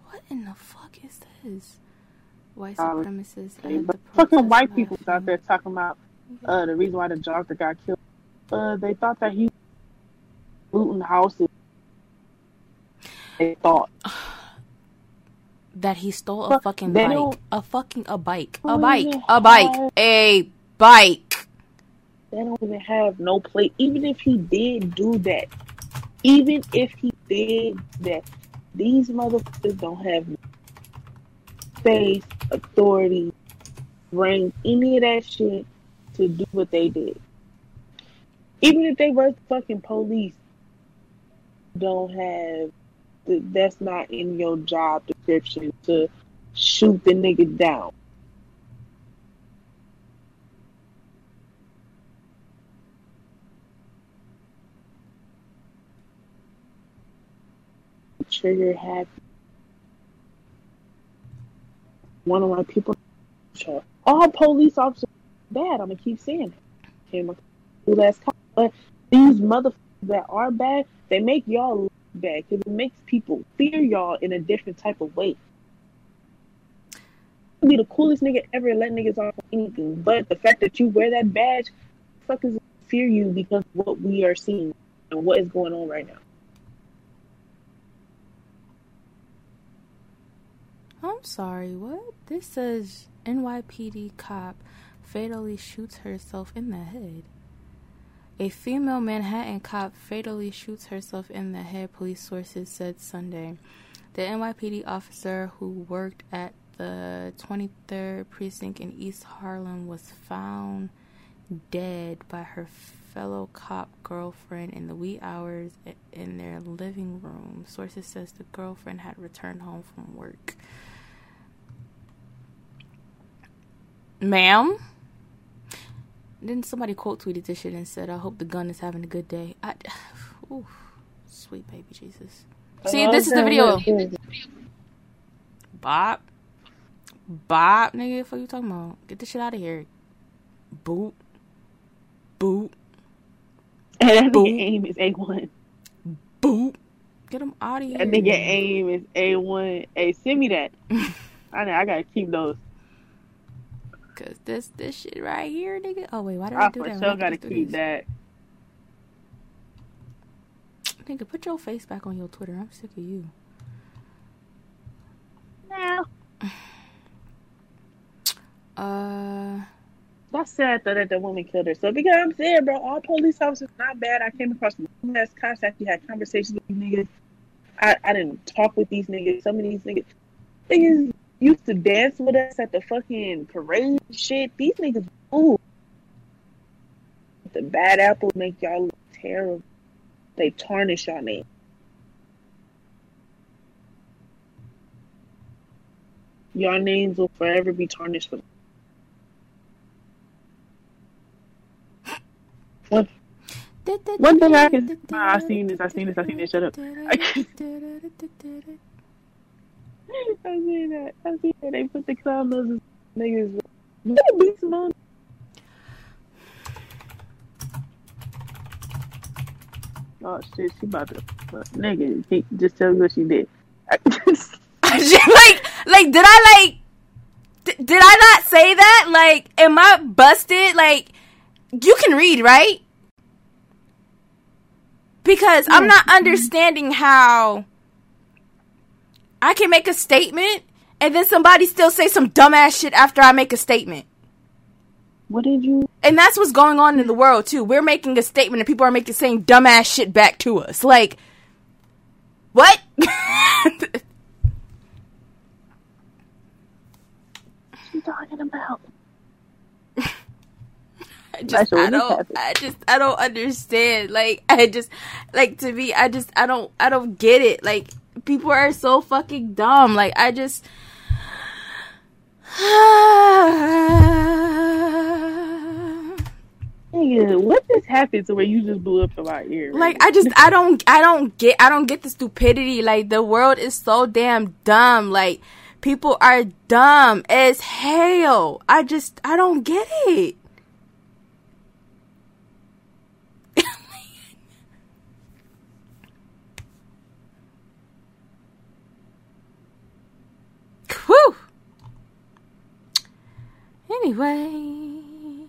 What in the fuck is this? White Um, supremacists and the fucking white people out there talking about uh, the reason why the doctor got killed. Uh, they thought that he was looting houses. They thought. that he stole a Fuck, fucking they bike. don't- A fucking a bike. A bike. A bike. have- A bike. They don't even have no plate. Even if he did do that, even if he did that, these motherfuckers don't have space, authority, rank, any of that shit to do what they did. Even if they were fucking police, don't have. That's not in your job description to shoot the nigga down. Trigger happy. One of my people, all police officers bad. I'm gonna keep saying it. Cop, but these motherfuckers that are bad, they make y'all look bad because it makes people fear y'all in a different type of way. Be the coolest nigga ever, let niggas off anything, but the fact that you wear that badge, fuckers fear you because of what we are seeing and what is going on right now. I'm sorry, what? This says NYPD cop fatally shoots herself in the head. A female Manhattan cop fatally shoots herself in the head, police sources said Sunday. The NYPD officer who worked at the 23rd precinct in East Harlem was found dead by her fellow cop girlfriend in the wee hours in their living room. Sources says the girlfriend had returned home from work. Ma'am? Then somebody quote tweeted this shit and said, I hope the gun is having a good day. I, ooh, sweet baby Jesus. See, this is the video. Bob. Bob, nigga, what you talking about? Get this shit out of here. Boot. Boot. And that nigga aim is A1. Boot. Get him out of here. That nigga aim is A1. Hey, send me that. I know, I gotta keep those. Cause this this shit right here, nigga. Oh wait, why did I, I do that? sure Why did I gotta do keep that. Nigga, put your face back on your Twitter. I'm sick of you. Now. Uh, That's sad though that the woman killed her. So Because I'm saying, bro, all police officers not bad. I came across some ass cops actually had conversations with these niggas. I, I didn't talk with these niggas. Some of these niggas niggas used to dance with us at the fucking parade shit. These niggas ooh. The bad apples make y'all look terrible. They tarnish your name. Your names will forever be tarnished with One, one thing I can. Ah, I seen this. I seen this. I seen this. Shut up. I seen that. I seen that. They put the clown noses niggas. Beat some on. Oh shit, she about to. But nigga, just tell me what she did. like, like, did I like? D- did I not say that? Like, am I busted? Like, you can read, right? Because I'm hmm. not understanding how I can make a statement and then somebody still say some dumbass shit after I make a statement. What did you? And that's what's going on in the world too. We're making a statement, and people are making saying dumbass shit back to us. Like, what? What are you talking about? I just, I don't, I just, I don't understand. Like, I just, like to me, I just, I don't, I don't get it. Like, people are so fucking dumb. Like, I just. Nigga, what just happened to where you just blew up in my ear? Like I just I don't I don't get I don't get the stupidity. Like the world is so damn dumb. Like people are dumb as hell. I just I don't get it. Whew. Anyway,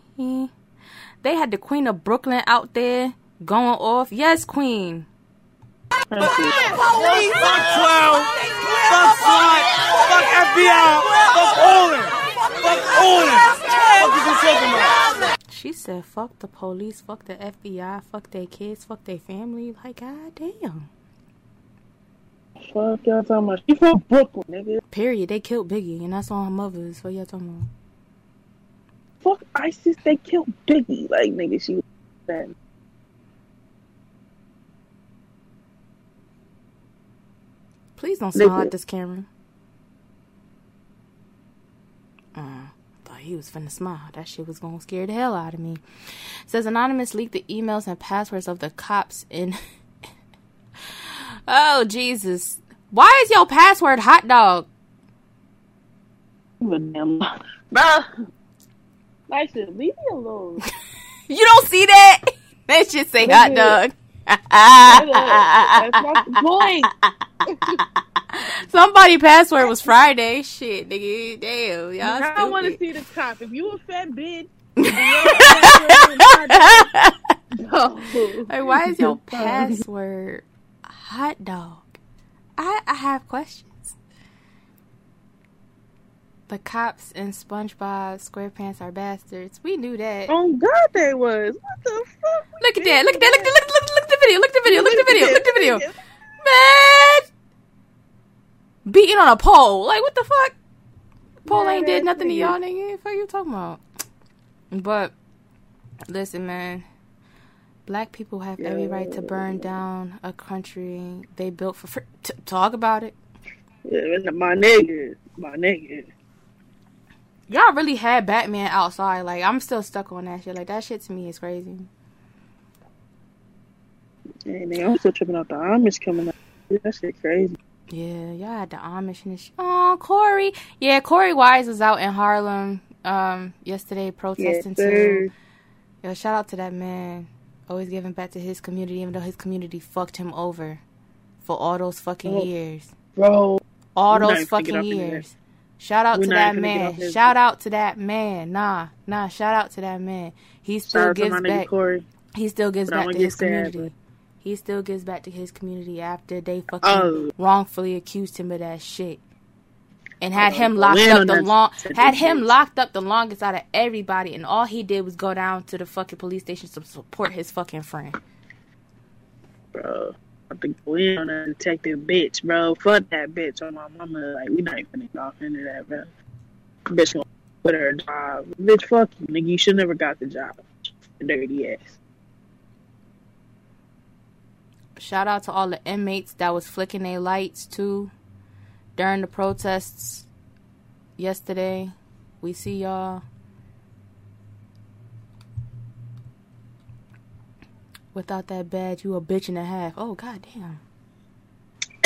they had the Queen of Brooklyn out there going off. Yes, Queen. Fuck 12, fuck SWAT, fuck FBI, fuck all. Fuck all them. Fuck is? She said, "Fuck the police, fuck the FBI, fuck their kids, fuck their family." Like, god damn. Fuck y'all talking about? She from Brooklyn, nigga. Period. They killed Biggie, and that's on her mother's. What y'all talking about? Fuck ISIS. They killed Biggie. Like nigga, she was bad. Please don't smile Nigga. at this camera. Uh, thought he was finna smile. That shit was gonna scare the hell out of me. Says anonymous leaked the emails and passwords of the cops in. Oh Jesus! Why is your password hot dog? Damn. I should leave me alone. You don't see that? That shit say hot dog. That's not the point. Somebody password was Friday. Shit, nigga. Damn, y'all I want to see the cop. If you a fat bitch, no. Like, why is your password hot dog? I I have questions. The cops in SpongeBob SquarePants are bastards. We knew that. Oh God, they was. What the fuck? Look at that! Look at that! Look at look, look, look at the video! Look at the video! Look at the video! Look at the video! Man, beating on a pole. Like what the fuck? Pole ain't did nothing to y'all, nigga. Fuck you talking about? But listen, man. Black people have every right to burn down a country they built for free. T- talk about it. Yeah, my nigga, my nigga. Y'all really had Batman outside. Like I'm still stuck on that shit. Like that shit to me is crazy. Hey, nigga, I'm still tripping out the Amish coming up. That shit crazy. Yeah, y'all had the Amish and this. Oh, Korey. Yeah, Korey Wise was out in Harlem um yesterday protesting sir. too. Yo, shout out to that man. Always giving back to his community, even though his community fucked him over for all those fucking Oh, years. Bro, All those even gonna get fucking off into that. years. Shout out We're to that even gonna get man. Shout out to that man. Nah, nah. Shout out to that man. He still Shout gives back. Korey. He still gives back I'ma to get his sad, community. He still gives back to his community after they fucking Oh. wrongfully accused him of that shit. And had Oh, him locked up the long had him locked up the longest out of everybody and all he did was go down to the fucking police station to support his fucking friend. bro. I think we on a detective bitch, bro. Fuck that bitch on my mama. Like we not even off into that, bro. Bitch gonna quit her job. Bitch, fuck you, nigga. You should never got the job. Dirty ass. Shout out to all the inmates that was flicking their lights too during the protests yesterday. We see y'all. Without that badge, you a bitch and a half. Oh god damn.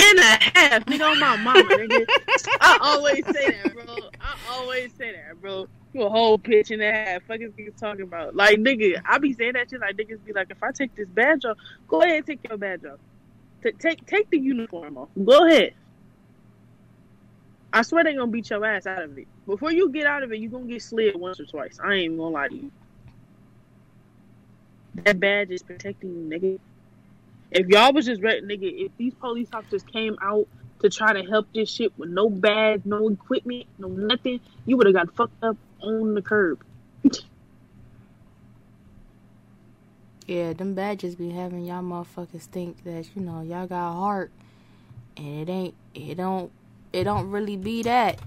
And a half, nigga, on my mama, nigga. I always say that, bro. I always say that, bro. You a whole bitch and a half. Fuck is niggas talking about? Like, nigga, I be saying that shit. Like, niggas be like, if I take this badge off, go ahead and take your badge off. Ta take take the uniform off. Go ahead. I swear they're gonna beat your ass out of it. Before you get out of it, you're gonna get slid once or twice. I ain't gonna lie to you. That badge is protecting you, nigga. If y'all was just ready, nigga, if these police officers came out to try to help this shit with no badge, no equipment, no nothing, you would have got fucked up on the curb. Yeah, them badges be having y'all motherfuckers think that you know y'all got heart, and it ain't. It don't. It don't really be that.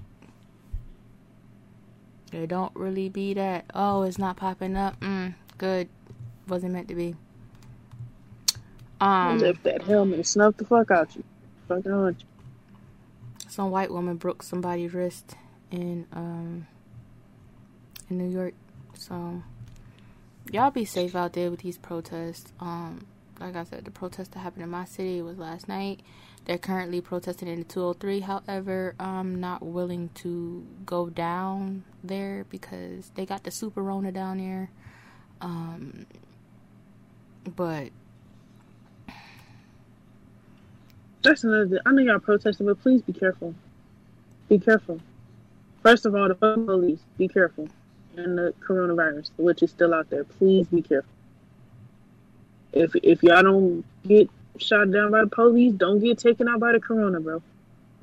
It don't really be that. Oh, it's not popping up. Mm, good. Wasn't meant to be. Um, Lift that helmet and snuff the fuck out you. Fucking on you. some white woman broke somebody's wrist in um in New York. So y'all be safe out there with these protests. Um, like I said, the protest that happened in my city was last night. They're currently protesting in the 203. However, I'm not willing to go down there because they got the super Rona down there. Um, but That's another. I know y'all protesting, but please be careful. Be careful. First of all, the police, be careful. And the coronavirus, which is still out there, please be careful. If if y'all don't get shot down by the police, don't get taken out by the corona, bro.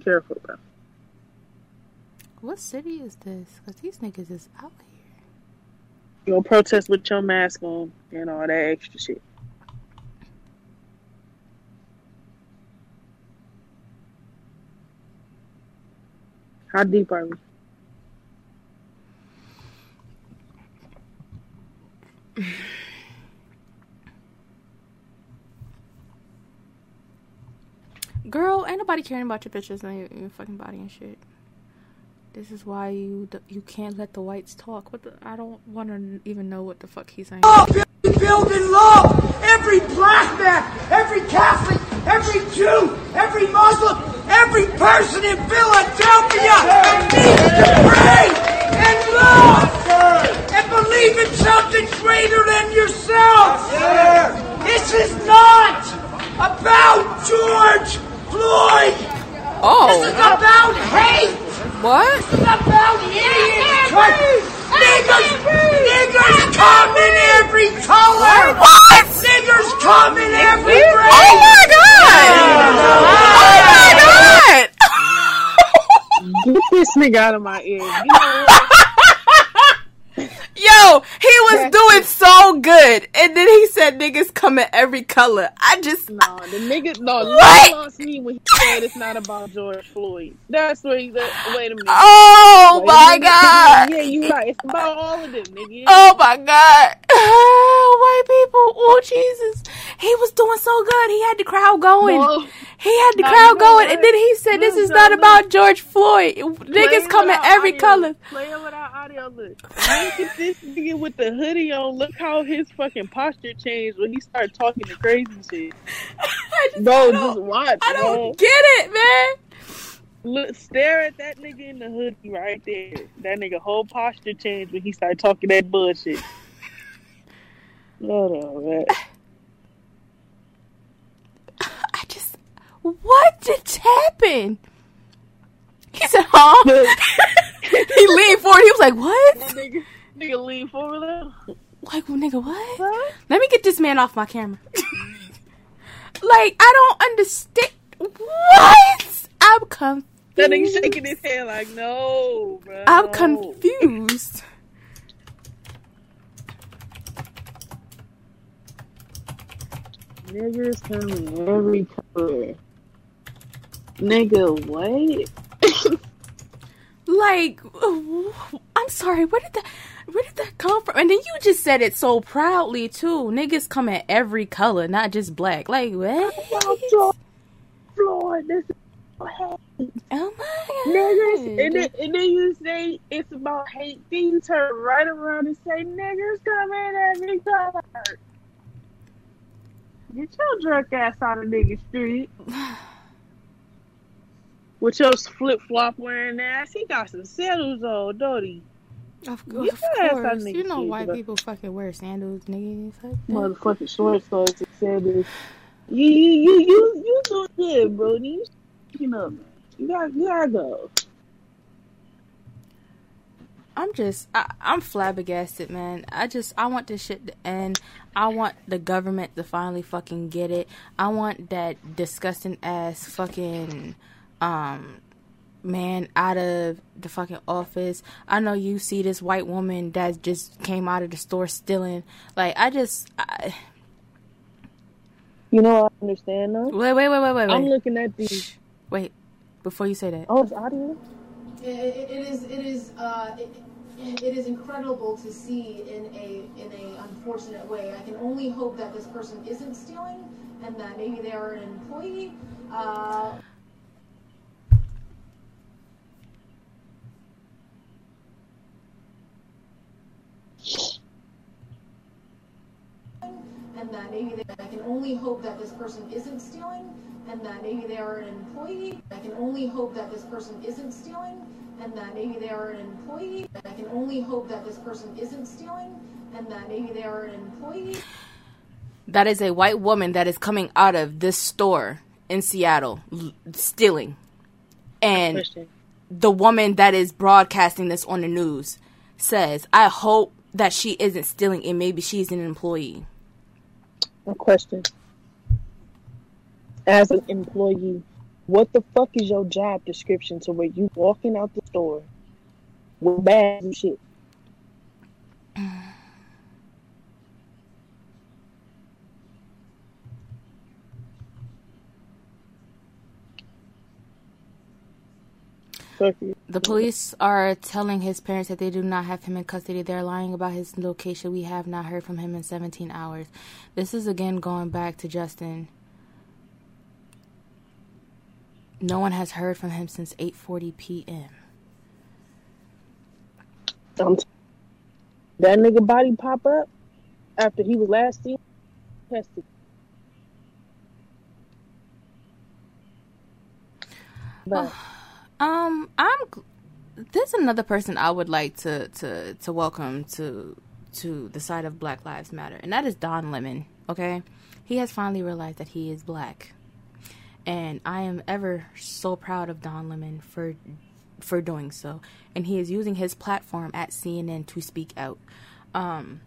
Careful, bro. what city is this? Because these niggas is out here. You'll protest with your mask on and all that extra shit. How deep are we? Girl, ain't nobody caring about your pictures and your, your fucking body and shit. This is why you you can't let the whites talk. What the? I don't want to even know what the fuck he's saying. building love. Every black man, every Catholic, every Jew, every Muslim, every person in Philadelphia needs to pray and love and believe in something greater than yourself. This is not about George Floyd. Oh. This is about hate. What? This is about idiots. Niggers, niggers come in every color. What? Niggers come in every Oh my god! Oh my god! Get this nigga out of my ear. You know what? Yo, he was doing so good, and then he said niggas come in every color. I just no, the niggas no, What? you lost me when he said it's not about George Floyd. That's where he said. Wait a minute. Oh Wait my minute. god! Yeah, you right. It's about all of them, nigga. Oh my god! Oh, white people, oh Jesus! He was doing so good. He had the crowd going. No. He had the No, crowd going, and then he said, "This is not about George Floyd. Niggas come in every audio. color." Play it without audio. Look, at this nigga with the hoodie on. Look how his fucking posture changed when he started talking the crazy shit. Bro, just watch. I bro. don't get it, man. Look, stare at that nigga in the hoodie right there. That nigga whole posture changed when he started talking that bullshit. Hold on, man. I just, what just happened? He said, "Huh?" he leaned forward. He was like, "What?" Nigga, nigga lean forward though. Like, nigga, what? Let me get this man off my camera. like, I don't understand. What? I'm confused. That nigga shaking his head like, no, bro. I'm confused. Niggas come in every color. Nigga, what? Like, I'm sorry. What did that? Where did that come from? And then you just said it so proudly too. Niggas come in every color, not just black. Like what? Floyd, this is Oh my Niggas, and then, and then you say it's about hate. Then you turn right around and say niggers come in every color. Get your drunk ass out of nigga street. With your flip flop wearing ass, he got some sandals on, don't he? Of, Get of your ass out of course, you know white people fucking wear sandals, nigga. Fuck that. Motherfucking short shorts and sandals. You you you you you doing good, bro. You you know. You got you gotta go. I'm just, I, I'm flabbergasted, man. I just, I want this shit to end. I want the government to finally fucking get it. I want that disgusting ass fucking, um, man out of the fucking office. I know you see this white woman that just came out of the store stealing. Like, I just, I, You know, I understand though. Wait, wait, wait, wait, wait. I'm looking at the. Wait, before you say that. Oh, it's audio. It, it, it is it is uh, it, it is incredible to see in a in a unfortunate way. I can only hope that this person isn't stealing and that maybe they are an employee. Uh, and that maybe they, I can only hope that this person isn't stealing and that maybe they are an employee. I can only hope that this person isn't stealing and that maybe they are an employee. I can only hope that this person isn't stealing and that maybe they are an employee. That is a white woman that is coming out of this store in Seattle l- stealing. And the woman that is broadcasting this on the news says, I hope that she isn't stealing and maybe she's an employee. A question. As an employee, what the fuck is your job description to where you walking out the store with bags and shit? You. The police are telling his parents that they do not have him in custody. They're lying about his location. We have not heard from him in 17 hours. This is again going back to Justin. No one has heard from him since 8:40 p.m. T- that nigga body pop up after he was last seen tested. But Um, I'm. There's another person I would like to to to welcome to to the side of Black Lives Matter, and that is Don Lemon. Okay, he has finally realized that he is black, and I am ever so proud of Don Lemon for for doing so. And he is using his platform at CNN to speak out. Um,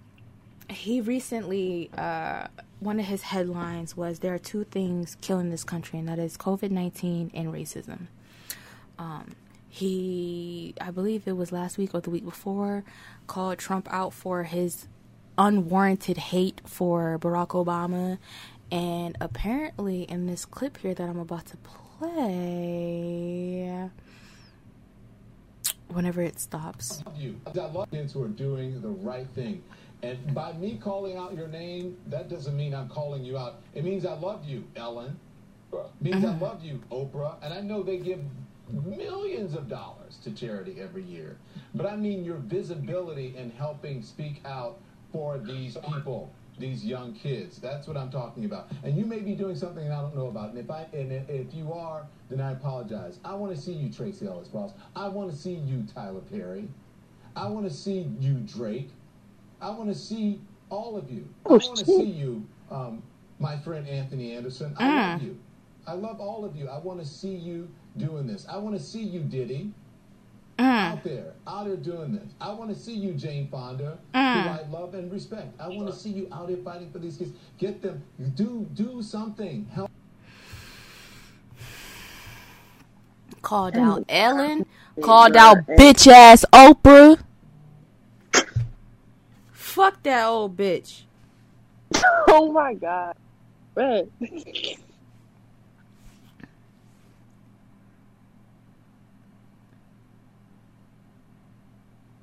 he recently uh, one of his headlines was there are two things killing this country, and that is COVID nineteen and racism. Um, he, I believe it was last week or the week before, called Trump out for his unwarranted hate for Barack Obama. And apparently, in this clip here that I'm about to play, whenever it stops. I love you. I love kids who are doing the right thing. And by me calling out your name, that doesn't mean I'm calling you out. It means I love you, Ellen. It means I love you, Oprah. And I know they give millions of dollars to charity every year. But I mean your visibility in helping speak out for these people, these young kids. That's what I'm talking about. And you may be doing something I don't know about. And if I and if you are, then I apologize. I want to see you, Tracee Ellis Ross. I want to see you, Tyler Perry. I want to see you, Drake. I want to see all of you. I Oh, want to see you, um, my friend Anthony Anderson. I Mm. love you. I love all of you. I want to see you doing this. I want to see you, Diddy, mm. out there, out there doing this. I want to see you, Jane Fonda, Mm. who I love and respect. I want to see you out here fighting for these kids. Get them. Do do something. Help. Called out mm. Ellen, called out mm. bitch ass Oprah. Fuck that old bitch. oh my god. Man.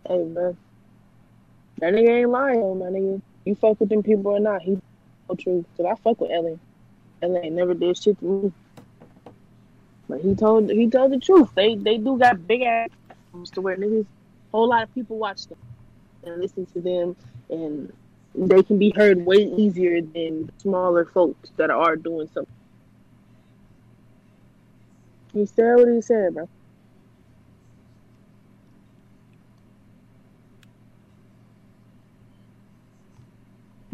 hey man. That nigga ain't lying, my nigga. You fuck with them people or not, he so true. Cause I fuck with Ellen. Ellen ain't never did shit to me. But he told he told the truth. They they do got big ass to where niggas a whole lot of people watch them and listen to them and they can be heard way easier than smaller folks that are doing something. He said what he said, bro.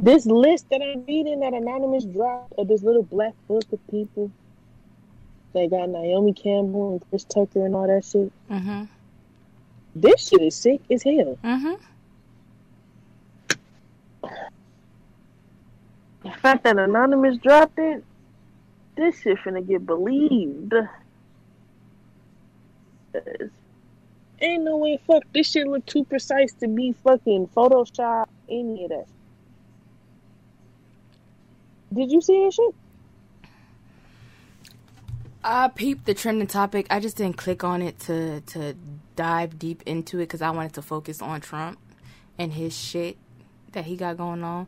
This list that I'm reading that Anonymous dropped of this little black book of people. They got Naomi Campbell and Chris Tucker and all that shit. Mm-hmm. This shit is sick as hell. Mm-hmm. The fact that Anonymous dropped it, this shit finna get believed. Ain't no way, fuck, this shit look too precise to be fucking Photoshop, any of that. Did you see that shit? I peeped the trending topic. I just didn't click on it to to dive deep into it because I wanted to focus on Trump and his shit that he got going on.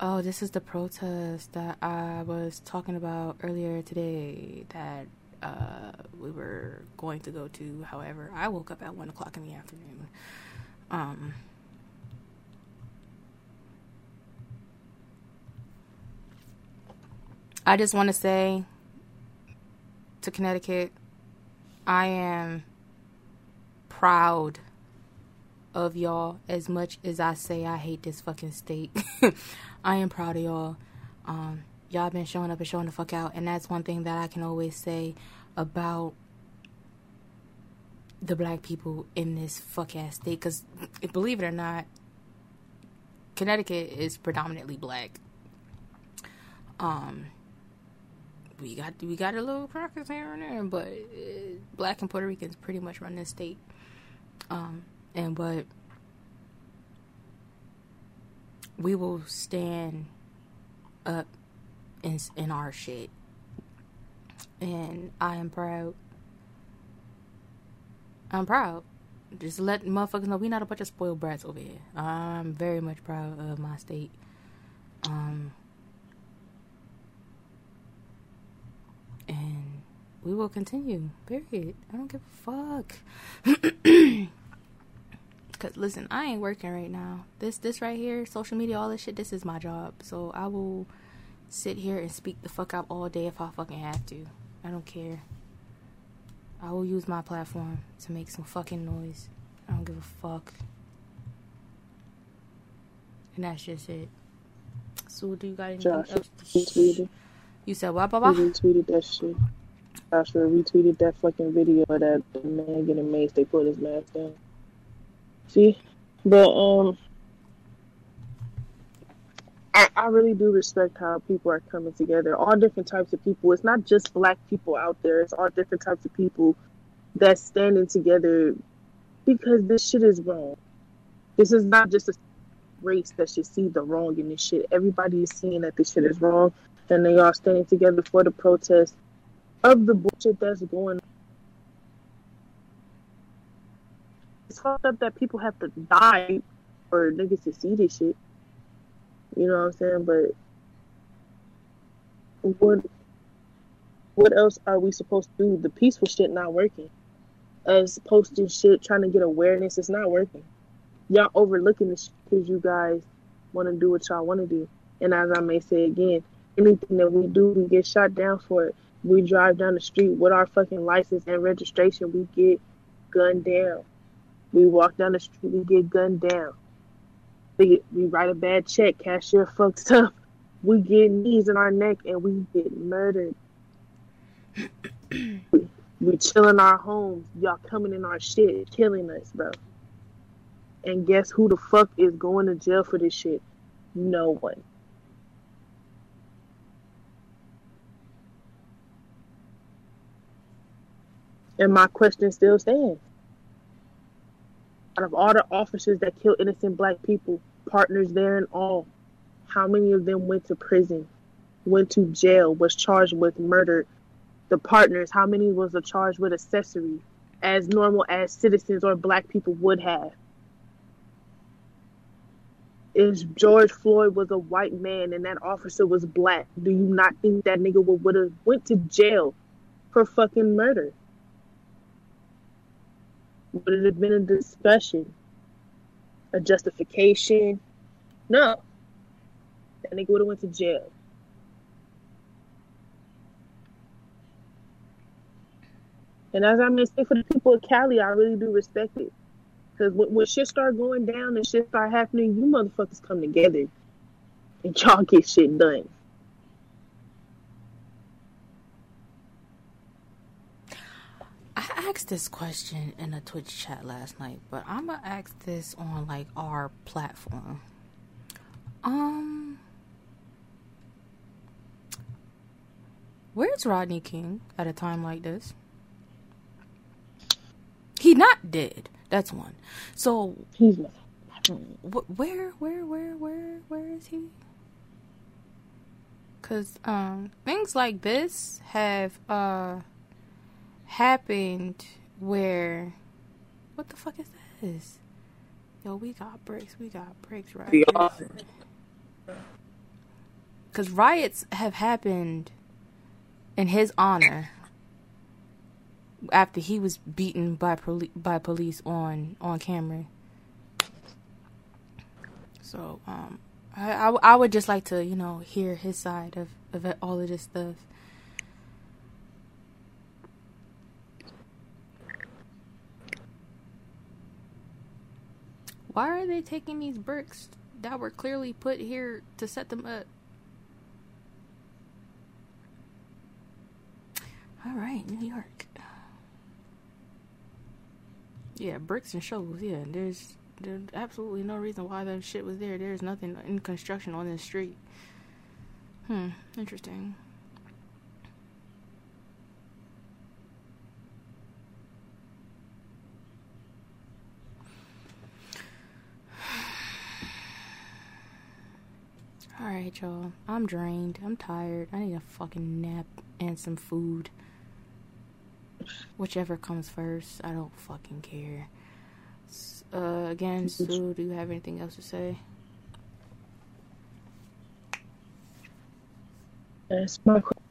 Oh, this is the protest that I was talking about earlier today that uh, we were going to go to. However, I woke up at one o'clock in the afternoon. Um, I just want to say to Connecticut, I am proud of y'all as much as I say I hate this fucking state. I am proud of y'all. Um, y'all been showing up and showing the fuck out, and that's one thing that I can always say about the black people in this fuck ass state. Because believe it or not, Connecticut is predominantly black. Um, we got we got a little crackers here and there, but uh, black and Puerto Ricans pretty much run this state. Um, and but we will stand up in in our shit, and I am proud. I'm proud. Just let motherfuckers know we not a bunch of spoiled brats over here. I'm very much proud of my state. Um, and we will continue. Period. I don't give a fuck. Cause listen, I ain't working right now. This this right here, social media, all this shit, this is my job. So I will sit here and speak the fuck out all day if I fucking have to. I don't care. I will use my platform to make some fucking noise. I don't give a fuck. And that's just it. So do you got anything Josh else? You said what, He Baba? retweeted that shit. Joshua retweeted that fucking video of that man getting maced. They put his mask down. See, but um, I, I really do respect how people are coming together. All different types of people. It's not just black people out there. It's all different types of people that's standing together because this shit is wrong. This is not just a race that should see the wrong in this shit. Everybody is seeing that this shit is wrong, and they are standing together for the protest of the bullshit that's going on. It's fucked up that people have to die for niggas to see this shit. You know what I'm saying? But what what else are we supposed to do? The peaceful shit not working. Us posting shit, trying to get awareness, it's not working. Y'all overlooking this because you guys want to do what y'all want to do. And as I may say again, anything that we do, we get shot down for it. We drive down the street with our fucking license and registration, we get gunned down. We walk down the street, we get gunned down. We, we write a bad check, cashier fucks up. We get knees in our neck and we get murdered. we, we chill in our homes. Y'all coming in our shit, killing us, bro. And guess who the fuck is going to jail for this shit? No one. And my question still stands. Out of all the officers that kill innocent black people, partners there and all, how many of them went to prison, went to jail, was charged with murder? The partners, how many was charged with accessory, as normal as citizens or black people would have? If George Floyd was a white man and that officer was black, do you not think that nigga would would have went to jail for fucking murder? Would it have been a discussion, a justification? No, that nigga would have went to jail. And as I may say for the people of Cali, I really do respect it. Because when, when shit start going down and shit start happening, you motherfuckers come together and y'all get shit done. I asked this question in a Twitch chat last night, but I'm gonna ask this on like our platform. Um, where's Rodney King at a time like this? He not dead. That's one. So he's. Wh- where, where, where, where, where is he? Cause um, things like this have uh happened where what the fuck is this? Yo, we got bricks. We got bricks right Cause riots have happened in his honor after he was beaten by poli- by police on on camera. So um, I, I I would just like to you know hear his side of of all of this stuff. Why are they taking these bricks that were clearly put here to set them up? All right, New York. Yeah, bricks and shovels. Yeah, there's there's absolutely no reason why that shit was there. There's nothing in construction on this street. Hmm, interesting. All right, y'all. I'm drained. I'm tired. I need a fucking nap and some food. Whichever comes first, I don't fucking care. Uh, again, Sue, do you have anything else to say? That's my question.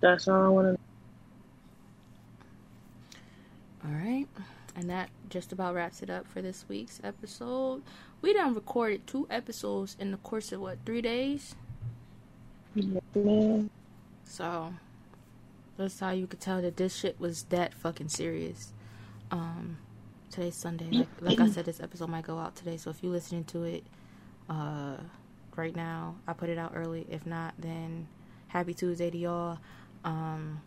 That's all I want to know. All right. And that just about wraps it up for this week's episode. We done recorded two episodes in the course of what, three days? Man, So that's how you could tell that this shit was that fucking serious. Um, today's Sunday. Like, like I said, this episode might go out today. So if you're listening to it, uh, right now, I put it out early. If not, then happy Tuesday to y'all. Um,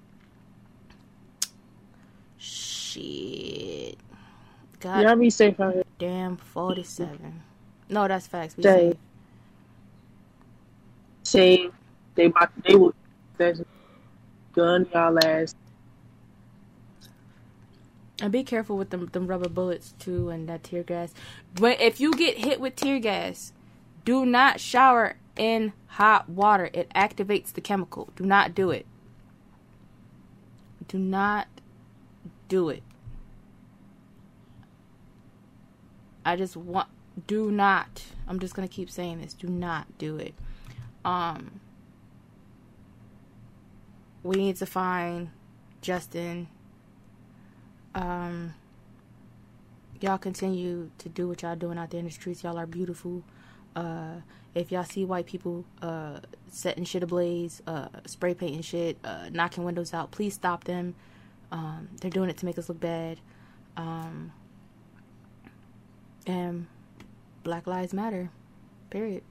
shit. God Y'all be safe out here. damn 47. No, that's facts. Be Say, safe. say they about they will gun y'all ass. And be careful with them, them rubber bullets too, and that tear gas. But if you get hit with tear gas, do not shower in hot water. It activates the chemical. Do not do it. Do not do it. I just want do not. I'm just gonna keep saying this. Do not do it. Um we need to find Justin um y'all continue to do what y'all doing out there in the streets y'all are beautiful uh if y'all see white people uh setting shit ablaze uh spray painting shit uh knocking windows out please stop them um they're doing it to make us look bad. Um and black lives matter period